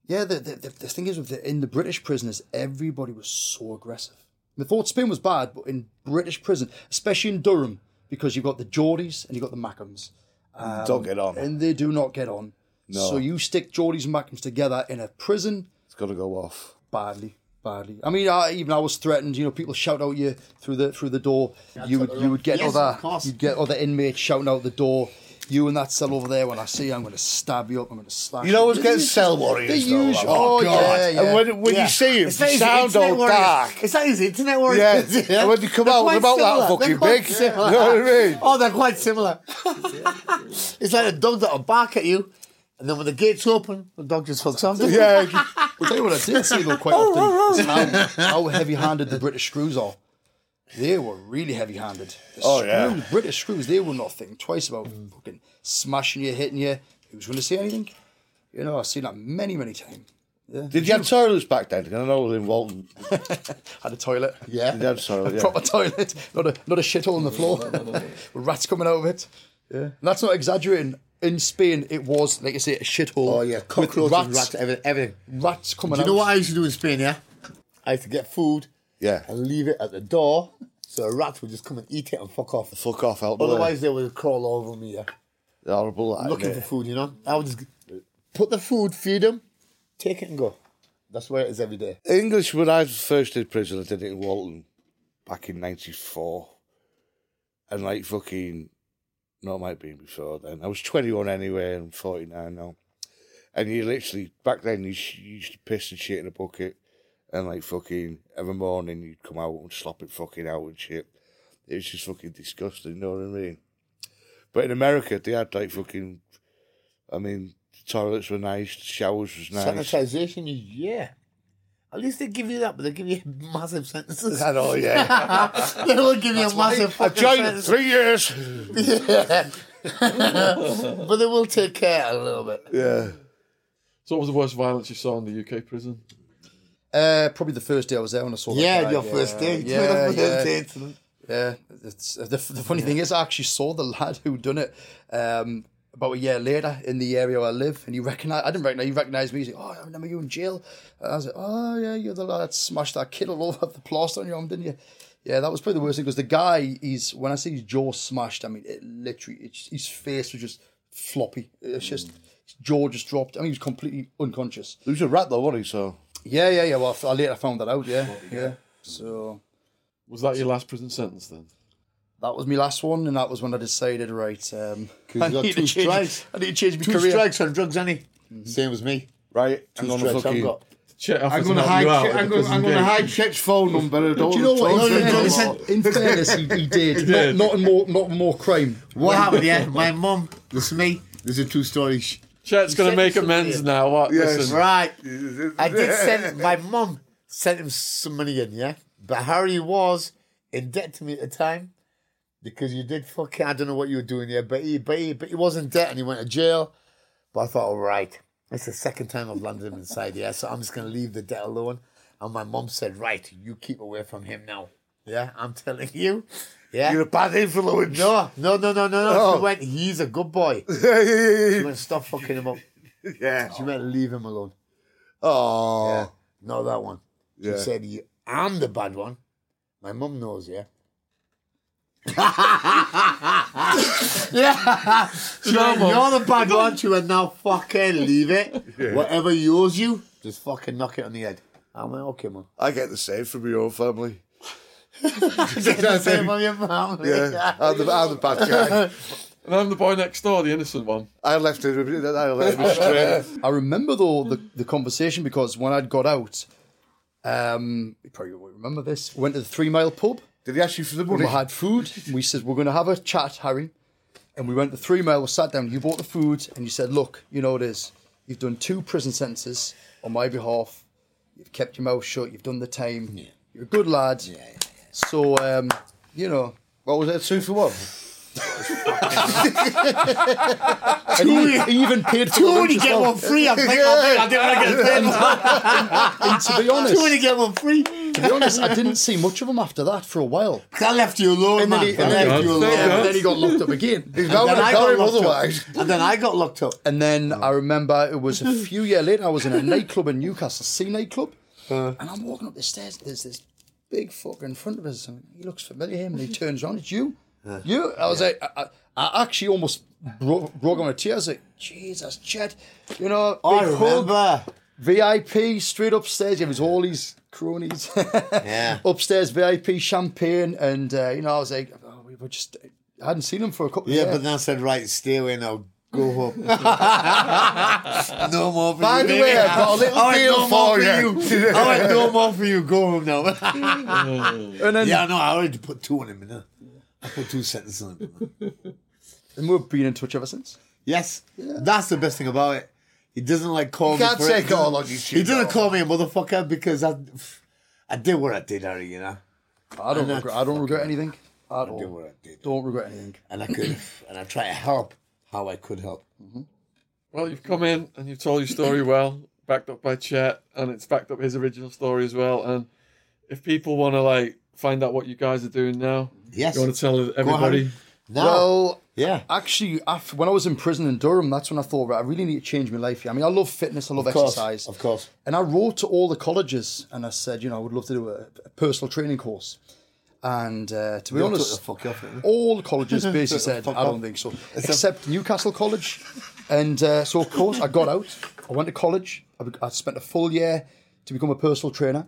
[SPEAKER 4] yeah, the, the, the, the thing is with the, in the British prisoners, everybody was so aggressive. The thought Spain was bad, but in British prison, especially in Durham, because you've got the Geordies and you've got the Mackems, um,
[SPEAKER 5] Don't get on.
[SPEAKER 4] and they do not get on.
[SPEAKER 5] No.
[SPEAKER 4] So you stick Geordies and Mackems together in a prison,
[SPEAKER 5] It's got to go off.
[SPEAKER 4] badly, badly. I mean, I, even I was threatened. You know, people shout out you through the through the door. you would you would get
[SPEAKER 2] Yes,
[SPEAKER 4] other you'd get other inmates shouting out the door. You in that cell over there. When I see you, I'm going to stab you up. I'm going to slash.
[SPEAKER 5] You always
[SPEAKER 4] you.
[SPEAKER 5] get cell warriors,
[SPEAKER 4] The
[SPEAKER 5] though.
[SPEAKER 4] usual.
[SPEAKER 5] like,
[SPEAKER 4] Oh, yeah, yeah.
[SPEAKER 5] And when, when
[SPEAKER 2] Yeah.
[SPEAKER 5] you see him,
[SPEAKER 2] It's
[SPEAKER 5] they
[SPEAKER 2] like his
[SPEAKER 5] sound
[SPEAKER 2] internet
[SPEAKER 5] all
[SPEAKER 2] warriors.
[SPEAKER 5] dark.
[SPEAKER 2] It's like his internet warriors.
[SPEAKER 5] Yeah, and when they come out,
[SPEAKER 2] quite
[SPEAKER 5] they're about that fucking
[SPEAKER 2] They're
[SPEAKER 5] big.
[SPEAKER 2] similar.
[SPEAKER 5] You know what I mean?
[SPEAKER 2] Oh, they're quite similar. it's like a dog that'll bark at you, and then when the gates open, the dog just fucks off.
[SPEAKER 5] Yeah,
[SPEAKER 4] I'll tell you what I did see though quite oh, often oh, oh. is how, how heavy-handed the British screws are. They were really heavy-handed. The
[SPEAKER 5] Oh, yeah.
[SPEAKER 4] British screws, they will not think twice about fucking smashing you, hitting you. Who's going to say anything? You know, I've seen that many, many times. Yeah.
[SPEAKER 5] Did you have toilets back then? I know in Walton.
[SPEAKER 4] Had a toilet.
[SPEAKER 2] Yeah.
[SPEAKER 5] Did you have toilets? Yeah.
[SPEAKER 4] Proper toilet. Not a not a shithole on the floor. With rats coming out of it. Yeah. And that's not exaggerating. in Spain, it was like I say, a shithole.
[SPEAKER 2] Oh yeah, cockroaches,
[SPEAKER 4] rats,
[SPEAKER 2] rats, everything. everything.
[SPEAKER 4] rats coming
[SPEAKER 2] Do you
[SPEAKER 4] out.
[SPEAKER 2] know what I used to do in Spain? Yeah, I used to get food
[SPEAKER 3] Yeah.
[SPEAKER 2] and leave it at the door, so a rat would just come and eat it and fuck off.
[SPEAKER 3] Fuck off, way.
[SPEAKER 2] Otherwise, they would crawl all over me. Yeah,
[SPEAKER 3] horrible. that,
[SPEAKER 2] looking
[SPEAKER 3] innit?
[SPEAKER 2] for food. You know, I would just put the food, feed them, take it and go. That's where it is every day.
[SPEAKER 3] English, when I first did prison, I did it in Walton back in 94. And like fucking, no, it might have been before then. I was 21 anyway, and 49 now. And you literally, back then, you, sh- you used to piss and shit in a bucket. And like fucking, every morning you'd come out and slop it fucking out and shit. It was just fucking disgusting, you know what I mean? But in America, they had like fucking, I mean, the toilets were nice, the showers was nice.
[SPEAKER 2] Sanitization, you- yeah. At least they give you that, but they give you massive sentences.
[SPEAKER 3] I know, yeah.
[SPEAKER 2] they will give you a massive
[SPEAKER 3] I
[SPEAKER 2] fucking
[SPEAKER 3] joined
[SPEAKER 2] sentence.
[SPEAKER 3] three years.
[SPEAKER 2] Yeah. but they will take care a little bit.
[SPEAKER 3] Yeah.
[SPEAKER 1] So, what was the worst violence you saw in the UK prison?
[SPEAKER 4] Uh, probably the first day I was there when I saw that
[SPEAKER 2] Yeah,
[SPEAKER 4] guy,
[SPEAKER 2] your first day.
[SPEAKER 4] Yeah,
[SPEAKER 2] Your
[SPEAKER 4] yeah.
[SPEAKER 2] first day incident.
[SPEAKER 4] Yeah, it's, the, the funny thing is, I actually saw the lad who done it um, about a year later in the area where I live, and he recognized. I didn't recognize. He recognized me. He's like, "Oh, I remember you in jail." And I was like, "Oh yeah, you're the lad that smashed that kid all over the plaster on your arm, didn't you?" Yeah, that was probably the worst thing because the guy, he's when I say his jaw smashed, I mean it literally, it's, his face was just floppy. It's just his jaw just dropped. I mean, he was completely unconscious.
[SPEAKER 3] He was a rat though, wasn't he? So
[SPEAKER 4] Yeah, yeah, yeah. Well, I later found that out. Yeah, yeah. So
[SPEAKER 1] Was that your last prison sentence then?
[SPEAKER 4] that was my last one, and that was when I decided, right, um,
[SPEAKER 2] 'Cause
[SPEAKER 4] I need
[SPEAKER 2] two
[SPEAKER 4] to change.
[SPEAKER 2] strikes.
[SPEAKER 4] I need to change my
[SPEAKER 2] Two
[SPEAKER 4] career.
[SPEAKER 2] strikes on drugs, any. Same as me.
[SPEAKER 3] right,
[SPEAKER 2] Two
[SPEAKER 3] I'm gonna
[SPEAKER 2] strikes I've
[SPEAKER 3] fucking.
[SPEAKER 2] got.
[SPEAKER 1] Chet
[SPEAKER 3] I'm gonna hide. Che- I'm gonna,
[SPEAKER 1] prison
[SPEAKER 3] I'm gonna hide Chet's phone number. Don't
[SPEAKER 4] you know what?
[SPEAKER 3] talk to
[SPEAKER 4] In
[SPEAKER 3] him
[SPEAKER 4] fairness, in fairness, he, he did.
[SPEAKER 1] did.
[SPEAKER 4] Not, not in more, not in more crime.
[SPEAKER 2] What happened, yeah? My mum, this is me. This is a true story. Sh-
[SPEAKER 1] Chet's going to make amends now. What?
[SPEAKER 3] Yes.
[SPEAKER 1] Listen.
[SPEAKER 2] Right. I did send, my mum sent him some money in, yeah? But Harry was in debt to me at the time because you did fucking, I don't know what you were doing there, but he, but he, but he was in debt and he went to jail. But I thought, all right, it's the second time I've landed him inside here, so I'm just going to leave the debt alone. And my mum said, right, you keep away from him now. Yeah, I'm telling you. Yeah.
[SPEAKER 3] You're a bad influence.
[SPEAKER 2] no, no, no, no, no, no. She went, he's a good boy. She went, stop fucking him up.
[SPEAKER 3] yeah.
[SPEAKER 2] She went, leave him alone.
[SPEAKER 3] Oh.
[SPEAKER 2] Yeah. No, that one. She
[SPEAKER 3] Yeah.
[SPEAKER 2] said, you, I'm the bad one. My mum knows, yeah. yeah. She went, You're the bad one. She went, now fucking leave it. Whatever owes you, just fucking knock it on the head. I went, okay, mum.
[SPEAKER 3] I get the same from your own family.
[SPEAKER 2] Get the same on your family.
[SPEAKER 3] Yeah, I'm the, I'm the bad guy.
[SPEAKER 1] And I'm the boy next door, the innocent one.
[SPEAKER 3] I left it. I left it straight.
[SPEAKER 4] I remember though the, the conversation because when I'd got out, um, you probably won't remember this. We went to the Three Mile Pub.
[SPEAKER 3] Did he ask you for the money?
[SPEAKER 4] We had food. And we said we're going to have a chat, Harry. And we went to Three Mile. We sat down. You bought the food, and you said, "Look, you know what it is. You've done two prison sentences on my behalf. You've kept your mouth shut. You've done the time. You're a good lad. So, um, you know."
[SPEAKER 3] What was it? Two for one.
[SPEAKER 4] And he, he even paid for
[SPEAKER 2] Two when you get one free. I think, think I didn't want to get paid.
[SPEAKER 4] And to be
[SPEAKER 2] Two when you get one free.
[SPEAKER 4] to be honest, I didn't see much of him after that for a while.
[SPEAKER 2] I left you alone,
[SPEAKER 4] And then he, and then,
[SPEAKER 2] you alone.
[SPEAKER 4] And then he got locked up again.
[SPEAKER 3] He's not
[SPEAKER 2] Then I got
[SPEAKER 3] him otherwise.
[SPEAKER 2] up. And then I got locked up.
[SPEAKER 4] And then I remember it was a few years later. I was in a nightclub in Newcastle, C nightclub, and I'm walking up the stairs. There's this big fucker in front of us, and he looks familiar. Him, and he turns around. It's you, you. I was like, I, I, I actually almost broke, broke on a tear. I was like, Jesus, Chet, you know,
[SPEAKER 2] I
[SPEAKER 4] big hug,
[SPEAKER 2] remember.
[SPEAKER 4] VIP, straight upstairs. It was all these cronies.
[SPEAKER 2] Yeah.
[SPEAKER 4] upstairs, VIP, champagne, and uh, you know, I was like, oh, we were just. I hadn't seen him for a couple.
[SPEAKER 2] Yeah,
[SPEAKER 4] of years.
[SPEAKER 2] but then I said, right, stay away now. Go home. no more for
[SPEAKER 3] By
[SPEAKER 2] you.
[SPEAKER 3] the way, I've got a little
[SPEAKER 2] I
[SPEAKER 3] deal
[SPEAKER 2] no
[SPEAKER 3] for
[SPEAKER 2] for
[SPEAKER 3] you.
[SPEAKER 2] you. I went, no more for you. Go home now.
[SPEAKER 4] and then
[SPEAKER 2] yeah, no, I already put two on him. You know? I put two sentences on him.
[SPEAKER 4] and we've been in touch ever since.
[SPEAKER 2] Yes, that's the best thing about it. He doesn't like call
[SPEAKER 3] You
[SPEAKER 2] me.
[SPEAKER 3] can't
[SPEAKER 2] for
[SPEAKER 3] take
[SPEAKER 2] it.
[SPEAKER 3] it all on your
[SPEAKER 2] He
[SPEAKER 3] chin,
[SPEAKER 2] doesn't call me a motherfucker because I, I did what I did, Harry. You know,
[SPEAKER 4] I don't regret. I don't regret anything at
[SPEAKER 2] I did
[SPEAKER 4] all.
[SPEAKER 2] what I did,
[SPEAKER 4] Don't regret anything.
[SPEAKER 2] and I could, and I try to help how I could help. Mm-hmm.
[SPEAKER 1] Well, you've come in and you've told your story well, backed up by Chet, and it's backed up his original story as well. And if people want to like find out what you guys are doing now,
[SPEAKER 2] Yes.
[SPEAKER 1] you want to tell everybody.
[SPEAKER 2] Now,
[SPEAKER 4] Well,
[SPEAKER 2] Yeah.
[SPEAKER 4] Actually, after, when I was in prison in Durham, that's when I thought, right, I really need to change my life. here. I mean, I love fitness, I love
[SPEAKER 2] Of course,
[SPEAKER 4] exercise.
[SPEAKER 2] of course.
[SPEAKER 4] And I wrote to all the colleges and I said, you know, I would love to do a, a personal training course. And uh, to be honest,
[SPEAKER 2] took the fuck off
[SPEAKER 4] all the colleges basically said, I don't think so, except Newcastle College. And uh, so, of course, I got out. I went to college. I, I spent a full year to become a personal trainer.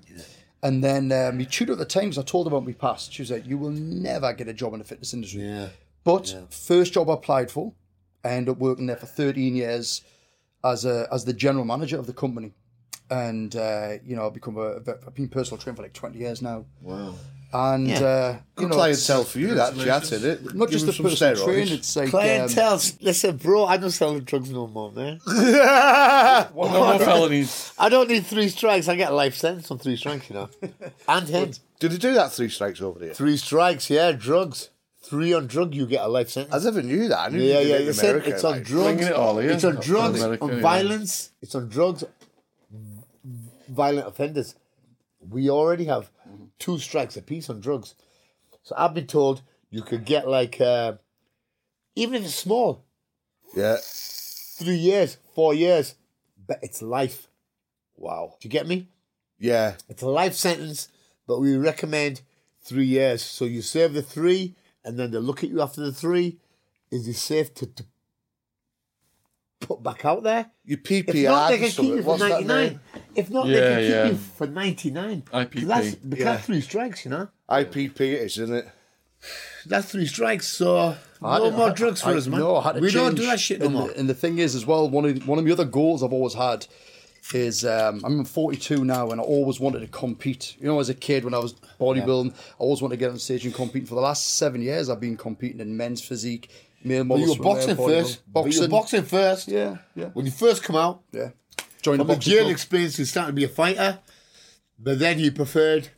[SPEAKER 4] And then uh, my tutor at the time, I told her about my past, she was like, "You will never get a job in the fitness industry."
[SPEAKER 2] Yeah.
[SPEAKER 4] But first job I applied for, I ended up working there for 13 years as a as the general manager of the company, and uh, you know I've become a I've been personal trainer for like 20 years now.
[SPEAKER 1] Wow.
[SPEAKER 4] And
[SPEAKER 2] Yeah.
[SPEAKER 4] uh, you
[SPEAKER 5] Good
[SPEAKER 4] know,
[SPEAKER 5] clientele for you, that chat, isn't it?
[SPEAKER 4] not just the
[SPEAKER 5] Give 'em
[SPEAKER 4] personal
[SPEAKER 5] some
[SPEAKER 4] trainer,
[SPEAKER 5] steroids.
[SPEAKER 4] it's like um,
[SPEAKER 2] Clientele. Listen, bro, I don't sell drugs no more, man.
[SPEAKER 1] No more felonies.
[SPEAKER 2] I don't need three strikes. I get a life sentence on three strikes, you know. and him.
[SPEAKER 5] Did they do that three strikes over here?
[SPEAKER 2] Three strikes, yeah, drugs. Three on drug, you get a life sentence.
[SPEAKER 5] I never knew that. I knew
[SPEAKER 2] Yeah,
[SPEAKER 5] they
[SPEAKER 2] yeah.
[SPEAKER 5] it in America,
[SPEAKER 2] it's on
[SPEAKER 5] like.
[SPEAKER 2] drugs.
[SPEAKER 1] Bringing it all here.
[SPEAKER 2] It's on drugs,
[SPEAKER 1] America,
[SPEAKER 2] on
[SPEAKER 1] yeah.
[SPEAKER 2] violence. It's on drugs, violent offenders. We already have two strikes apiece on drugs. So I've been told you could get like, uh, even if it's small,
[SPEAKER 5] Yeah.
[SPEAKER 2] three years, four years, but it's life.
[SPEAKER 5] Wow.
[SPEAKER 2] Do you get me?
[SPEAKER 5] Yeah.
[SPEAKER 2] It's a life sentence, but we recommend three years. So you serve the three, and then they look at you after the three. Is it safe to, to put back out there?
[SPEAKER 5] Your
[SPEAKER 2] If not, they can keep you for 99. If not, they
[SPEAKER 1] Yeah,
[SPEAKER 2] can keep you for 99.
[SPEAKER 1] IPP.
[SPEAKER 2] That's, because
[SPEAKER 5] Yeah.
[SPEAKER 2] that's three strikes, you know?
[SPEAKER 5] IPP it is, isn't it?
[SPEAKER 2] That's three strikes, so
[SPEAKER 4] I
[SPEAKER 2] no
[SPEAKER 4] had-
[SPEAKER 2] more
[SPEAKER 4] I-
[SPEAKER 2] drugs for
[SPEAKER 4] I-
[SPEAKER 2] us, man.
[SPEAKER 4] No, I had to
[SPEAKER 2] we don't do that shit no
[SPEAKER 4] and,
[SPEAKER 2] more.
[SPEAKER 4] The, and the thing is, as well, one of the, one of the other goals I've always had is um, I'm 42 now, and I always wanted to compete. You know, as a kid when I was bodybuilding, I always wanted to get on stage and compete. For the last seven years, I've been competing in men's physique, male
[SPEAKER 2] But
[SPEAKER 4] models.
[SPEAKER 2] you were boxing first. But you were boxing first.
[SPEAKER 4] Yeah, yeah,
[SPEAKER 2] When you first come out,
[SPEAKER 4] yeah. Joined the
[SPEAKER 2] From the
[SPEAKER 4] boxing
[SPEAKER 2] jail
[SPEAKER 4] club.
[SPEAKER 2] experience, you started to be a fighter, but then you preferred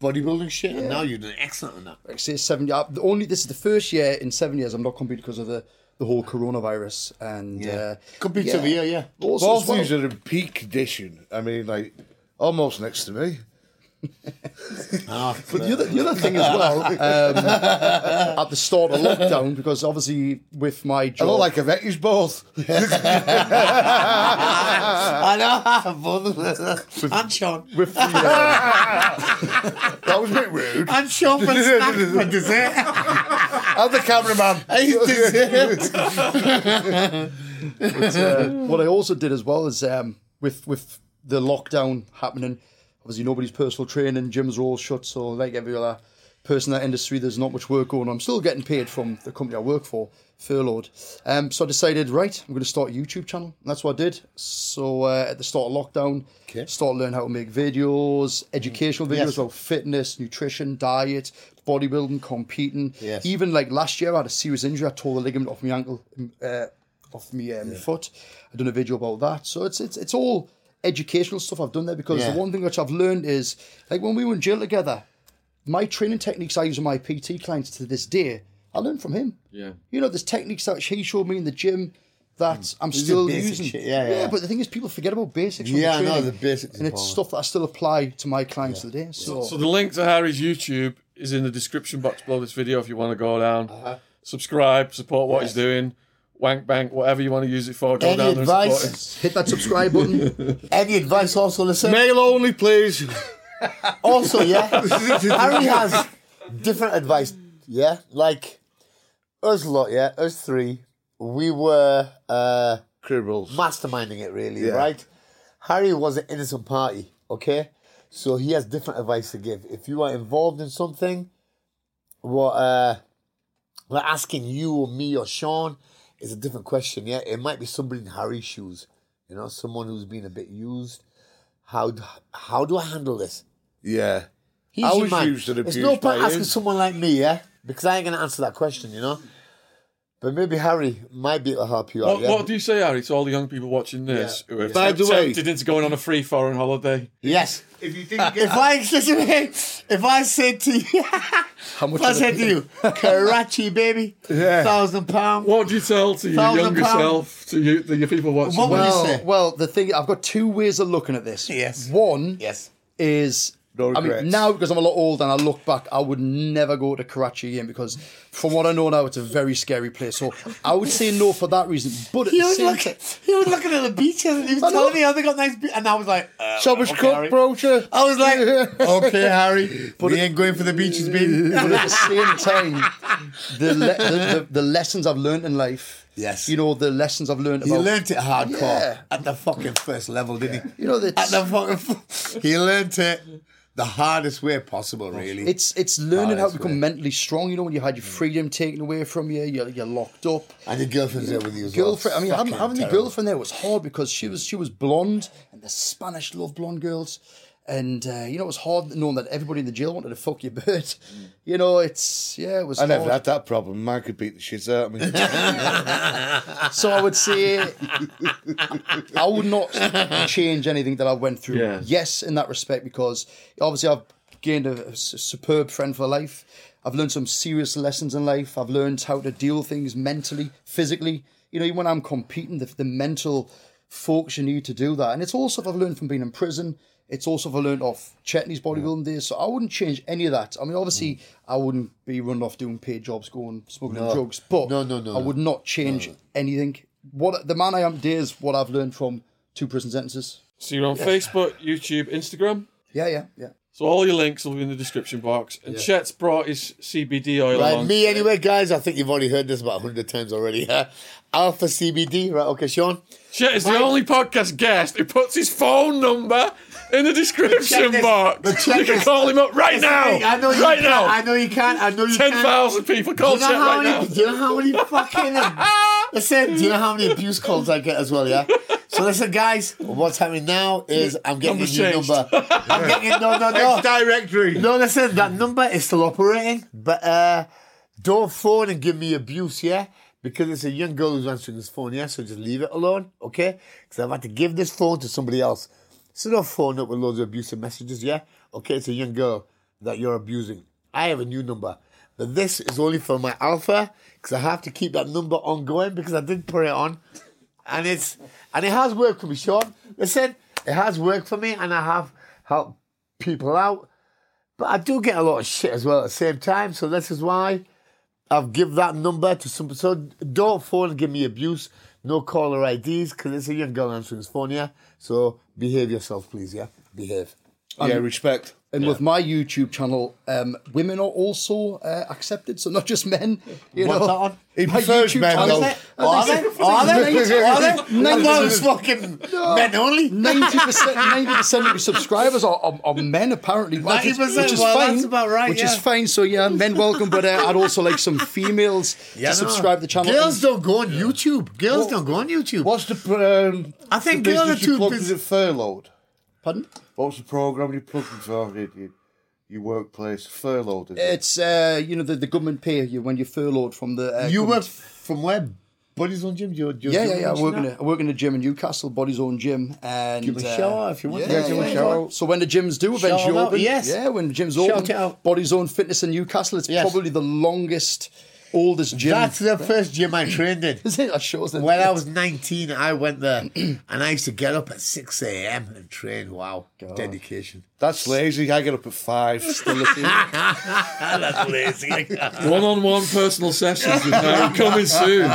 [SPEAKER 2] bodybuilding shit, and now you're doing excellent on that.
[SPEAKER 4] like say seven years. The only this is the first year in seven years I'm not competing because of the the whole coronavirus and uh, yeah.
[SPEAKER 2] every year, yeah.
[SPEAKER 4] Also,
[SPEAKER 5] Both
[SPEAKER 4] as well-
[SPEAKER 5] these are in peak condition. I mean, like, almost next to me.
[SPEAKER 4] But the other, the other thing as well, um, at the start of lockdown, because obviously with my job.
[SPEAKER 5] I
[SPEAKER 4] job,
[SPEAKER 5] look like I met you both.
[SPEAKER 2] I know, both and Sean.
[SPEAKER 4] with the, uh,
[SPEAKER 5] That was a bit rude.
[SPEAKER 2] And Sean for snack for dessert.
[SPEAKER 5] I'm the cameraman.
[SPEAKER 2] dessert.
[SPEAKER 4] what I also did as well is um, with with the lockdown happening, obviously nobody's personal training, gyms are all shut, so like every other person in that industry, there's not much work going on. I'm still getting paid from the company I work for, furloughed. Um, so I decided, right, I'm going to start a YouTube channel. And that's what I did. So uh, at the start of lockdown,
[SPEAKER 2] Okay.
[SPEAKER 4] started learning how to make videos, educational videos
[SPEAKER 2] Yes.
[SPEAKER 4] about fitness, nutrition, diet, bodybuilding, competing.
[SPEAKER 2] Yes.
[SPEAKER 4] Even like last year, I had a serious injury. I tore the ligament off my ankle, uh, off me, uh, my foot. I done a video about that. So it's it's it's all educational stuff I've done there because
[SPEAKER 2] Yeah.
[SPEAKER 4] the one thing which I've learned is like when we were in jail together, my training techniques I use on my PT clients to this day, I learned from him.
[SPEAKER 1] Yeah.
[SPEAKER 4] You know, there's techniques that he showed me in the gym that I'm
[SPEAKER 2] These
[SPEAKER 4] still using.
[SPEAKER 2] shit, yeah, yeah.
[SPEAKER 4] but the thing is, people forget about basics. when
[SPEAKER 2] Yeah,
[SPEAKER 4] they're
[SPEAKER 2] I know, the basics
[SPEAKER 4] and it's
[SPEAKER 2] important.
[SPEAKER 4] stuff that I still apply to my clients today. So,
[SPEAKER 1] So the link to Harry's YouTube is in the description box below this video if you want to go down,
[SPEAKER 2] Uh-huh.
[SPEAKER 1] subscribe, support what he's doing, wank bank, whatever you want to use it for. Go
[SPEAKER 2] Any
[SPEAKER 1] down there and support
[SPEAKER 2] advice?
[SPEAKER 4] hit that subscribe button.
[SPEAKER 2] Any advice also, listen?
[SPEAKER 5] Mail only, please.
[SPEAKER 2] Also, yeah, Harry has different advice. Yeah, like us lot. Yeah, us three. We were uh,
[SPEAKER 5] Criminals.
[SPEAKER 2] masterminding it, really,
[SPEAKER 5] Yeah.
[SPEAKER 2] right? Harry was an innocent party. Okay, so he has different advice to give. If you are involved in something, what uh, like asking you or me or Sean is a different question. Yeah, it might be somebody in Harry's shoes. You know, someone who's been a bit used. How d- how do I handle this?
[SPEAKER 5] Yeah.
[SPEAKER 2] He's
[SPEAKER 5] I was used and
[SPEAKER 2] It's no point asking someone like me, yeah, because I ain't gonna answer that question, you know. But maybe Harry might be able to help you out.
[SPEAKER 1] What,
[SPEAKER 2] yeah?
[SPEAKER 1] what do you say, Harry, to all the young people watching this who are
[SPEAKER 5] By the way-
[SPEAKER 1] tempted into going on a free foreign holiday?
[SPEAKER 2] yes.
[SPEAKER 5] If you think
[SPEAKER 2] If I listen if I said to you,
[SPEAKER 4] How much
[SPEAKER 2] if I said to you, Karachi, baby, thousand pound.
[SPEAKER 1] What do you tell to your younger
[SPEAKER 2] pound.
[SPEAKER 1] self, to you, the, your people watching?
[SPEAKER 2] What would you
[SPEAKER 4] well,
[SPEAKER 2] say?
[SPEAKER 4] well, the thing I've got two ways of looking at this.
[SPEAKER 2] Yes.
[SPEAKER 4] One
[SPEAKER 2] Yes.
[SPEAKER 4] is
[SPEAKER 5] No
[SPEAKER 4] I mean
[SPEAKER 5] regrets.
[SPEAKER 4] now because I'm a lot older and I look back, I would never go to Karachi again because from what I know now, it's a very scary place. So I would say no for that reason. But
[SPEAKER 2] He was looking.
[SPEAKER 4] time,
[SPEAKER 2] He was looking at the beach and he was
[SPEAKER 4] I know.
[SPEAKER 2] telling me how they got nice. Be- and I was like, uh,
[SPEAKER 5] Thomas
[SPEAKER 2] okay,
[SPEAKER 5] Cook
[SPEAKER 2] Harry.
[SPEAKER 5] brochure.
[SPEAKER 2] I was like, okay, Harry, but we ain't going for the beaches, baby.
[SPEAKER 4] but at the same time, the, le- the, the the lessons I've learned in life.
[SPEAKER 2] Yes.
[SPEAKER 4] You know the lessons I've learned
[SPEAKER 2] He
[SPEAKER 4] about.
[SPEAKER 2] learnt it hardcore
[SPEAKER 4] Yeah.
[SPEAKER 2] at the fucking first level, didn't he?
[SPEAKER 4] You know
[SPEAKER 2] At the fucking, he learnt it the hardest way possible, really.
[SPEAKER 4] It's it's learning how to become
[SPEAKER 2] weird.
[SPEAKER 4] mentally strong. You know, when you had your mm. freedom taken away from you, you're, you're locked up.
[SPEAKER 2] and your girlfriend's there with you as well.
[SPEAKER 4] Girlfriend. I mean, having, having the girlfriend there was hard because she was she was blonde, and the Spanish love blonde girls. And uh, you know, it was hard knowing that everybody in the jail wanted to fuck your bird. You know, it's yeah, it was.
[SPEAKER 5] I never
[SPEAKER 4] hard.
[SPEAKER 5] had that problem. Man could beat the shit out of me.
[SPEAKER 4] So I would say I would not change anything that I went through.
[SPEAKER 1] Yeah.
[SPEAKER 4] Yes, in that respect, because obviously I've gained a superb friend for life. I've learned some serious lessons in life. I've learned how to deal with things mentally, physically. You know, when I'm competing, the, the mental focus you need to do that. And it's also stuff I've learned from being in prison. It's also for I learned off Chetney's bodybuilding days. So I wouldn't change any of that. I mean, obviously, I wouldn't be running off doing paid jobs, going smuggling drugs. But
[SPEAKER 2] No, no, no,
[SPEAKER 4] I would not change anything. What the man I am today is what I've learned from two prison sentences.
[SPEAKER 1] So you're on Facebook, YouTube, Instagram.
[SPEAKER 4] Yeah, yeah, yeah.
[SPEAKER 1] So all your links will be in the description box. And Chet's brought his CBD oil
[SPEAKER 2] Right,
[SPEAKER 1] along.
[SPEAKER 2] me anyway, guys. I think you've already heard this about 100 times already. Alpha CBD, right? Okay, Sean.
[SPEAKER 1] Chet is the only podcast guest who puts his phone number in the description
[SPEAKER 2] this-
[SPEAKER 1] box. You can call him up right now.
[SPEAKER 2] I know you
[SPEAKER 1] right
[SPEAKER 2] can.
[SPEAKER 1] now.
[SPEAKER 2] I know you can't. I know you can.
[SPEAKER 1] 10,000 people call
[SPEAKER 2] Do you know how
[SPEAKER 1] right
[SPEAKER 2] many?
[SPEAKER 1] now.
[SPEAKER 2] Do you know how many fucking? listen, do you know how many abuse calls I get as well? Yeah. So listen, guys. What's happening now is I'm getting
[SPEAKER 1] Number's
[SPEAKER 2] a new
[SPEAKER 1] changed.
[SPEAKER 2] number. I'm getting no, no, no.
[SPEAKER 5] Directory.
[SPEAKER 2] No, listen. That number is still operating, but uh, don't phone and give me abuse, yeah. Because it's a young girl who's answering this phone, yeah. So just leave it alone, okay? Because I've had to give this phone to somebody else. So don't phone up with loads of abusive messages, yeah. Okay, it's a young girl that you're abusing. I have a new number, but this is only for my alpha because I have to keep that number ongoing because I did put it on, and it's and it has worked for me, Sean. Listen, it has worked for me, and I have helped people out. But I do get a lot of shit as well at the same time. So this is why I've give that number to some. So don't phone and give me abuse. No caller IDs because it's a young girl answering his phone. Yeah. So behave yourself, please. Yeah. Behave.
[SPEAKER 5] Yeah, respect.
[SPEAKER 4] And with my YouTube channel, um, women are also uh, accepted, so not just men. You
[SPEAKER 2] What's
[SPEAKER 4] know,
[SPEAKER 2] that on?
[SPEAKER 5] He
[SPEAKER 4] My
[SPEAKER 5] prefers
[SPEAKER 4] YouTube
[SPEAKER 5] men,
[SPEAKER 4] channel-
[SPEAKER 5] though.
[SPEAKER 2] Are they? Are they? Are they? I thought it was fucking men only.
[SPEAKER 4] Ninety percent, ninety percent of your subscribers are, are, are men. Apparently, which is,
[SPEAKER 2] 90%,
[SPEAKER 4] which is
[SPEAKER 2] well,
[SPEAKER 4] fine.
[SPEAKER 2] that's about right,
[SPEAKER 4] Which is fine. So yeah, men welcome. But uh, I'd also like some females
[SPEAKER 2] Yeah,
[SPEAKER 4] to
[SPEAKER 2] no.
[SPEAKER 4] subscribe to the channel.
[SPEAKER 2] Girls don't go on YouTube. Girls don't go on YouTube.
[SPEAKER 5] What's the pr- um,
[SPEAKER 2] I think
[SPEAKER 5] the
[SPEAKER 2] girls
[SPEAKER 5] business
[SPEAKER 2] are too busy-
[SPEAKER 5] Is furloughed?
[SPEAKER 4] Pardon?
[SPEAKER 5] What's the program you're plugging for? Your, your, your workplace furloughed? Is it?
[SPEAKER 4] It's uh, you know the, the government pay you when you're furloughed from the. Uh,
[SPEAKER 2] You work
[SPEAKER 4] government.
[SPEAKER 2] from where? Body's Own Gym. You, do you
[SPEAKER 4] Yeah, yeah, yeah. I work, in a, I work in a gym in Newcastle, Body's Own Gym, and
[SPEAKER 2] Give a
[SPEAKER 4] uh,
[SPEAKER 2] out if you want.
[SPEAKER 4] Yeah,
[SPEAKER 2] to.
[SPEAKER 4] give a
[SPEAKER 2] Yeah, yeah.
[SPEAKER 4] out. So when the gyms do eventually
[SPEAKER 2] out,
[SPEAKER 4] open,
[SPEAKER 2] yes.
[SPEAKER 4] yeah, when the gyms
[SPEAKER 2] Shout
[SPEAKER 4] open,
[SPEAKER 2] out.
[SPEAKER 4] Body's Own Fitness in Newcastle, it's
[SPEAKER 2] Yes.
[SPEAKER 4] probably the longest, oldest gym.
[SPEAKER 2] That's the first gym I trained in.
[SPEAKER 4] Is it? That shows that.
[SPEAKER 2] When I was 19, I went there and I used to get up at 6 a.m. and train. Wow. Dedication.
[SPEAKER 5] That's lazy. I get up at five. Still
[SPEAKER 2] That's lazy.
[SPEAKER 1] One on one personal sessions with Harry coming soon.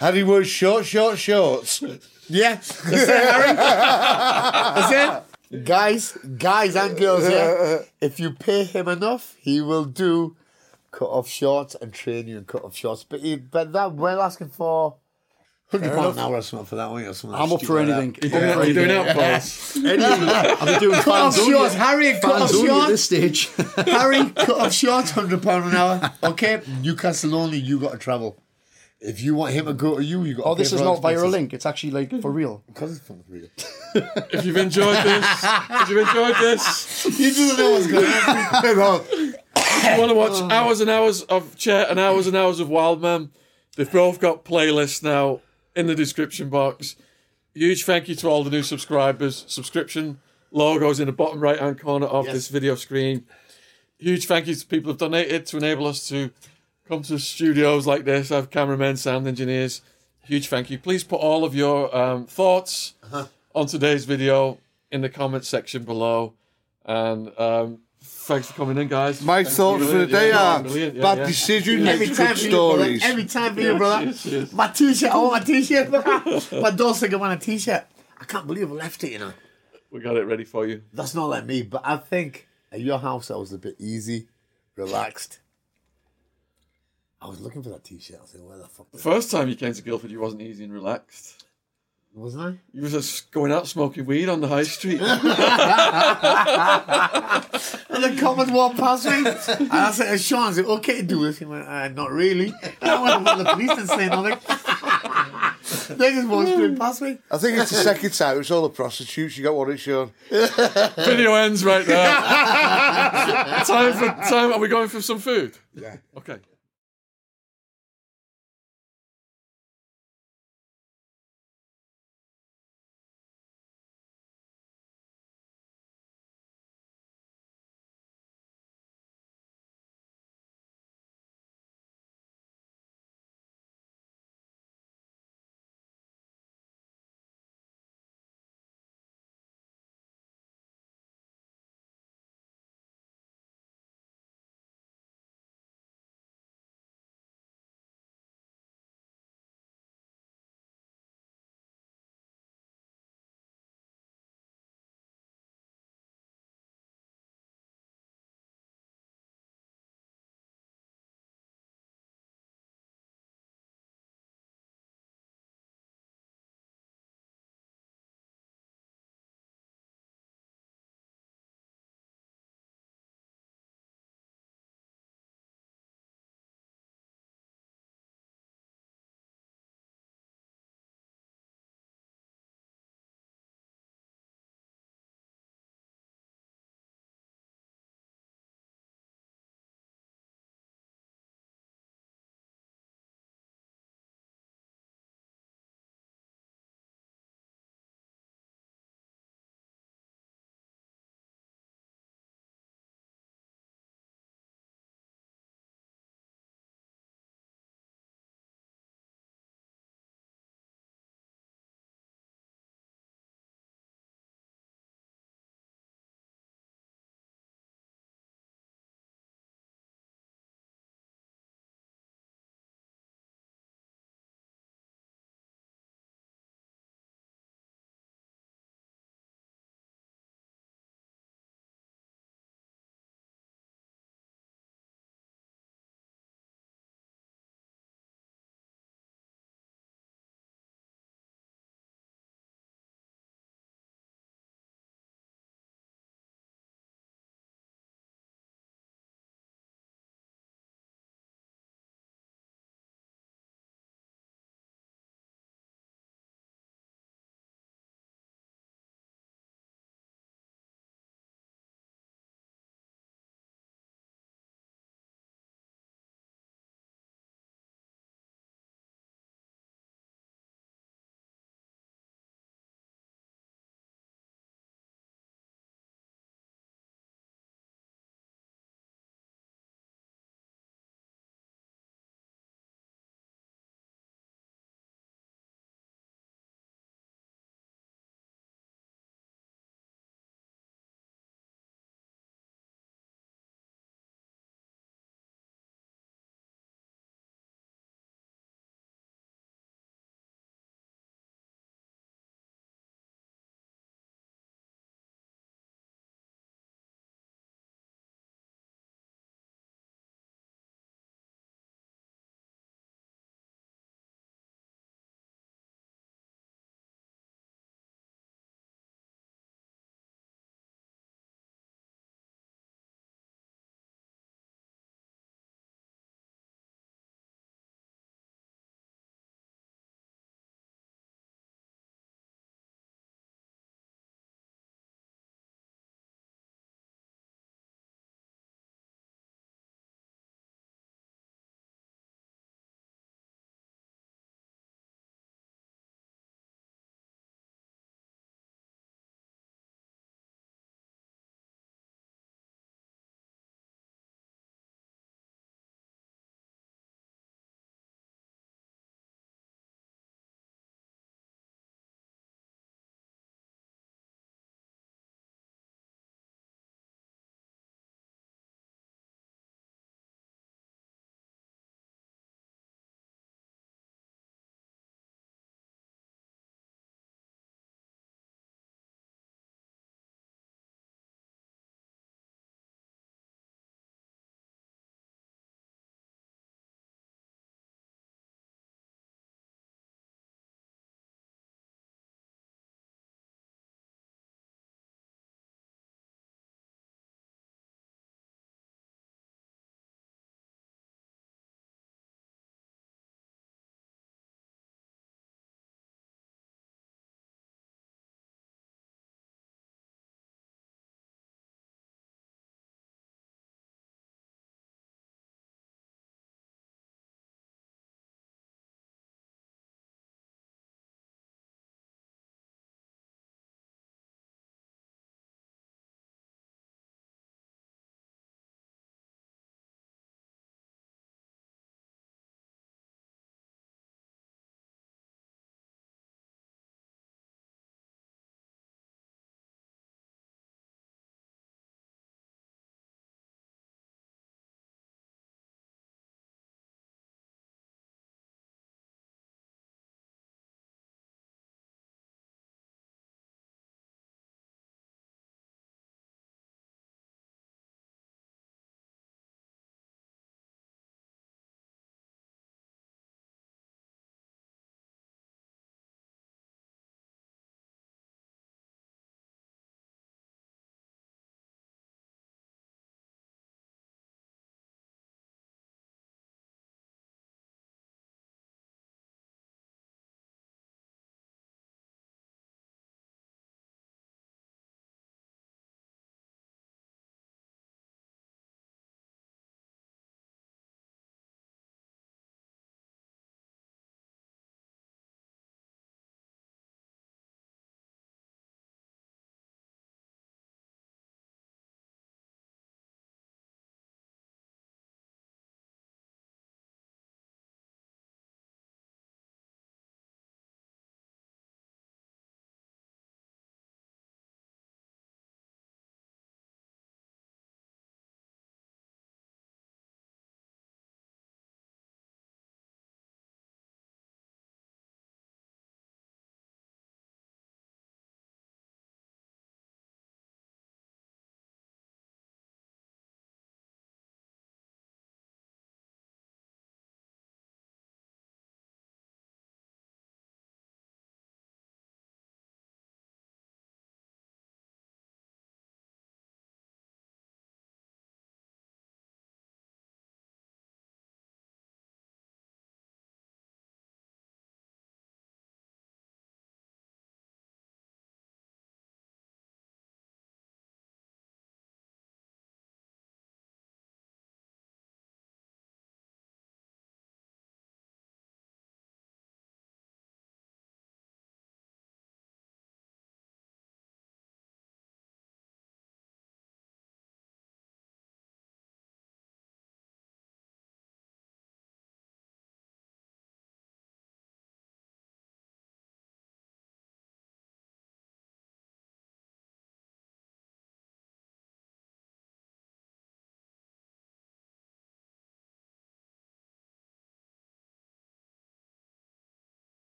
[SPEAKER 5] and he wears short, short shorts.
[SPEAKER 2] yeah. That's it, Harry. That's it. Guys, guys and girls, yeah. If you pay him enough, he will do cut off shorts and train you in cut off shorts. But he, but that we're asking for hundred pound an hour or something for that one or something.
[SPEAKER 4] I'm up for anything.
[SPEAKER 2] that.
[SPEAKER 1] You're doing, you're doing outposts.
[SPEAKER 4] I've been doing
[SPEAKER 2] Cut off shorts, Harry. Cut off
[SPEAKER 4] Fans at
[SPEAKER 2] shorts.
[SPEAKER 4] this stage.
[SPEAKER 2] Harry, cut off shorts, hundred pound an hour. Okay, Newcastle only. You got to travel. If you want him to go to you, you got.
[SPEAKER 4] oh, this is not via a link. It's actually like for real.
[SPEAKER 2] Because it's fun for you.
[SPEAKER 1] If you've enjoyed this, if you've enjoyed this,
[SPEAKER 2] You just know what's going on.
[SPEAKER 1] If you want to watch hours and hours of Chet and hours and hours of Wildman, they've both got playlists now in the description box. Huge thank you to all the new subscribers. Subscription logos in the bottom right hand corner of
[SPEAKER 2] Yes.
[SPEAKER 1] this video screen. Huge thank you to people who've donated to enable us to come to studios like this, have cameramen, sound engineers. Huge thank you. Please put all of your um, thoughts on today's video in the comment section below. And um, Thanks for coming in, guys.
[SPEAKER 5] My thoughts uh, for the day
[SPEAKER 1] yeah,
[SPEAKER 5] are
[SPEAKER 1] brilliant, yeah,
[SPEAKER 5] bad
[SPEAKER 1] yeah.
[SPEAKER 5] decision
[SPEAKER 2] Every
[SPEAKER 5] makes
[SPEAKER 2] time
[SPEAKER 5] good
[SPEAKER 2] for you, brother.
[SPEAKER 5] stories.
[SPEAKER 2] Every time for you, brother.
[SPEAKER 1] Cheers, cheers.
[SPEAKER 2] My t-shirt. I want my t-shirt. my dog said I want a t-shirt. I can't believe I left it, you know.
[SPEAKER 1] We got it ready for you.
[SPEAKER 2] That's not like me, but I think at your house I was a bit easy, relaxed. I was looking for that t-shirt. I said, where the fuck
[SPEAKER 1] The first time you came to Guildford, you wasn't easy and relaxed.
[SPEAKER 2] Wasn't I?
[SPEAKER 1] You was just going out smoking weed on the high street.
[SPEAKER 2] And the commons walked past me. And I said, "Uh, Sean, is it okay to do this? He went, uh, not really. And I went to the police and say nothing. they just walked straight past me.
[SPEAKER 5] I think it's the second time. It's all the prostitutes. You got one, it's Sean.
[SPEAKER 1] Video ends right there. time for time. Are we going for some food?
[SPEAKER 2] Yeah.
[SPEAKER 1] Okay.